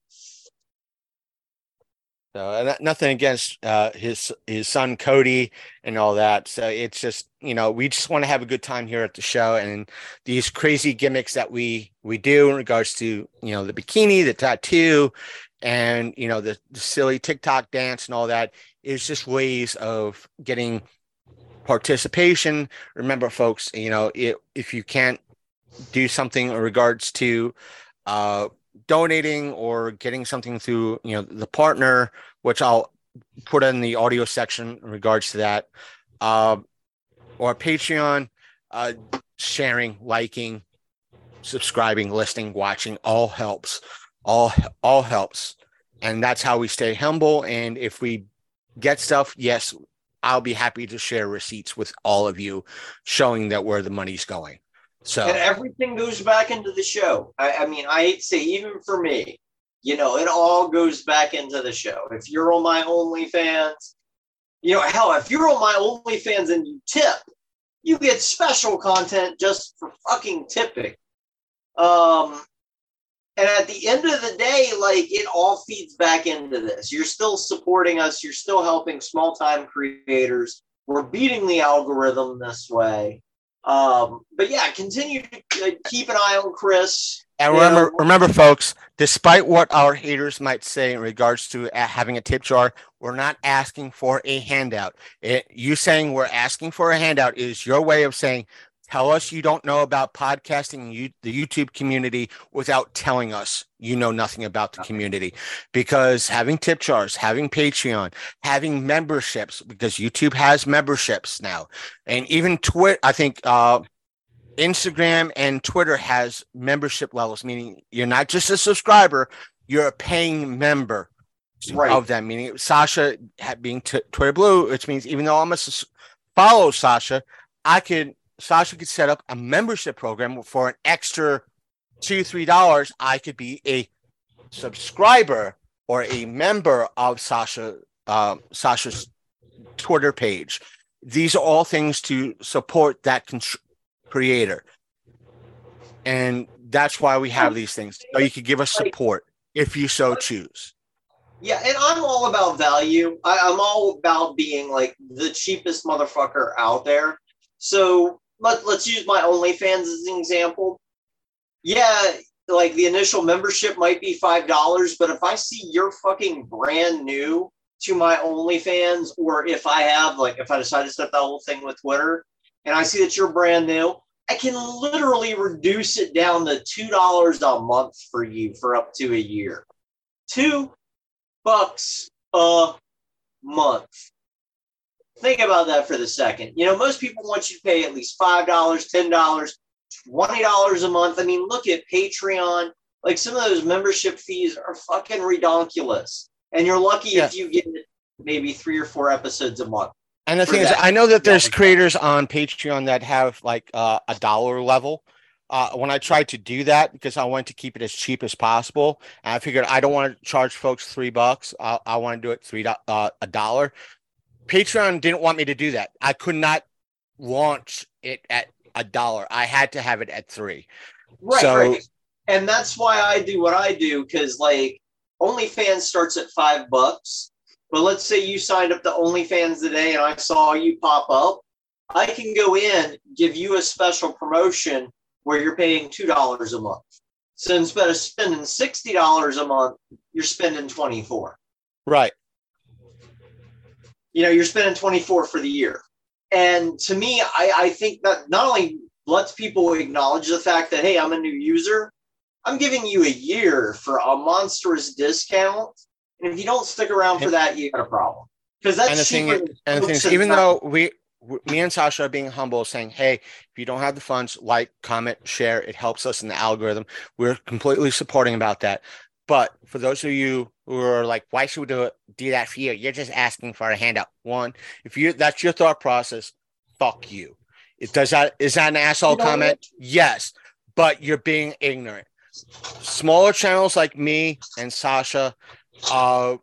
So that- nothing against uh, his his son Cody and all that. So it's just you know we just want to have a good time here at the show and these crazy gimmicks that we we do in regards to you know the bikini, the tattoo, and you know the, the silly TikTok dance and all that is just ways of getting participation. Remember, folks, you know it, if you can't do something in regards to uh, donating or getting something through you know the partner which i'll put in the audio section in regards to that uh, or Patreon, uh, sharing, liking, subscribing, listening, watching, all helps. All all helps, and that's how we stay humble. And if we get stuff, yes, I'll be happy to share receipts with all of you, showing that where the money's going. So And everything goes back into the show. I, I mean, I say, even for me, you know, it all goes back into the show. If you're on my OnlyFans, you know, hell, if you're on my OnlyFans and you tip, you get special content just for fucking tipping. Um, and at the end of the day, like it all feeds back into this. You're still supporting us. You're still helping small time creators. We're beating the algorithm this way. Um, but yeah, continue to keep an eye on Chris. And remember, remember, folks, despite what our haters might say in regards to uh, having a tip jar, we're not asking for a handout. It, you saying we're asking for a handout is your way of saying, tell us you don't know about podcasting you, the YouTube community without telling us you know nothing about the community. Because having tip jars, having Patreon, having memberships, because YouTube has memberships now, and even Twitter, I think, uh, Instagram and Twitter has membership levels, meaning you're not just a subscriber, you're a paying member Right. of them. Meaning Sasha being t- Twitter Blue, which means even though I'm a sus- follow Sasha, I could Sasha could set up a membership program for an extra two three dollars. I could be a subscriber or a member of Sasha um, Sasha's Twitter page. These are all things to support that con- creator. And that's why we have these things. So you could give us support if you so choose. Yeah, and I'm all about value. I, I'm all about being like the cheapest motherfucker out there. So let, let's use my OnlyFans as an example. Yeah, like the initial membership might be $5, but if I see you're fucking brand new to my OnlyFans, or if I have, like, if I decide to set that whole thing with Twitter and I see that you're brand new, I can literally reduce it down to $2 a month for you for up to a year. Two bucks a month. Think about that for the second. You know, most people want you to pay at least $5, $10, $20 a month. I mean, look at Patreon. Like some of those membership fees are fucking redonkulous. And you're lucky Yeah. if you get maybe three or four episodes a month. And the thing is, I know that there's Yeah. creators on Patreon that have like uh, a dollar level. Uh, when I tried to do that, because I wanted to keep it as cheap as possible, I figured I don't want to charge folks three bucks. I, I want to do it three uh, a dollar. Patreon didn't want me to do that. I could not launch it at a dollar. I had to have it at three. Right, So- right. And that's why I do what I do because, like, OnlyFans starts at five bucks. But let's say you signed up to OnlyFans today and I saw you pop up. I can go in, give you a special promotion where you're paying $2 a month. So instead of spending $60 a month, you're spending 24 Right. You know you're spending 24 for the year and to me I, I think that not only lets people acknowledge the fact that hey i'm a new user i'm giving you a year for a monstrous discount and if you don't stick around for that you got a problem because that's and the thing, is, and the thing is, even though we, me and Sasha are being humble, saying, "Hey, if you don't have the funds, like, comment, share. It helps us in the algorithm." We're completely supporting about that. But for those of you who are like, "Why should we do? Do that for you?" You're just asking for a handout. One, if you that's your thought process, fuck you. It does that is that an asshole comment? Yes, but you're being ignorant. Smaller channels like me and Sasha, uh,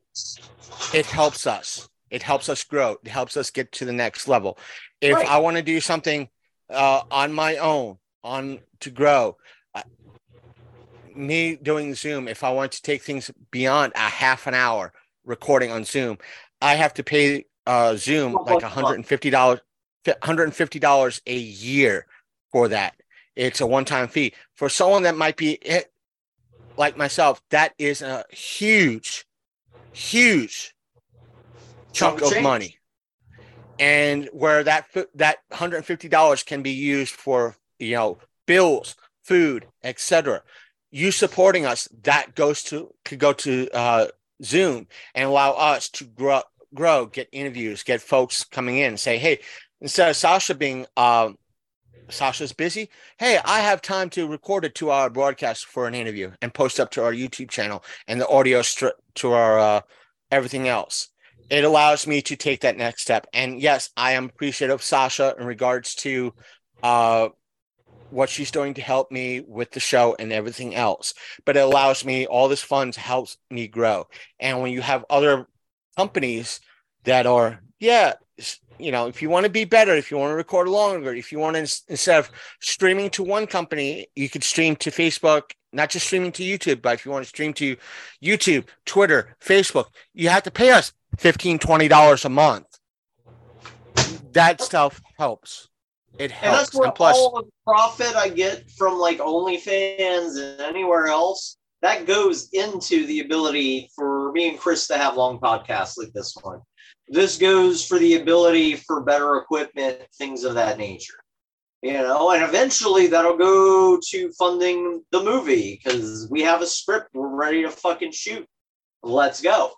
it helps us. It helps us grow. It helps us get to the next level. If Right. I want to do something uh, on my own, on to grow, me doing Zoom. If I want to take things beyond a half an hour recording on Zoom, I have to pay uh, Zoom like well, hundred and fifty dollars, hundred and fifty dollars a year for that. It's a one-time fee for someone that might be it, like myself. That is a huge, huge chunk Chunk of change. money and where that that $150 can be used for you know bills food etc you supporting us that goes to could go to uh zoom and allow us to grow grow, get interviews, get folks coming in, say, hey, instead of Sasha being um Sasha's busy. Hey, I have time to record a two hour broadcast for an interview and post up to our YouTube channel and the audio stri- to our uh, everything else. It allows me to take that next step. And yes, I am appreciative of Sasha in regards to uh, what she's doing to help me with the show and everything else. But it allows me all this funds helps me grow. And when you have other companies that are, yeah, you know, if you want to be better, if you want to record longer, if you want to instead of streaming to one company, you could stream to Facebook, not just streaming to YouTube, but if you want to stream to YouTube, Twitter, Facebook, you have to pay us $15, $20 a month. That oh. stuff helps. It And helps. that's where And plus, all the profit I get from like OnlyFans and anywhere else that goes into the ability for me and Chris to have long podcasts like this one. This goes for the ability for better equipment, things of that nature. You know, and eventually that'll go to funding the movie because we have a script, we're ready to fucking shoot. Let's go.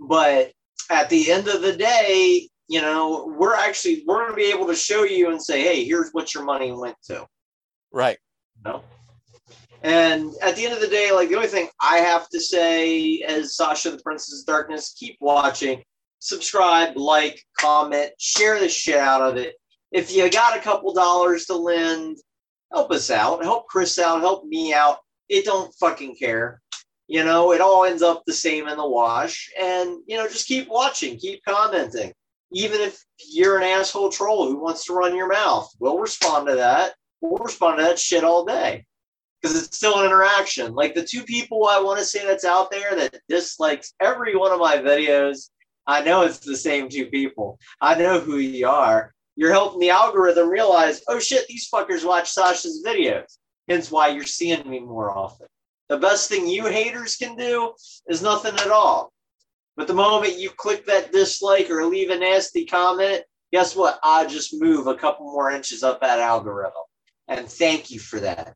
But at the end of the day, you know, we're actually we're gonna be able to show you and say, hey, here's what your money went to. right. No. And at the end of the day, like the only thing I have to say as Sasha the Princess of Darkness, keep watching, subscribe, like, comment, share the shit out of it. If you got a couple dollars to lend, help us out, help Chris out, help me out. It don't fucking care. You know, it all ends up the same in the wash. And, you know, just keep watching, keep commenting. Even if you're an asshole troll who wants to run your mouth, we'll respond to that. We'll respond to that shit all day because it's still an interaction. Like the two people I want to say that's out there that dislikes every one of my videos, I know it's the same two people. I know who you are. You're helping the algorithm realize, oh shit, these fuckers watch Sasha's videos. Hence why you're seeing me more often. The best thing you haters can do is nothing at all. But the moment you click that dislike or leave a nasty comment, guess what? I just move a couple more inches up that algorithm. And thank you for that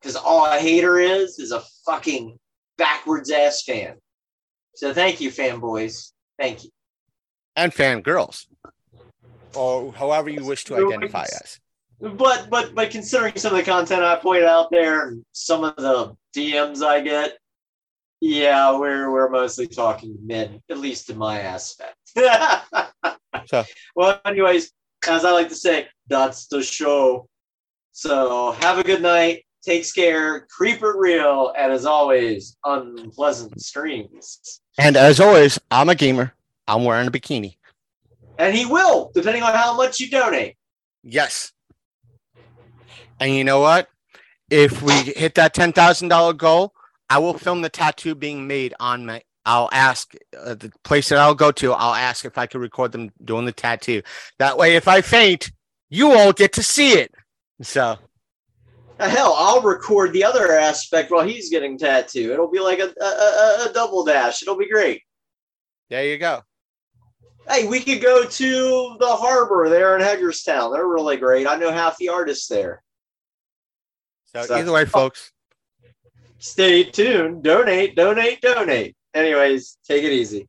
because all a hater is is a fucking backwards ass fan. So thank you, fanboys. Thank you. And fangirls. Or however you wish to identify us. But but but considering some of the content I point out there and some of the DMs I get, yeah, we're we're mostly talking men, at least in my aspect. So- (laughs) well, anyways, as I like to say, that's the show. So have a good night. Take care. Creep it real, and as always, unpleasant streams. And as always, I'm a gamer. I'm wearing a bikini. And he will, depending on how much you donate. Yes. And you know what? If we hit that ten thousand dollar goal, I will film the tattoo being made on my. I'll ask uh, the place that I'll go to. I'll ask if I could record them doing the tattoo. That way, if I faint, you all get to see it. So Hell, I'll record the other aspect while he's getting tattooed. It'll be like a, a, a, a double dash. It'll be great. there you go. Hey, we could go to the harbor there in Hagerstown. They're really great. I know half the artists there. So So- either way, folks. Stay tuned. Donate, donate, donate. Anyways, take it easy.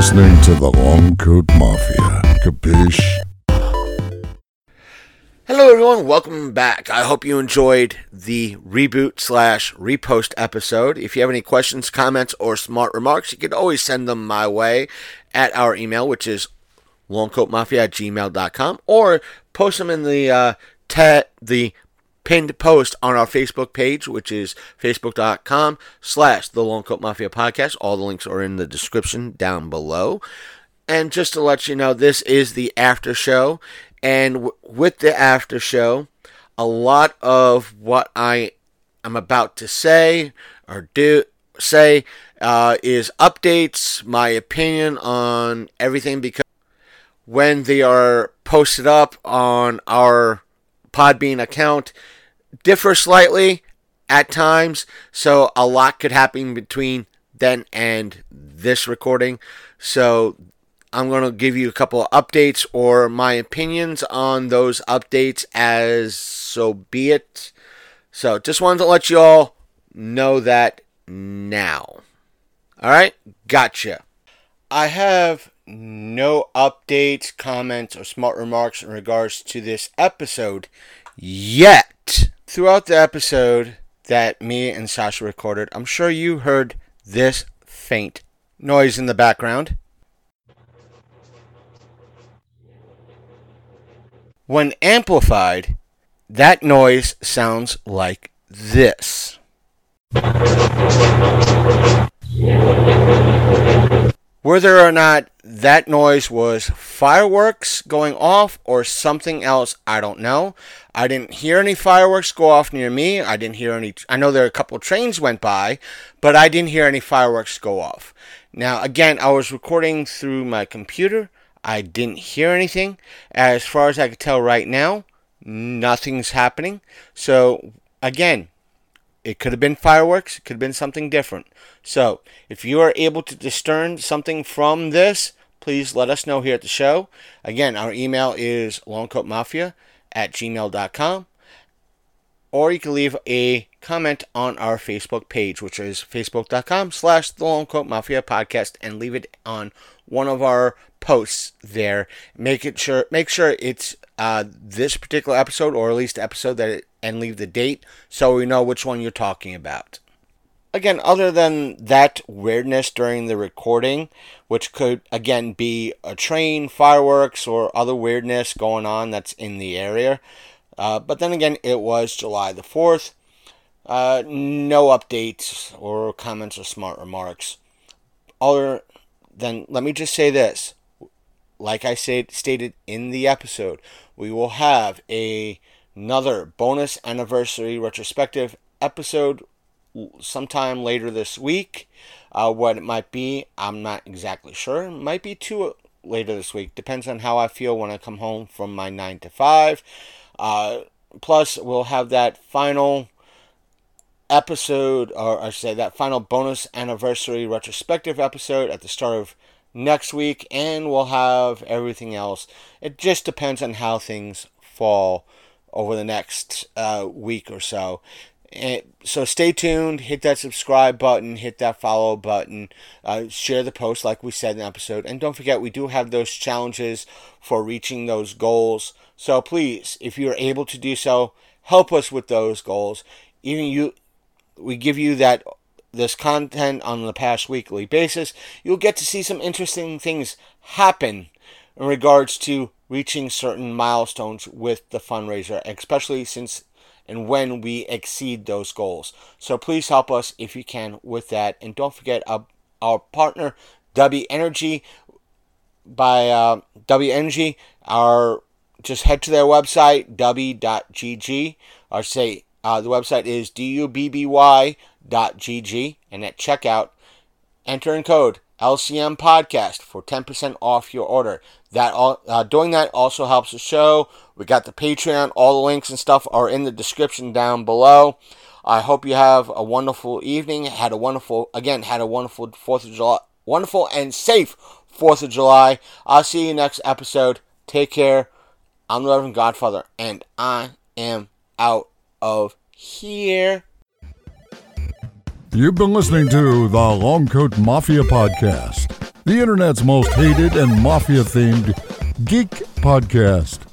Listening to the Long Coat Mafia. Capiche? Hello, everyone. Welcome back. I hope you enjoyed the reboot slash repost episode. If you have any questions, comments, or smart remarks, you can always send them my way at our email, which is longcoatmafia at gmail.com, or post them in the uh, the pinned post on our Facebook page, which is facebook.com slash the Long Coat Mafia podcast. All the links are in the description down below. And just to let you know, this is the after show. And w- with the after show, a lot of what I am about to say or do say uh, is updates, my opinion on everything because when they are posted up on our Podbean account differ slightly at times, so a lot could happen between then and this recording. So I'm going to give you a couple of updates or my opinions on those updates as so be it. So just wanted to let you all know that now. All right, gotcha. I have no updates, comments, or smart remarks in regards to this episode yet. Throughout the episode that me and Sasha recorded, I'm sure you heard this faint noise in the background. When amplified, that noise sounds like this. Whether or not that noise was fireworks going off or something else, I don't know. I didn't hear any fireworks go off near me. I didn't hear any. I know there are a couple trains went by, but I didn't hear any fireworks go off. Now, again, I was recording through my computer. I didn't hear anything. As far as I could tell right now, nothing's happening. So, again, it could have been fireworks, it could have been something different. So, if you are able to discern something from this, please let us know here at the show. Again, our email is longcoatmafia at gmail.com. Or you can leave a comment on our Facebook page, which is facebook.com slash the Long Coat Mafia podcast, and leave it on one of our posts there. Make it sure make sure it's uh, this particular episode or at least episode that it, and leave the date so we know which one you're talking about. Again, other than that weirdness during the recording, which could again be a train, fireworks, or other weirdness going on that's in the area. Uh, but then again, it was July the 4th. Uh, no updates or comments or smart remarks. Other than, let me just say this. Like I said, stated in the episode, we will have a, another bonus anniversary retrospective episode sometime later this week. Uh, what it might be, I'm not exactly sure. It might be two later this week. Depends on how I feel when I come home from my 9 to 5. Uh, plus, we'll have that final episode, or I should say, that final bonus anniversary retrospective episode at the start of next week, and we'll have everything else. It just depends on how things fall over the next uh, week or so. And so stay tuned, hit that subscribe button, hit that follow button, uh, share the post like we said in the episode. And don't forget, we do have those challenges for reaching those goals. So please, if you're able to do so, help us with those goals. Even you, we give you that this content on the past weekly basis. You'll get to see some interesting things happen in regards to reaching certain milestones with the fundraiser, especially since and when we exceed those goals. So please help us if you can with that. And don't forget our, our partner, Dubby Energy, by uh, Dubby Energy. Our just head to their website, dubby.gg, or say uh, the website is dubby.gg, and at checkout, enter in code LCM Podcast for 10% off your order. That all, uh, doing that also helps the show. We got the Patreon. All the links and stuff are in the description down below. I hope you have a wonderful evening. Had a wonderful, again, had a wonderful Fourth of July, wonderful and safe Fourth of July. I'll see you next episode. Take care. I'm the Reverend Godfather, and I am out of here. You've been listening to the Long Coat Mafia Podcast. the internet's most hated and mafia themed geek podcast.